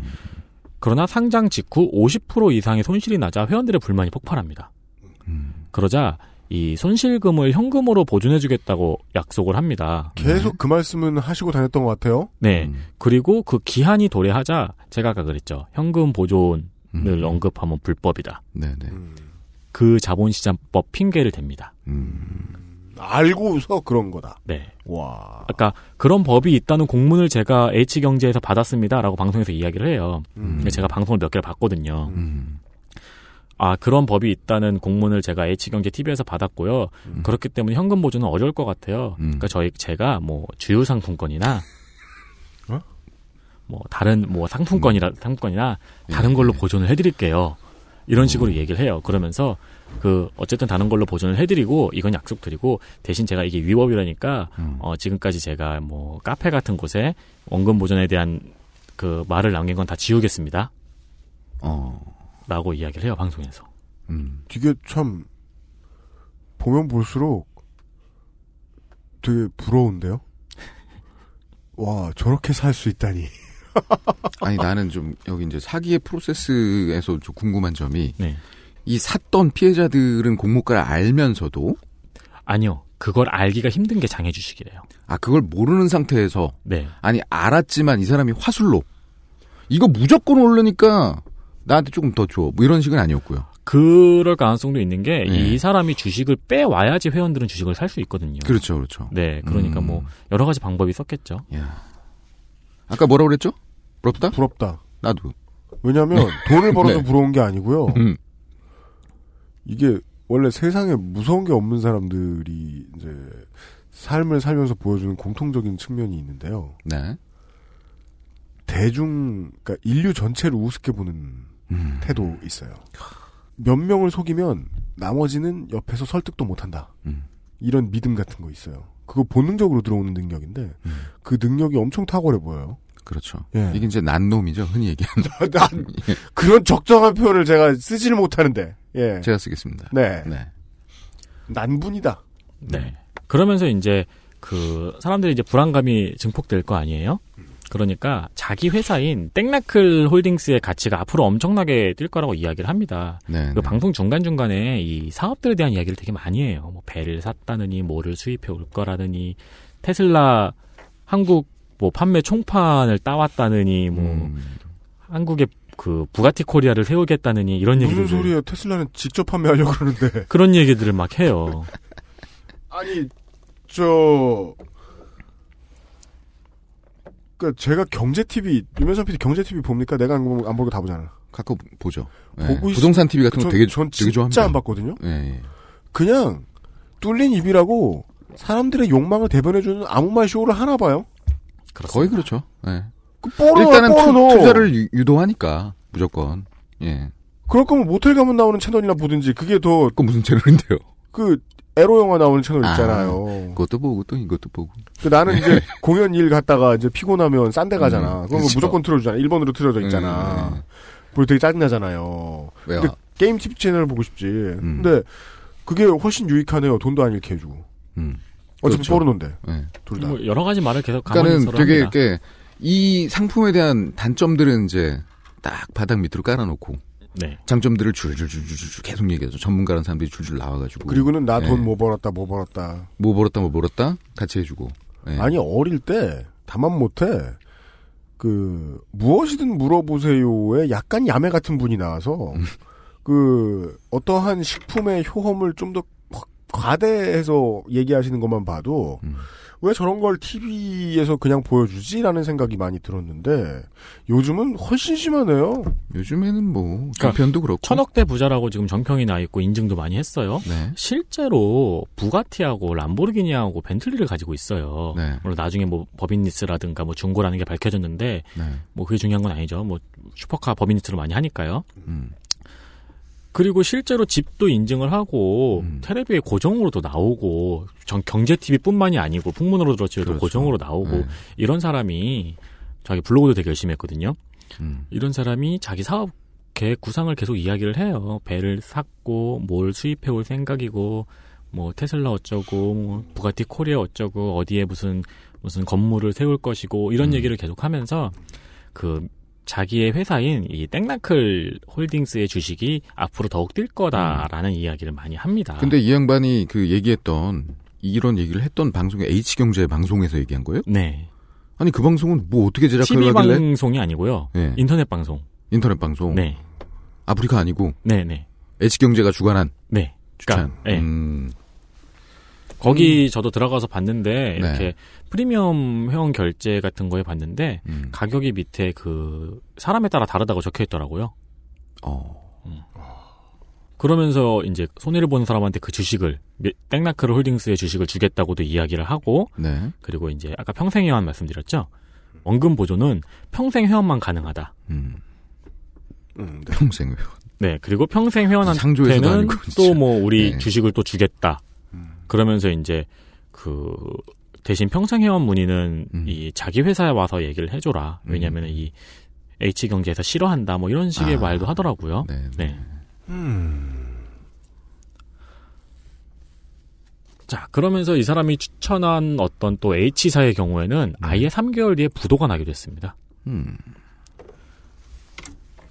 그러나 상장 직후 50% 이상의 손실이 나자 회원들의 불만이 폭발합니다. 음. 그러자 이 손실금을 현금으로 보존해주겠다고 약속을 합니다. 계속 그 말씀은 하시고 다녔던 것 같아요. 네. 음. 그리고 그 기한이 도래하자 제가 아까 그랬죠. 현금 보존을 음. 언급하면 불법이다. 네네. 그 자본시장법 핑계를 댑니다. 음. 알고서 그런 거다. 네. 와. 아까 그런 법이 있다는 공문을 제가 H경제에서 받았습니다라고 방송에서 이야기를 해요. 음. 제가 방송을 몇 개를 봤거든요. 음. 아 그런 법이 있다는 공문을 제가 H경제 TV에서 받았고요. 음. 그렇기 때문에 현금 보조는 어려울 것 같아요. 그러니까 저희 제가 뭐 주유 상품권이나 어? 뭐 다른 뭐 상품권이라 상품권이나 예, 다른 걸로 보존을 해드릴게요. 이런 식으로 얘기를 해요. 그러면서 그 어쨌든 다른 걸로 보존을 해드리고 이건 약속드리고 대신 제가 이게 위법이라니까 음. 어 지금까지 제가 뭐 카페 같은 곳에 원금 보존에 대한 그 말을 남긴 건 다 지우겠습니다. 라고 이야기를 해요 방송에서. 음. 이게 참 보면 볼수록 되게 부러운데요. 와 저렇게 살 수 있다니. 아니 나는 좀 여기 이제 사기의 프로세스에서 좀 궁금한 점이 네. 이 샀던 피해자들은 공모가를 알면서도 아니요. 그걸 알기가 힘든 게 장애 주식이래요. 아 그걸 모르는 상태에서 네. 아니 알았지만 이 사람이 화술로 이거 무조건 오르니까 나한테 조금 더 줘. 뭐 이런 식은 아니었고요. 그럴 가능성도 있는 게이 네. 사람이 주식을 빼와야지 회원들은 주식을 살 수 있거든요. 그렇죠, 그렇죠. 네, 그러니까 음. 뭐 여러 가지 방법이 썼겠죠. 아까 뭐라 그랬죠? 부럽다? 부럽다. 나도. 왜냐하면 돈을 벌어서 네. 부러운 게 아니고요. 음. 이게 원래 세상에 무서운 게 없는 사람들이 이제 삶을 살면서 보여주는 공통적인 측면이 있는데요. 네. 대중, 그러니까 인류 전체를 우습게 보는 음. 태도 있어요. 몇 명을 속이면 나머지는 옆에서 설득도 못한다. 음. 이런 믿음 같은 거 있어요. 그거 본능적으로 들어오는 능력인데 그 능력이 엄청 탁월해 보여요. 그렇죠. 예. 이게 이제 난놈이죠. 흔히 얘기하는. 난 그런 적정한 표현을 제가 쓰지를 못하는데. 예. 제가 쓰겠습니다. 네. 네. 난분이다. 네. 그러면서 이제 그 사람들이 이제 불안감이 증폭될 거 아니에요? 그러니까 자기 회사인 땡나클 홀딩스의 가치가 앞으로 엄청나게 뛸 거라고 이야기를 합니다. 네. 그 방송 중간 중간에 이 사업들에 대한 이야기를 되게 많이 해요. 뭐 배를 샀다느니 뭐를 수입해 올 거라느니 테슬라 한국 뭐 판매 총판을 따왔다느니 뭐 음. 한국에 그 부가티 코리아를 세우겠다느니 이런 얘기들 무슨 소리예요? 테슬라는 직접 판매하려고 그러는데. 그런 얘기들을 막 해요. 아니, 저, 그 제가 경제 TV 유면선 PD 경제 TV 봅니까? 내가 안, 보고- 안 보고 다 보잖아. 가끔 보죠. 예. 보고 있- 부동산 TV 같은 거 전- 되게 전 되게 진짜 좋아합니다. 안 봤거든요. 예, 예. 그냥 뚫린 입이라고 사람들의 욕망을 대변해주는 아무 말 쇼를 하나 봐요. 거의 그렇죠. 예. 뽀로 일단은 뽀로 투. 투자를 유- 유도하니까 무조건. 예. 그럴 거면 모텔 가면 나오는 채널이나 보든지 그게 더. 그 무슨 채널인데요? 그 에로 영화 나오는 채널 아, 있잖아요. 그것도 보고 또 이것도 보고. 그 나는 이제 공연 일 갔다가 이제 피곤하면 싼 데 가잖아. 음, 그럼. 무조건 틀어주잖아. 1번으로 틀어져 있잖아. 음, 그리고 되게 짜증나잖아요. 왜요? 근데 게임 TV 채널 보고 싶지. 근데 그게 훨씬 유익하네요. 돈도 안 잃게 해주고. 음. 어차피 그렇죠. 포르노인데. 예. 둘 다. 뭐 여러 가지 말을 계속 가만히 그러니까는 되게 합니다. 이렇게 이 상품에 대한 단점들은 이제 딱 바닥 밑으로 깔아놓고 네. 장점들을 줄줄줄줄줄 계속 얘기하죠. 전문가라는 사람들이 줄줄 나와가지고. 그리고는 나돈 예. 뭐 벌었다, 뭐 벌었다. 뭐 벌었다 뭐 벌었다 같이 해주고. 예. 아니, 어릴 때, 다만 못해, 그, 무엇이든 물어보세요에 약간 야매 같은 분이 나와서, 음. 그, 어떠한 식품의 효험을 좀 더 과대해서 얘기하시는 것만 봐도, 음. 왜 저런 걸 TV에서 그냥 보여주지라는 생각이 많이 들었는데, 요즘은 훨씬 심하네요. 요즘에는 뭐 그러니까 편도 그렇고. 천억대 부자라고 지금 정평이 나 있고 인증도 많이 했어요. 네. 실제로 부가티하고 람보르기니하고 벤틀리를 가지고 있어요. 네. 물론 나중에 뭐 법인리스라든가 뭐 중고라는 게 밝혀졌는데 네. 뭐 그게 중요한 건 아니죠. 뭐 슈퍼카 법인리스를 많이 하니까요. 음. 그리고 실제로 집도 인증을 하고 음. 테레비에 고정으로도 나오고 전 경제 TV뿐만이 아니고 풍문으로 들었지도 그렇죠. 고정으로 나오고 네. 이런 사람이 자기 블로그도 되게 열심히 했거든요. 음. 이런 사람이 자기 사업 계획 구상을 계속 이야기를 해요. 배를 샀고 뭘 수입해 올 생각이고 뭐 테슬라 어쩌고 뭐 부가티 코리아 어쩌고 어디에 무슨 무슨 건물을 세울 것이고 이런 음. 얘기를 계속 하면서 그 자기의 회사인 이 땡나클 홀딩스의 주식이 앞으로 더욱 뛸 거다라는 이야기를 많이 합니다. 음. 근데 이 양반이 그 얘기했던 이런 얘기를 했던 방송에 H경제 방송에서 얘기한 거예요? 네. 아니 그 방송은 뭐 어떻게 제작을 TV 하길래? 방송이 아니고요. 예. 인터넷 방송. 인터넷 방송. 네. 아프리카 아니고 네, 네. H경제가 주관한 네. 추천. 그러니까, 네. 음. 거기 저도 들어가서 봤는데 이렇게 네. 프리미엄 회원 결제 같은 거에 봤는데 음. 가격이 밑에 그 사람에 따라 다르다고 적혀 있더라고요. 어. 그러면서 이제 손해를 보는 사람한테 그 주식을 미- 땡나크르 홀딩스의 주식을 주겠다고도 이야기를 하고 네. 그리고 이제 아까 평생 회원 말씀드렸죠. 원금 보조는 평생 회원만 가능하다. 음, 네. 평생 회원. 네, 그리고 평생 회원한테는. 또 뭐 우리 네. 주식을 또 주겠다. 그러면서 이제 그 대신 평생 회원 문의는 음. 이 자기 회사에 와서 얘기를 해줘라. 왜냐하면 이 H 경제에서 싫어한다. 뭐 이런 식의 아. 말도 하더라고요. 네. 자, 그러면서 이 사람이 추천한 어떤 또 H사의 경우에는 아예 3개월 뒤에 부도가 나기도 했습니다. 음.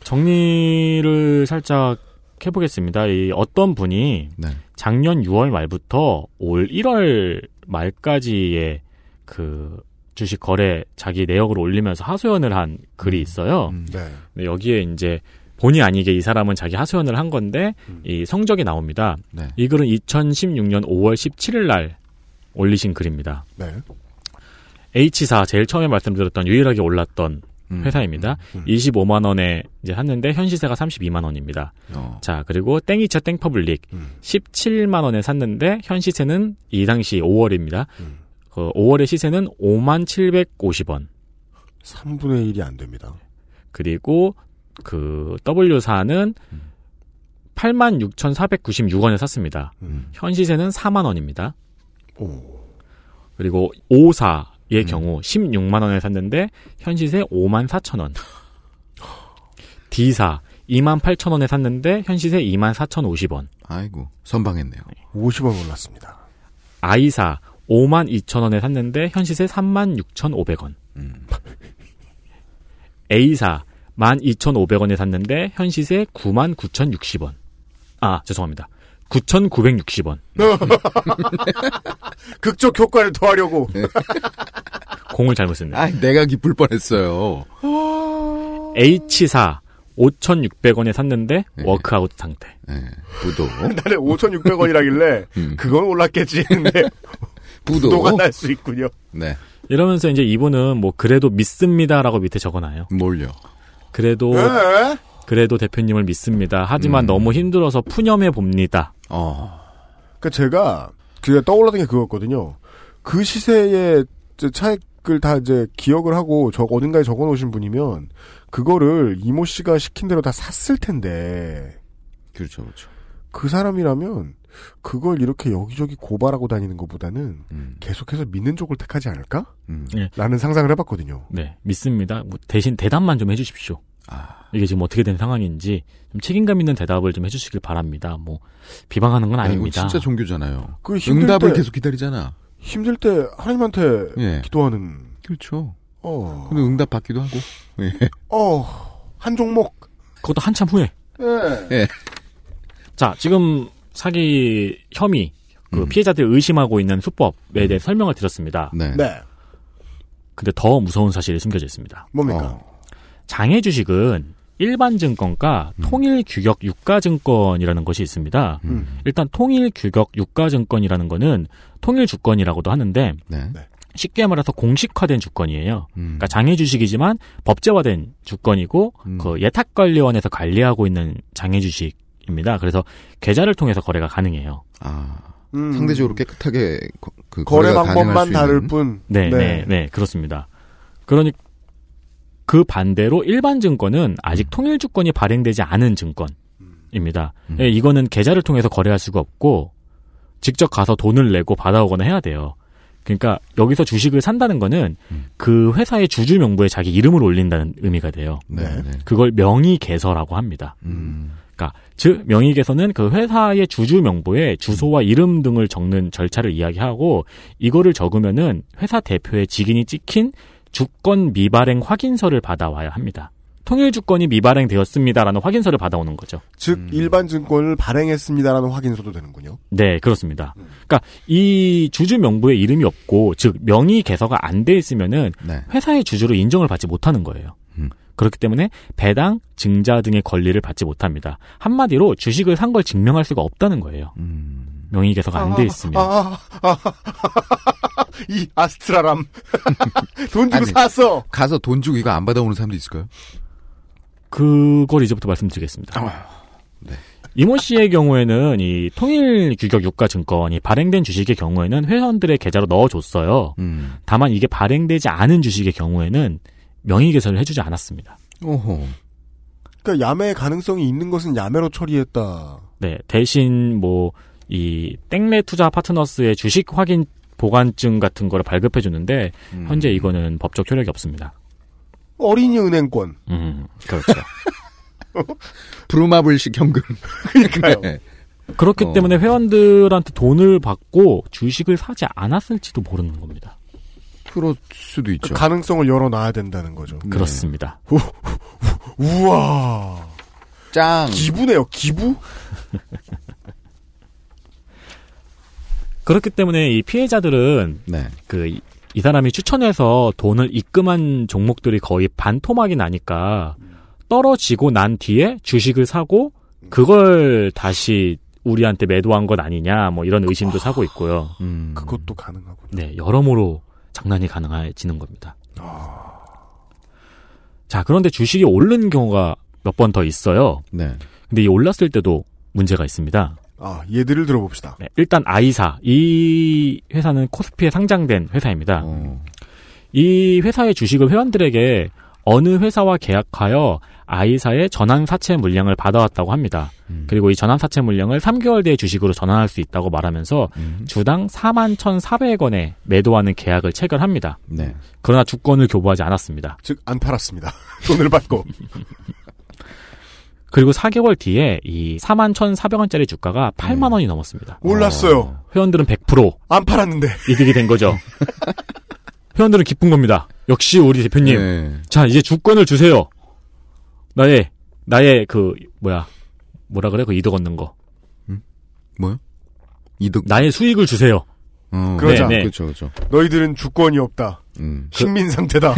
정리를 살짝 해보겠습니다. 이 어떤 분이 네. 작년 6월 말부터 올 1월 말까지의 그 주식 거래 자기 내역을 올리면서 하소연을 한 글이 있어요. 네. 근데 여기에 이제 본의 아니게 이 사람은 자기 하소연을 한 건데 이 성적이 나옵니다. 네. 이 글은 2016년 5월 17일 날 올리신 글입니다. 네. H사 제일 처음에 말씀드렸던 유일하게 올랐던 음. 회사입니다. 25만 원에 이제 샀는데 현 시세가 32만 원입니다. 어. 자 그리고 땡이차 땡퍼블릭 17만 원에 샀는데 현 시세는 이 당시 5월입니다. 그 5월의 시세는 5만 750원. 3분의 1이 안 됩니다. 그리고 그 W사는 8만 6,496원에 샀습니다. 현 시세는 4만 원입니다. 그리고 5 사의 경우 16만 원에 샀는데 현 시세 5만 4천 원. D사 2만 8천 원에 샀는데 현 시세 2만 4천 50 원. 아이고 선방했네요. 50원 올랐습니다. I사 5만 2천 원에 샀는데 현 시세 3만 6천 5백원. A사 1만 2,500원에 샀는데 현 시세 9만 9,060원. 아 죄송합니다. 9,960원. 극적 효과를 더하려고. 공을 잘못 썼네. 아, 내가 기쁠 뻔했어요. H사 5,600원에 샀는데 워크아웃 상태. 부도. 나는 5,600원이라길래 그건 올랐겠지 했는데 부도. 부도가 날 수 있군요. 네. 이러면서 이제 이분은 뭐 그래도 믿습니다라고 밑에 적어놔요. 뭘요? 그래도 에? 그래도 대표님을 믿습니다. 하지만 너무 힘들어서 푸념해 봅니다. 어. 그러니까 제가 그게 떠올랐던 게 그거였거든요. 그 시세의 이제 차익을 다 이제 기억을 하고 저 어딘가에 적어 놓으신 분이면 그거를 이모 씨가 시킨 대로 다 샀을 텐데 그렇죠, 그렇죠. 그 사람이라면 그걸 이렇게 여기저기 고발하고 다니는 것보다는 계속해서 믿는 쪽을 택하지 않을까? 예. 라는 상상을 해봤거든요. 네, 믿습니다. 뭐 대신 대답만 좀 해주십시오. 이게 지금 어떻게 된 상황인지 좀 책임감 있는 대답을 좀 해주시길 바랍니다. 뭐 비방하는 건 아닙니다. 진짜 종교잖아요. 그 힘들 응답을 때- 계속 기다리잖아. 힘들 때 하나님한테 예. 기도하는. 그렇죠. 어. 근데 응답 받기도 하고. 예. 어. 한 종목. 그것도 한참 후에. 예. 예. 자, 지금 사기 혐의, 그 피해자들 의심하고 있는 수법에 대해 설명을 드렸습니다. 네. 네. 근데 더 무서운 사실이 숨겨져 있습니다. 뭡니까? 장애 주식은 일반 증권과 통일 규격 유가 증권이라는 것이 있습니다. 일단 통일 규격 유가 증권이라는 거는 통일 주권이라고도 하는데 네. 쉽게 말해서 공식화된 주권이에요. 음. 그러니까 장애 주식이지만 법제화된 주권이고 그 예탁 관리원에서 관리하고 있는 장애 주식입니다. 그래서 계좌를 통해서 거래가 가능해요. 아. 음. 상대적으로 깨끗하게 거- 그 거래 방법만 수 다를. 뿐. 네, 네, 네, 그렇습니다. 그러니 그 반대로 일반 증권은 아직 통일 주권이 발행되지 않은 증권입니다. 예, 이거는 계좌를 통해서 거래할 수가 없고 직접 가서 돈을 내고 받아오거나 해야 돼요. 그러니까 여기서 주식을 산다는 거는 그 회사의 주주 명부에 자기 이름을 올린다는 의미가 돼요. 네, 네. 그걸 명의 개서라고 합니다. 그러니까 즉 명의 개서는 그 회사의 주주 명부에 주소와 이름 등을 적는 절차를 이야기하고 이거를 적으면은 회사 대표의 직인이 찍힌 주권 미발행 확인서를 받아와야 합니다. 통일 주권이 미발행되었습니다라는 확인서를 받아오는 거죠. 즉 일반 증권을 발행했습니다라는 확인서도 되는군요. 네, 그렇습니다. 그러니까 이 주주 명부에 이름이 없고 즉 명의 개서가 안 돼 있으면은 네. 회사의 주주로 인정을 받지 못하는 거예요. 그렇기 때문에 배당, 증자 등의 권리를 받지 못합니다. 한마디로 주식을 산 걸 증명할 수가 없다는 거예요. 명의 개서가 안 돼 있으면. 아, 아, 아, 이 아스트라람 돈 주고 아니, 샀어. 가서 돈 주고 이거 안 받아오는 사람도 있을까요? 그걸 이제부터 말씀드리겠습니다. 네. 이모 씨의 경우에는 이 통일 규격 유가 증권이 발행된 주식의 경우에는 회원들의 계좌로 넣어줬어요. 음. 다만 이게 발행되지 않은 주식의 경우에는 명의 개설을 해주지 않았습니다. 오호. 그러니까 야매 가능성이 있는 것은 야매로 처리했다. 네, 대신 뭐 이 땡레 투자 파트너스의 주식 확인 보관증 같은 거를 발급해 주는데 음. 현재 이거는 법적 효력이 없습니다. 어린이 은행권. 음, 그렇죠. 브루마블식 현금. 그러니까요. 네. 그렇기 어. 때문에 회원들한테 돈을 받고 주식을 사지 않았을지도 모르는 겁니다. 그럴 수도 있죠. 그 가능성을 열어놔야 된다는 거죠. 네. 그렇습니다. 우와. 짱. 기부네요, 기부? 그렇기 때문에 이 피해자들은 네. 그이 사람이 추천해서 돈을 입금한 종목들이 거의 반토막이 나니까 떨어지고 난 뒤에 주식을 사고 그걸 다시 우리한테 매도한 것 아니냐 뭐 이런 의심도 사고 있고요. 음. 그것도 가능하고. 네, 여러모로 장난이 가능해지는 겁니다. 자, 그런데 주식이 오른 경우가 몇 번 더 있어요. 네. 근데 이 올랐을 때도 문제가 있습니다. 아, 얘들을 들어봅시다. 네, 일단 아이사. 이 회사는 코스피에 상장된 회사입니다. 어. 이 회사의 주식을 회원들에게 어느 회사와 계약하여 아이사의 전환 사채 물량을 받아왔다고 합니다. 음. 그리고 이 전환 사채 물량을 3개월 뒤에 주식으로 전환할 수 있다고 말하면서 음. 주당 4만 1,400원에 매도하는 계약을 체결합니다. 네. 그러나 주권을 교부하지 않았습니다. 즉, 안 팔았습니다. 돈을 받고. 그리고 4개월 뒤에 이 4만 1,400원짜리 주가가 8만 원이 넘었습니다. 올랐어요. 회원들은 100%안 팔았는데. 이득이 된 거죠. 회원들은 기쁜 겁니다. 역시 우리 대표님. 네. 자, 이제 주권을 주세요. 나의, 나의 그, 뭐야. 뭐라 그래? 그 이득 얻는 거. 뭐요? 이득. 나의 수익을 주세요. 어. 그러자. 네, 네. 그렇죠, 그렇죠. 너희들은 주권이 없다. 음. 식민 상태다.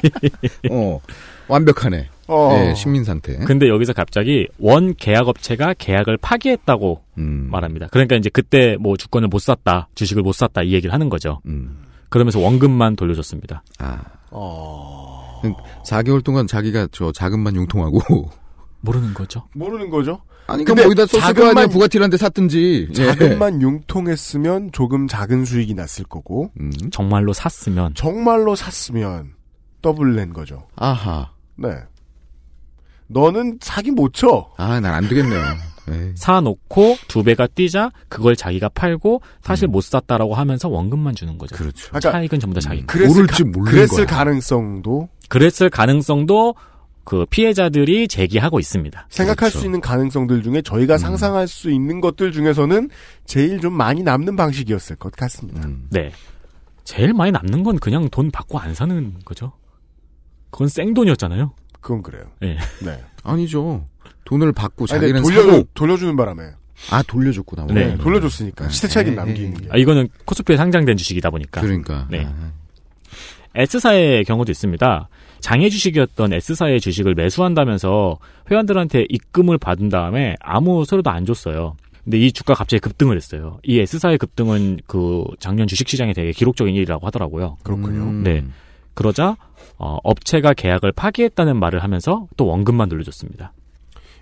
어. 완벽하네. 어. 네, 식민 상태. 근데 여기서 갑자기 원 계약 업체가 계약을 파기했다고 음. 말합니다. 그러니까 이제 그때 뭐 주권을 못 샀다, 주식을 못 샀다 이 얘기를 하는 거죠. 음. 그러면서 원금만 돌려줬습니다. 아. 어. 4개월 동안 자기가 저 자금만 융통하고. 모르는 거죠. 모르는 거죠? 아니, 근데 그럼 어디다 썼을 거 아니야? 자금만- 부가티란데 샀든지. 예. 자금만 융통했으면 조금 작은 수익이 났을 거고, 음. 정말로 샀으면 정말로 샀으면 더블 낸 거죠. 아하. 네. 너는 사기 못 쳐. 아, 난 안 되겠네요. 에이. 사놓고 두 배가 뛰자 그걸 자기가 팔고 사실 못 샀다라고 하면서 원금만 주는 거죠. 그렇죠. 아까 차익은 전부 다 자기. 거. 그랬을, 모를지 가, 그랬을. 가능성도 그랬을 가능성도 그 피해자들이 제기하고 있습니다. 생각할 그렇죠. 수 있는 가능성들 중에 저희가 상상할 수 있는 것들 중에서는 제일 좀 많이 남는 방식이었을 것 같습니다. 음. 네. 제일 많이 남는 건 그냥 돈 받고 안 사는 거죠. 그건 생돈이었잖아요. 그건 그래요. 네. 네. 아니죠. 돈을 받고 자기는 돌려, 사고. 돌려주는 바람에. 아, 돌려줬구나. 네. 네, 돌려줬으니까. 시세 차익이 에이, 남기는 게. 아, 이거는 코스피에 상장된 주식이다 보니까. 그러니까. 네. 아, S사의 경우도 있습니다. 장애 주식이었던 S사의 주식을 매수한다면서 회원들한테 입금을 받은 다음에 아무 소리도 안 줬어요. 근데 이 주가 갑자기 급등을 했어요. 이 S사의 급등은 그 작년 주식 시장에 되게 기록적인 일이라고 하더라고요. 그렇군요. 음. 네. 그러자 어, 업체가 계약을 파기했다는 말을 하면서 또 원금만 돌려줬습니다.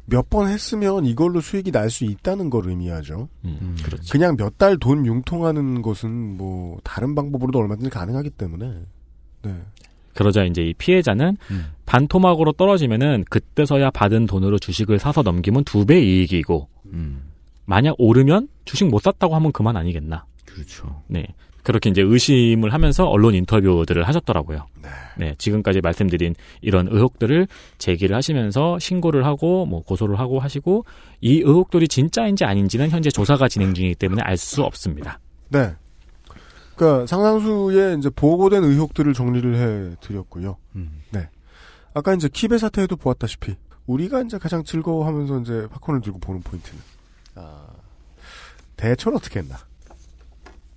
몇 번 했으면 이걸로 수익이 날 수 있다는 걸 의미하죠. 음, 그렇죠. 그냥 몇 달 돈 융통하는 것은 뭐 다른 방법으로도 얼마든지 가능하기 때문에. 네. 그러자 이제 이 피해자는 음. 반토막으로 떨어지면은 그때서야 받은 돈으로 주식을 사서 넘기면 두 배 이익이고 음. 만약 오르면 주식 못 샀다고 하면 그만 아니겠나. 그렇죠. 네. 그렇게 이제 의심을 하면서 언론 인터뷰들을 하셨더라고요. 네. 지금까지 말씀드린 이런 의혹들을 제기를 하시면서 신고를 하고 뭐 고소를 하고 하시고 이 의혹들이 진짜인지 아닌지는 현재 조사가 진행 중이기 때문에 알 수 없습니다. 네. 그러니까 상당수의 이제 보고된 의혹들을 정리를 해 드렸고요. 음. 네. 아까 이제 키베 사태에도 보았다시피 우리가 이제 가장 즐거워하면서 이제 팝콘을 들고 보는 포인트는 아, 대처를 어떻게 했나?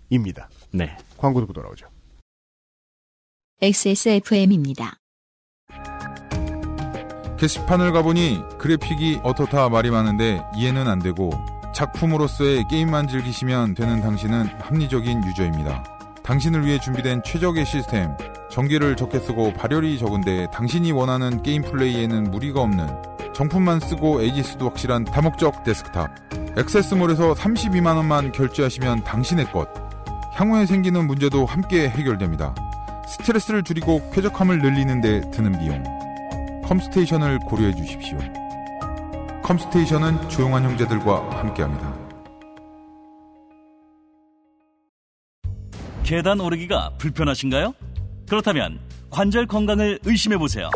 입니다. 네. 광고 듣고 돌아오죠. XSFM입니다. 게시판을 가보니 그래픽이 어떻다 말이 많은데 이해는 안 되고 작품으로서의 게임만 즐기시면 되는 당신은 합리적인 유저입니다. 당신을 위해 준비된 최적의 시스템, 전기를 적게 쓰고 발열이 적은데 당신이 원하는 게임 플레이에는 무리가 없는 정품만 쓰고 에이에스도 확실한 다목적 데스크탑. 액세스몰에서 32만원만 결제하시면 당신의 것. 향후에 생기는 문제도 함께 해결됩니다. 스트레스를 줄이고 쾌적함을 늘리는 데 드는 비용. 컴스테이션을 고려해 주십시오. 컴스테이션은 조용한 형제들과 함께합니다. 계단 오르기가 불편하신가요? 그렇다면 관절 건강을 의심해 보세요.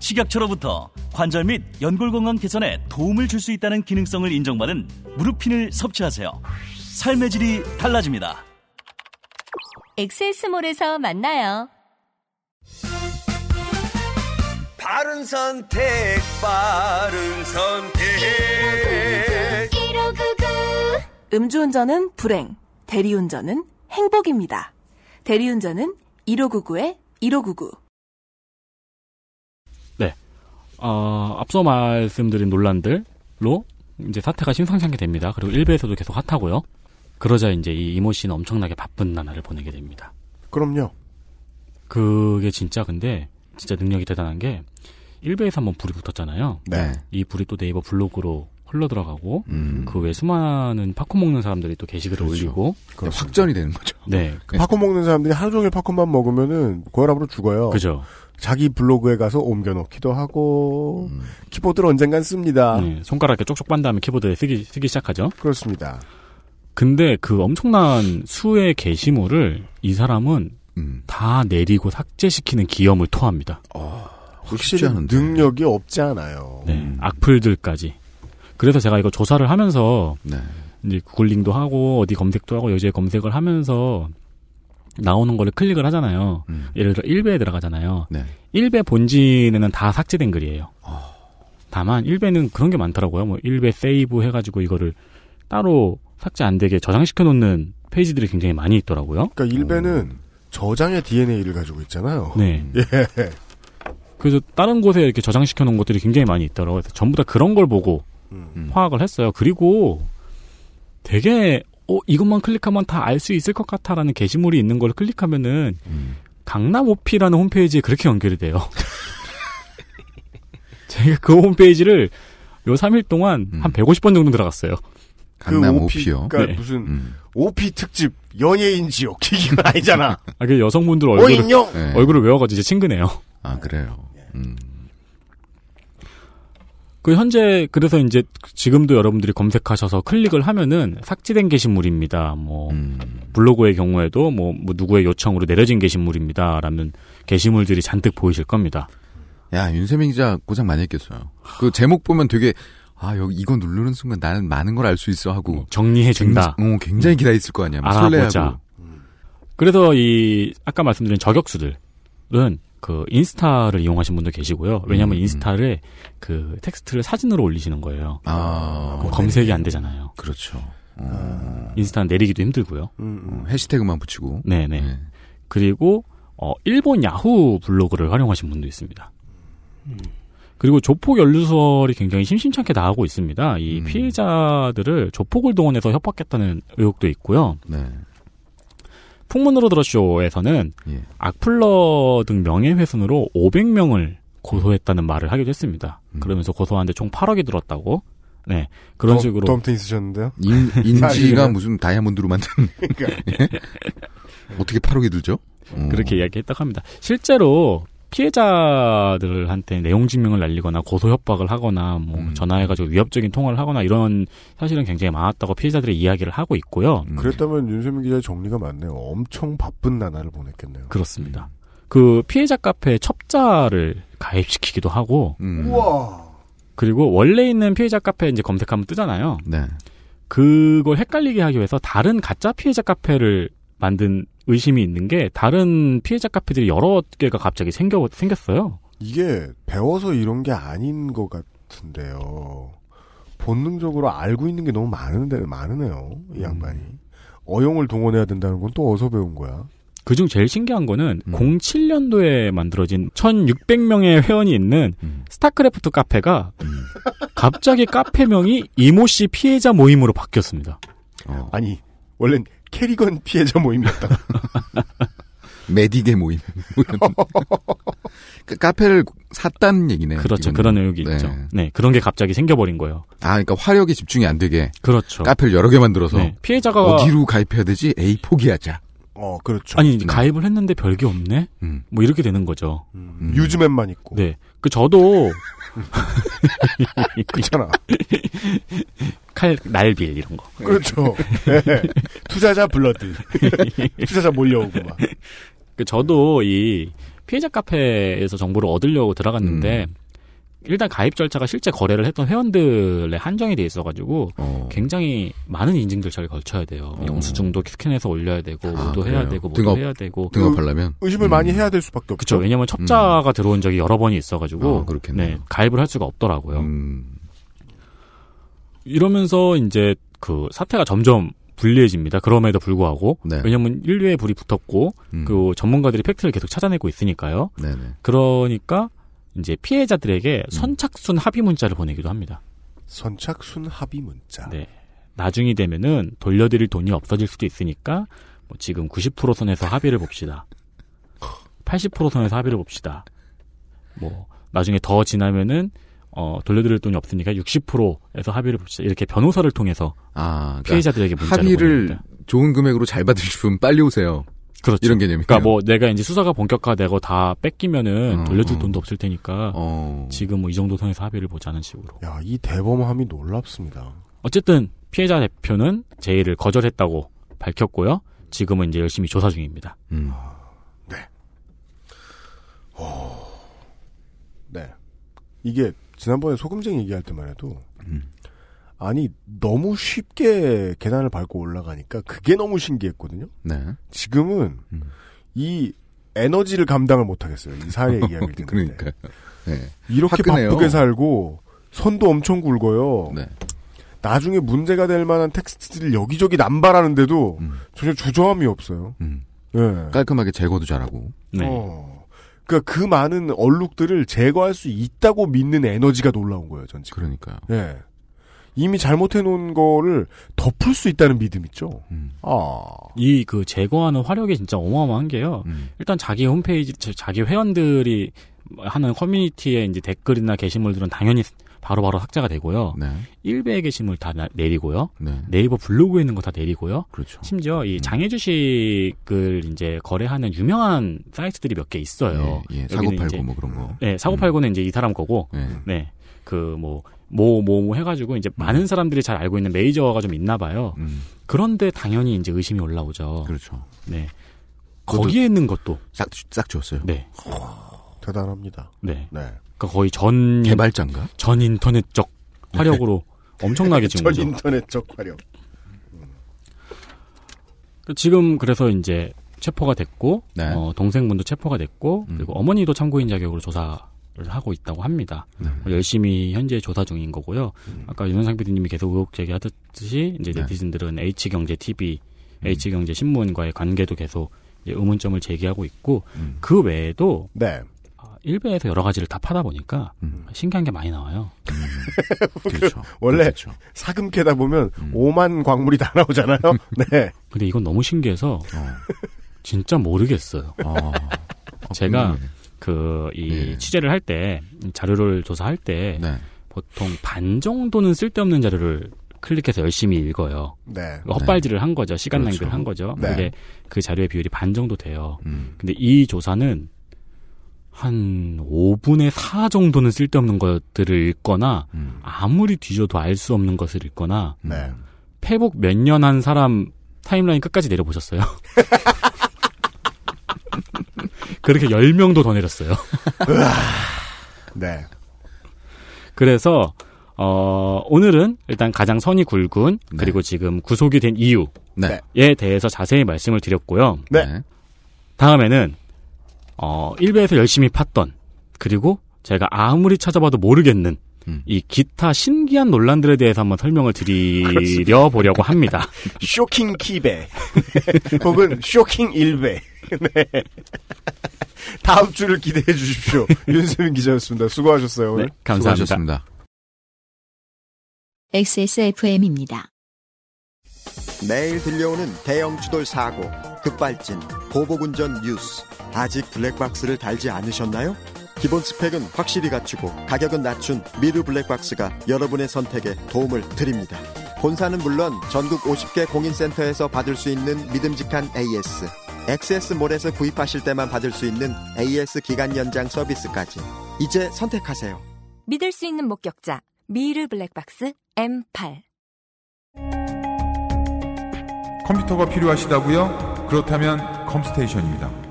식약처로부터 관절 및 연골 건강 개선에 도움을 줄 수 있다는 기능성을 인정받은 무릎핀을 섭취하세요. 삶의 질이 달라집니다. 엑세스몰에서 만나요. 바른 선택, 바른 선택. 음주운전은 불행, 대리운전은 행복입니다. 대리운전은 1599에 1599. 네. 어, 앞서 말씀드린 논란들로 이제 사태가 심상찮게 됩니다. 그리고 일베에서도 계속 핫하고요. 그러자 이제 이 이모 씨는 엄청나게 바쁜 나날을 보내게 됩니다. 그럼요. 그게 진짜 근데 진짜 능력이 대단한 게 일베에서 한번 불이 붙었잖아요. 네. 이 불이 또 네이버 블로그로 흘러 들어가고 음. 그외 수많은 팝콘 먹는 사람들이 또 게시글을 올리고 확전이 되는 거죠. 네. 그 팝콘 먹는 사람들이 하루 종일 팝콘만 먹으면은 고혈압으로 죽어요. 그죠. 자기 블로그에 가서 옮겨놓기도 하고 키보드를 언젠간 씁니다. 네, 손가락에 쪽쪽 빤 다음에 키보드에 쓰기 쓰기 시작하죠. 그렇습니다. 근데 그 엄청난 수의 게시물을 이 사람은 음. 다 내리고 삭제시키는 기염을 토합니다. 확실히 능력이 없지 않아요. 네, 악플들까지. 그래서 제가 이거 조사를 하면서 네. 이제 구글링도 하고 어디 검색도 하고 여기에 검색을 하면서 나오는 거를 클릭을 하잖아요. 예를 들어 1배에 들어가잖아요. 네. 1배 본진에는 다 삭제된 글이에요. 다만 1배는 그런 게 많더라고요. 뭐 1배 세이브 해가지고 이거를 따로 삭제 안 되게 저장시켜 놓는 페이지들이 굉장히 많이 있더라고요. 그러니까 일베는 저장의 DNA를 가지고 있잖아요. 네. 예. 그래서 다른 곳에 이렇게 저장시켜 놓은 것들이 굉장히 많이 있더라고요. 전부 다 그런 걸 보고 음. 파악을 했어요. 그리고 되게 어 이것만 클릭하면 다 알 수 있을 것 같아라는 게시물이 있는 걸 클릭하면은 강남 오피라는 홈페이지에 그렇게 연결이 돼요. 제가 그 홈페이지를 요 3일 동안 한 150번 정도 들어갔어요. 강남 그 오피요? 그러니까 네. 무슨 오피 특집 연예인 지옥 이건 아니잖아. 아, 그 여성분들 얼굴을 오인용! 네. 얼굴을 외워가지고 이제 친근해요. 아 그래요. 음. 그 현재 그래서 이제 지금도 여러분들이 검색하셔서 클릭을 하면은 삭제된 게시물입니다. 뭐 음. 블로그의 경우에도 뭐, 뭐 누구의 요청으로 내려진 게시물입니다라는 게시물들이 잔뜩 보이실 겁니다. 야 윤세민 기자 고생 많이 했겠어요. 그 제목 보면 되게 아 여기 이거 누르는 순간 나는 많은 걸 알 수 있어 하고 정리해 준다. 굉장히, 어, 굉장히 기다 있을 거 아니야. 막 알아보자. 설레하고. 그래서 이 아까 말씀드린 저격수들은 그 인스타를 이용하신 분도 계시고요. 왜냐하면 인스타를 그 텍스트를 사진으로 올리시는 거예요. 아 그럼 검색이 안 되잖아요. 그렇죠. 인스타는 내리기도 힘들고요. 어, 해시태그만 붙이고. 네네. 그리고 어, 일본 야후 블로그를 활용하신 분도 있습니다. 그리고 조폭 연루설이 굉장히 심심찮게 나오고 있습니다. 이 피해자들을 조폭을 동원해서 협박했다는 의혹도 있고요. 네. 풍문으로 들었쇼에서는 예. 악플러 등 명예훼손으로 500명을 고소했다는 말을 하기도 했습니다. 그러면서 고소하는데 총 8억이 들었다고. 네. 그런 덤- 식으로. 덤탱이 쓰셨는데요? 인, 인지가. 무슨 다이아몬드로 만든 어떻게 8억이 들죠? 어. 그렇게 이야기했다고 합니다. 실제로 피해자들한테 내용 증명을 날리거나 고소 협박을 하거나 뭐 음. 전화해가지고 위협적인 통화를 하거나 이런 사실은 굉장히 많았다고 피해자들이 이야기를 하고 있고요. 음. 그랬다면 윤세민 기자의 정리가 맞네요. 엄청 바쁜 나날을 보냈겠네요. 그렇습니다. 그 피해자 카페에 첩자를 가입시키기도 하고 음. 우와. 그리고 원래 있는 피해자 카페 이제 검색하면 뜨잖아요. 네. 그걸 헷갈리게 하기 위해서 다른 가짜 피해자 카페를 만든 의심이 있는 게 다른 피해자 카페들이 여러 개가 갑자기 생겨 생겼어요. 이게 배워서 이런 게 아닌 것 같은데요. 본능적으로 알고 있는 게 너무 많은데 많으네요. 이 양반이. 어용을 동원해야 된다는 건 또 어디서 배운 거야? 그중 제일 신기한 거는 음. 07년도에 만들어진 1600명의 회원이 있는 음. 스타크래프트 카페가 갑자기 카페명이 이모 씨 피해자 모임으로 바뀌었습니다. 어. 아니, 원래는 캐리건 피해자 모임이었다. 메디게 모임. 그 카페를 샀다는 얘기네요. 그렇죠. 이거는. 그런 의혹이 네. 있죠. 네, 그런 게 갑자기 생겨버린 거예요. 아, 그러니까 화력이 집중이 안 되게. 그렇죠. 카페를 여러 개 만들어서 네, 피해자가 어디로 가입해야 되지? 에이 포기하자. 어, 그렇죠. 아니 가입을 했는데 별게 없네. 음. 뭐 이렇게 되는 거죠. 음. 유즈맨만 있고. 네, 그 저도 그렇잖아. 칼 날빌 이런 거. 그렇죠. 네. 투자자 블러드. 투자자 몰려오고 막. 그 저도 이 피해자 카페에서 정보를 얻으려고 들어갔는데 일단 가입 절차가 실제 거래를 했던 회원들의 한정이 돼 있어가지고 어. 굉장히 많은 인증 절차를 거쳐야 돼요. 영수증도 스캔해서 올려야 되고 뭐도 해야 그래요? 되고 뭐도 등업- 해야 되고 등업하려면? 의심을 많이 해야 될 수밖에 없죠. 그렇죠. 왜냐면 첩자가 들어온 적이 여러 번이 있어가지고 어, 그렇겠네요. 네, 가입을 할 수가 없더라고요. 음. 이러면서 이제 그 사태가 점점 불리해집니다. 그럼에도 불구하고 네. 왜냐면 인류에 불이 붙었고 음. 그 전문가들이 팩트를 계속 찾아내고 있으니까요. 네네. 그러니까 이제 피해자들에게 음. 선착순 합의 문자를 보내기도 합니다. 선착순 합의 문자. 네. 나중이 되면은 돌려드릴 돈이 없어질 수도 있으니까 뭐 지금 90% 선에서 합의를 봅시다. 80% 선에서 합의를 봅시다. 뭐 나중에 더 지나면은 어 돌려드릴 돈이 없으니까 60%에서 합의를 봅시다. 이렇게 변호사를 통해서 아, 그러니까 피해자들에게 문자를 합의를 보냅니다. 좋은 금액으로 잘 받으실 분 빨리 오세요. 그렇죠. 이런 개념이에요. 그러니까 뭐 내가 이제 수사가 본격화되고 다 뺏기면은 어, 돌려줄 어. 돈도 없을 테니까 어. 지금 뭐 이 정도 선에서 합의를 보자는 식으로. 야, 이 대범함이 놀랍습니다. 어쨌든 피해자 대표는 제의를 거절했다고 밝혔고요. 지금은 이제 열심히 조사 중입니다. 음. 네. 이게 지난번에 소금쟁이 얘기할 때만 해도 음. 아니 너무 쉽게 계단을 밟고 올라가니까 그게 너무 신기했거든요. 네. 지금은 음. 이 에너지를 감당을 못 하겠어요. 이 사회 이야기를 듣는데. 그러니까요. 네. 이렇게 화끈해요. 바쁘게 살고 손도 엄청 굵어요. 네. 나중에 문제가 될 만한 텍스트들을 여기저기 남발하는데도 전혀 주저함이 없어요. 음. 예. 깔끔하게 제거도 잘하고. 네. 어. 그러니까 그 많은 얼룩들을 제거할 수 있다고 믿는 에너지가 놀라운 거예요, 전 지금. 그러니까요. 예. 이미 잘못해 놓은 거를 덮을 수 있다는 믿음 있죠. 음. 아. 이 그 제거하는 화력이 진짜 어마어마한 게요. 음. 일단 자기 홈페이지, 자- 자기 회원들이 하는 커뮤니티에 이제 댓글이나 게시물들은 당연히 바로바로 삭제가 되고요. 네. 일베의 게시물 다 나- 내리고요. 네. 네이버 블로그에 있는 거 다 내리고요. 그렇죠. 심지어 이 장애 주식을 이제 거래하는 유명한 사이트들이 몇 개 있어요. 예, 예. 여기는 사고 팔고 이제- 뭐 그런 거. 네, 사고 팔고는 이제 이 사람 거고, 네. 네, 그 뭐 뭐 뭐 뭐 해가지고 이제 많은 사람들이 잘 알고 있는 메이저가 좀 있나 봐요. 음. 그런데 당연히 이제 의심이 올라오죠. 그렇죠. 네, 거기에 있는 것도 싹, 싹 지웠어요. 네, 대단합니다. 네, 네. 그러니까 거의 전 개발자인가? 전 인터넷적 화력으로 엄청나게 지금 전 거죠. 인터넷적 활용. 지금 그래서 이제 체포가 됐고 네. 어, 동생분도 체포가 됐고 음. 그리고 어머니도 참고인 자격으로 조사를 하고 있다고 합니다. 네. 어, 열심히 현재 조사 중인 거고요. 아까 윤현상 PD님이 계속 의혹 제기하듯이 이제 네. 네티즌들은 H경제 TV, H경제 신문과의 관계도 계속 의문점을 제기하고 있고 음. 그 외에도 네. 아, 일베에서 여러 가지를 다 파다 보니까 음. 신기한 게 많이 나와요. 그렇죠. 원래 그렇겠죠. 사금 캐다 보면 음. 오만 광물이 다 나오잖아요. 네. 근데 이건 너무 신기해서 어. 진짜 모르겠어요. 아. 제가 음. 그이 예. 취재를 할 때 자료를 조사할 때 네. 보통 반 정도는 쓸데없는 자료를 클릭해서 열심히 읽어요. 네. 헛발질을 한 거죠. 시간 그렇죠. 낭비를 한 거죠. 네. 근데 그 자료의 비율이 반 정도 돼요. 음. 근데 이 조사는 한 5분의 4 정도는 쓸데없는 것들을 읽거나 음. 아무리 뒤져도 알 수 없는 것을 읽거나 네. 페북 몇 년 한 사람 타임라인 끝까지 내려보셨어요? 그렇게 10명도 더 내렸어요. 네. 그래서 어, 오늘은 일단 가장 선이 굵은 네. 그리고 지금 구속이 된 이유에 네. 대해서 자세히 말씀을 드렸고요. 네. 다음에는 어, 일베에서 열심히 팠던 그리고 제가 아무리 찾아봐도 모르겠는 음. 이 기타 신기한 논란들에 대해서 한번 설명을 드려 보려고 합니다. 쇼킹 키배. 혹은 쇼킹 일배. 네. 다음 주를 기대해 주십시오. 윤세민 기자였습니다. 수고하셨어요. 오늘. 네, 감사합니다. 수고하셨습니다. XSFM입니다. 매일 들려오는 대형 추돌 사고, 급발진, 보복운전 뉴스. 아직 블랙박스를 달지 않으셨나요? 기본 스펙은 확실히 갖추고 가격은 낮춘 미르 블랙박스가 여러분의 선택에 도움을 드립니다. 본사는 물론 전국 50개 공인센터에서 받을 수 있는 믿음직한 AS, XS몰에서 구입하실 때만 받을 수 있는 AS 기간 연장 서비스까지 이제 선택하세요. 믿을 수 있는 목격자 미르 블랙박스 M8 컴퓨터가 필요하시다고요? 그렇다면 컴스테이션입니다.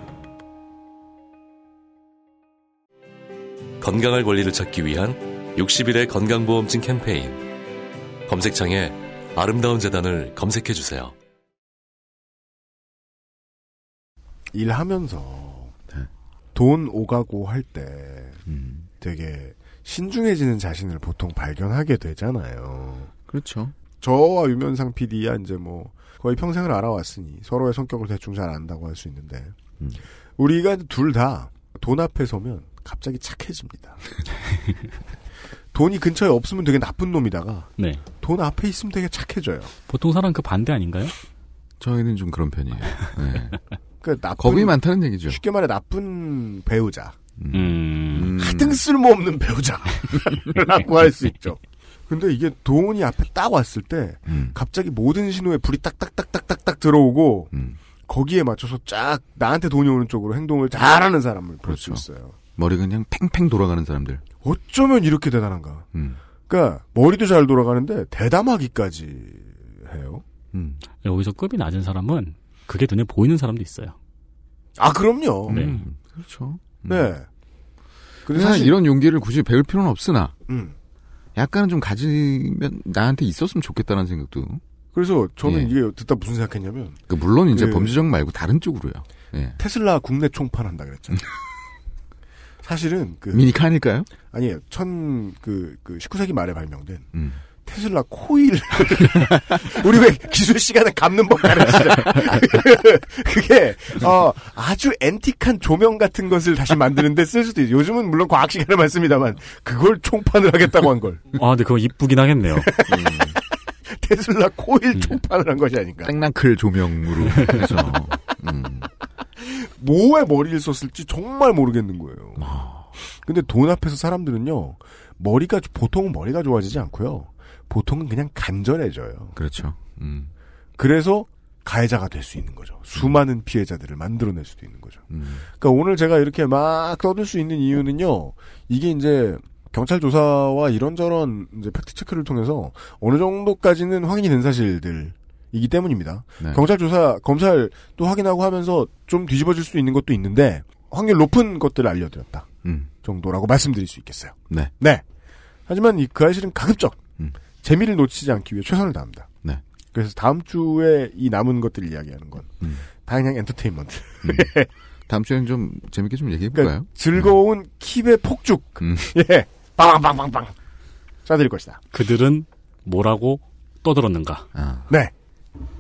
건강할 권리를 찾기 위한 60일의 건강보험증 캠페인. 검색창에 아름다운 재단을 검색해 주세요. 일하면서 돈 오가고 할때 되게 신중해지는 자신을 보통 발견하게 되잖아요. 그렇죠. 저와 유면상 PD야 이제 뭐 거의 평생을 알아왔으니 서로의 성격을 대충 잘 안다고 할 수 있는데 우리가 둘 다 돈 앞에 서면 갑자기 착해집니다. 돈이 근처에 없으면 되게 나쁜 놈이다가 네. 돈 앞에 있으면 되게 착해져요. 보통 사람 그 반대 아닌가요? 저희는 좀 그런 편이에요. 네. 그 나쁜, 겁이 많다는 얘기죠. 쉽게 말해 나쁜 배우자. 음. 하등 쓸모없는 배우자라고 할 수 있죠. 근데 이게 돈이 앞에 딱 왔을 때 음. 갑자기 모든 신호에 불이 딱딱딱딱딱딱 들어오고 음. 거기에 맞춰서 쫙 나한테 돈이 오는 쪽으로 행동을 잘하는 사람을 볼수 그렇죠. 있어요. 머리가 그냥 팽팽 돌아가는 사람들. 어쩌면 이렇게 대단한가. 음. 그러니까 머리도 잘 돌아가는데 대담하기까지 해요. 음. 여기서 급이 낮은 사람은 그게 눈에 보이는 사람도 있어요. 아 그럼요. 네. 음, 그렇죠. 네. 근데 그래서 사실 이런 용기를 굳이 배울 필요는 없으나 음. 약간은 좀 가지면 나한테 있었으면 좋겠다는 생각도. 그래서 저는 예. 이게 듣다 무슨 생각했냐면 그 물론 이제 그 범죄적 말고 다른 쪽으로요. 예. 테슬라 국내 총판 한다 그랬죠. 사실은 그 미니칸일까요? 아니에요. 천 그 그 19세기 말에 발명된 음. 테슬라 코일 우리 왜 기술 시간에 감는 법 가르치죠. 그게 어 아주 앤틱한 조명 같은 것을 다시 만드는데 쓸 수도 있죠. 요즘은 물론 과학 시간에만 씁니다만 그걸 총판을 하겠다고 한 걸. 아, 근데 그거 이쁘긴 하겠네요. 테슬라 코일 총판을 한 것이 아닌가. 땡나클 조명으로 해서. 음. 뭐에 머리를 썼을지 정말 모르겠는 거예요. 근데 돈 앞에서 사람들은요, 머리가, 보통은 머리가 좋아지지 않고요. 보통은 그냥 간절해져요. 그렇죠. 음. 그래서 가해자가 될 수 있는 거죠. 수많은 피해자들을 만들어낼 수도 있는 거죠. 음. 그러니까 오늘 제가 이렇게 막 떠들 수 있는 이유는요, 이게 이제 경찰 조사와 이런저런 이제 팩트 체크를 통해서 어느 정도까지는 확인이 된 사실들 이기 때문입니다. 네. 경찰 조사, 검찰도 확인하고 하면서 좀 뒤집어질 수 있는 것도 있는데, 확률 높은 것들을 알려드렸다. 음. 정도라고 말씀드릴 수 있겠어요. 네. 네. 하지만 이그 아실은 가급적 음. 재미를 놓치지 않기 위해 최선을 다합니다. 네. 그래서 다음 주에 이 남은 것들을 이야기하는 건 음. 다 그냥 엔터테인먼트. 다음 주에는 좀 재밌게 좀 얘기해 볼까요? 그러니까 즐거운 킵의 폭죽. 음. 예. 빵빵빵빵빵. 쏴드릴 것이다. 그들은 뭐라고 떠들었는가? 아. 네.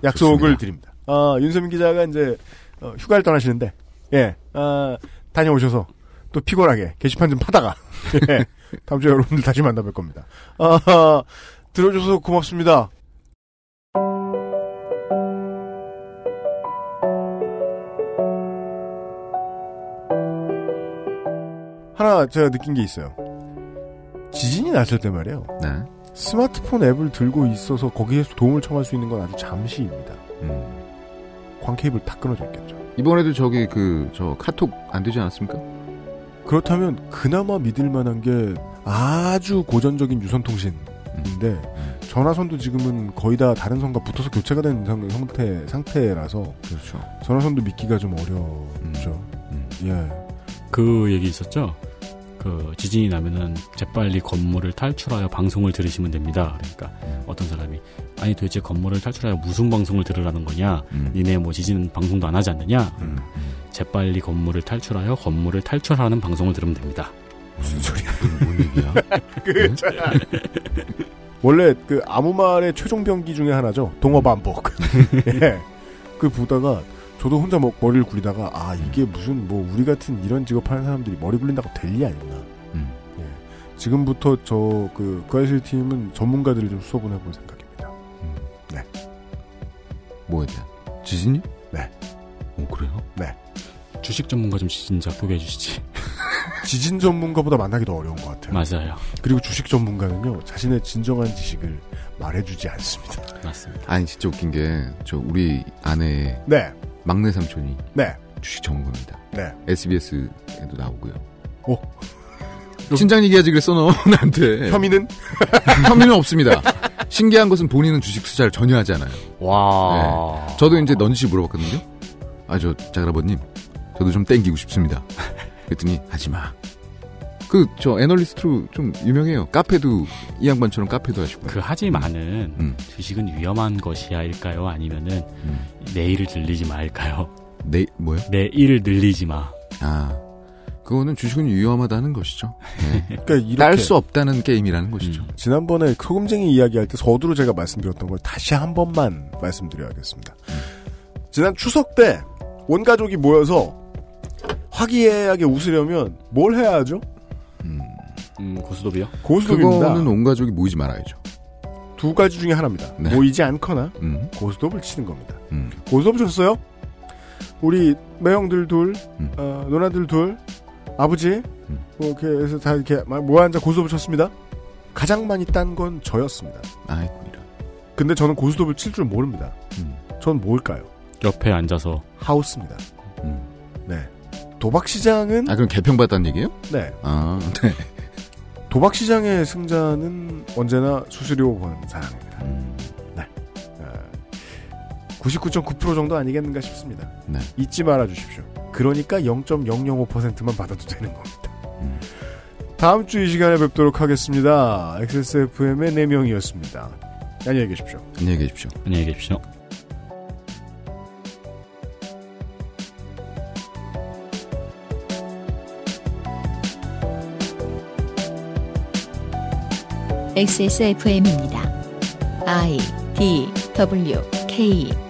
약속을 좋습니다. 드립니다. 아, 윤세민 기자가 이제 어, 휴가를 떠나시는데, 예, 아, 다녀오셔서 또 피곤하게 게시판 좀 파다가, 예, 다음 주에 여러분들 다시 만나뵐 겁니다. 아, 들어줘서 고맙습니다. 하나 제가 느낀 게 있어요. 지진이 났을 때 말이에요. 네. 스마트폰 앱을 들고 있어서 거기에서 도움을 청할 수 있는 건 아주 잠시입니다. 음. 광 케이블 다 끊어져 있겠죠. 이번에도 저기 그 저 카톡 안 되지 않았습니까? 그렇다면 그나마 믿을 만한 게 아주 고전적인 유선 통신인데 음. 전화선도 지금은 거의 다 다른 선과 붙어서 교체가 된 상- 상태 상태라서 그렇죠. 전화선도 믿기가 좀 어렵죠. 음. 예. 그 얘기 있었죠? 그 지진이 나면은 재빨리 건물을 탈출하여 방송을 들으시면 됩니다. 그러니까 어떤 사람이 아니 도대체 건물을 탈출하여 무슨 방송을 들으라는 거냐? 음. 니네 뭐 지진 방송도 안 하지 않느냐? 재빨리 건물을 탈출하여 건물을 탈출하는 방송을 들으면 됩니다. 무슨 소리야? 뭔 얘기야? 그 있잖아. 원래 그 아무 말의 최종 병기 중에 하나죠. 동어 반복. 예. 그 보다가 저도 혼자 뭐 머리를 굴리다가 아 이게 무슨 뭐 우리 같은 이런 직업 하는 사람들이 머리 굴린다고 될 일이 아니구나. 음. 예. 지금부터 저그 거실 팀은 전문가들을 좀 수업을 해볼 생각입니다. 네. 뭐에 대한? 지진이? 네. 오, 그래요? 네. 주식 전문가 좀 진작 소개해 주시지. 지진 전문가보다 만나기 더 어려운 것 같아요. 맞아요. 그리고 주식 전문가는요, 자신의 진정한 지식을 말해주지 않습니다. 맞습니다. 아니 진짜 웃긴 게 저 우리 아내의 네. 막내 삼촌이 네. 주식 전문가입니다. 네. SBS에도 나오고요. 오. 신장 얘기하지 그랬어 너 나한테. 혐의는? 혐의는 없습니다. 신기한 것은 본인은 주식 투자를 전혀 하지 않아요. 와. 네. 저도 이제 넌지 물어봤거든요. 아 저 자그라버님, 저도 좀 땡기고 싶습니다. 그랬더니 하지 마. 그 저 애널리스트로 좀 유명해요. 카페도 이 양반처럼 카페도 하시고. 그 하지만은 음. 주식은 위험한 것이야일까요? 아니면은 내 일을 늘리지 마일까요? 내 뭐요? 내 일을 늘리지 마. 아 그거는 주식은 위험하다는 것이죠. 네. 그러니까 이렇게 딸수 없다는 게임이라는 것이죠. 지난번에 소금쟁이 이야기할 때 서두로 제가 말씀드렸던 걸 다시 한 번만 말씀드려야겠습니다. 지난 추석 때 온 가족이 모여서 화기애애하게 웃으려면 뭘 해야 하죠? 음, 고스톱이요? 고스톱입니다. 그거는 온 가족이 모이지 말아야죠. 두 가지 중에 하나입니다. 모이지 않거나 음. 고스톱을 치는 겁니다. 음. 고스톱 쳤어요? 우리 매형들 둘, 어, 누나들 둘, 아버지, 뭐 이렇게 해서 다 이렇게 막 모아 앉아 고스톱을 쳤습니다. 가장 많이 딴 건 저였습니다. 아이고 근데 저는 고스톱을 칠 줄 모릅니다. 전 뭘까요? 옆에 앉아서 하우스입니다. 네. 도박 시장은 아 그럼 개평받았다는 얘기예요? 네. 아 네. 도박 시장의 승자는 언제나 수수료 번 사람입니다. 음. 네. 99.9% 정도 아니겠는가 싶습니다. 네. 잊지 말아 주십시오. 그러니까 0.005%만 받아도 되는 겁니다. 음. 다음 주 이 시간에 뵙도록 하겠습니다. XSFM의 4명이었습니다. 안녕히 계십시오. 안녕히 계십시오. 안녕히 계십시오. XSFM입니다. I D W K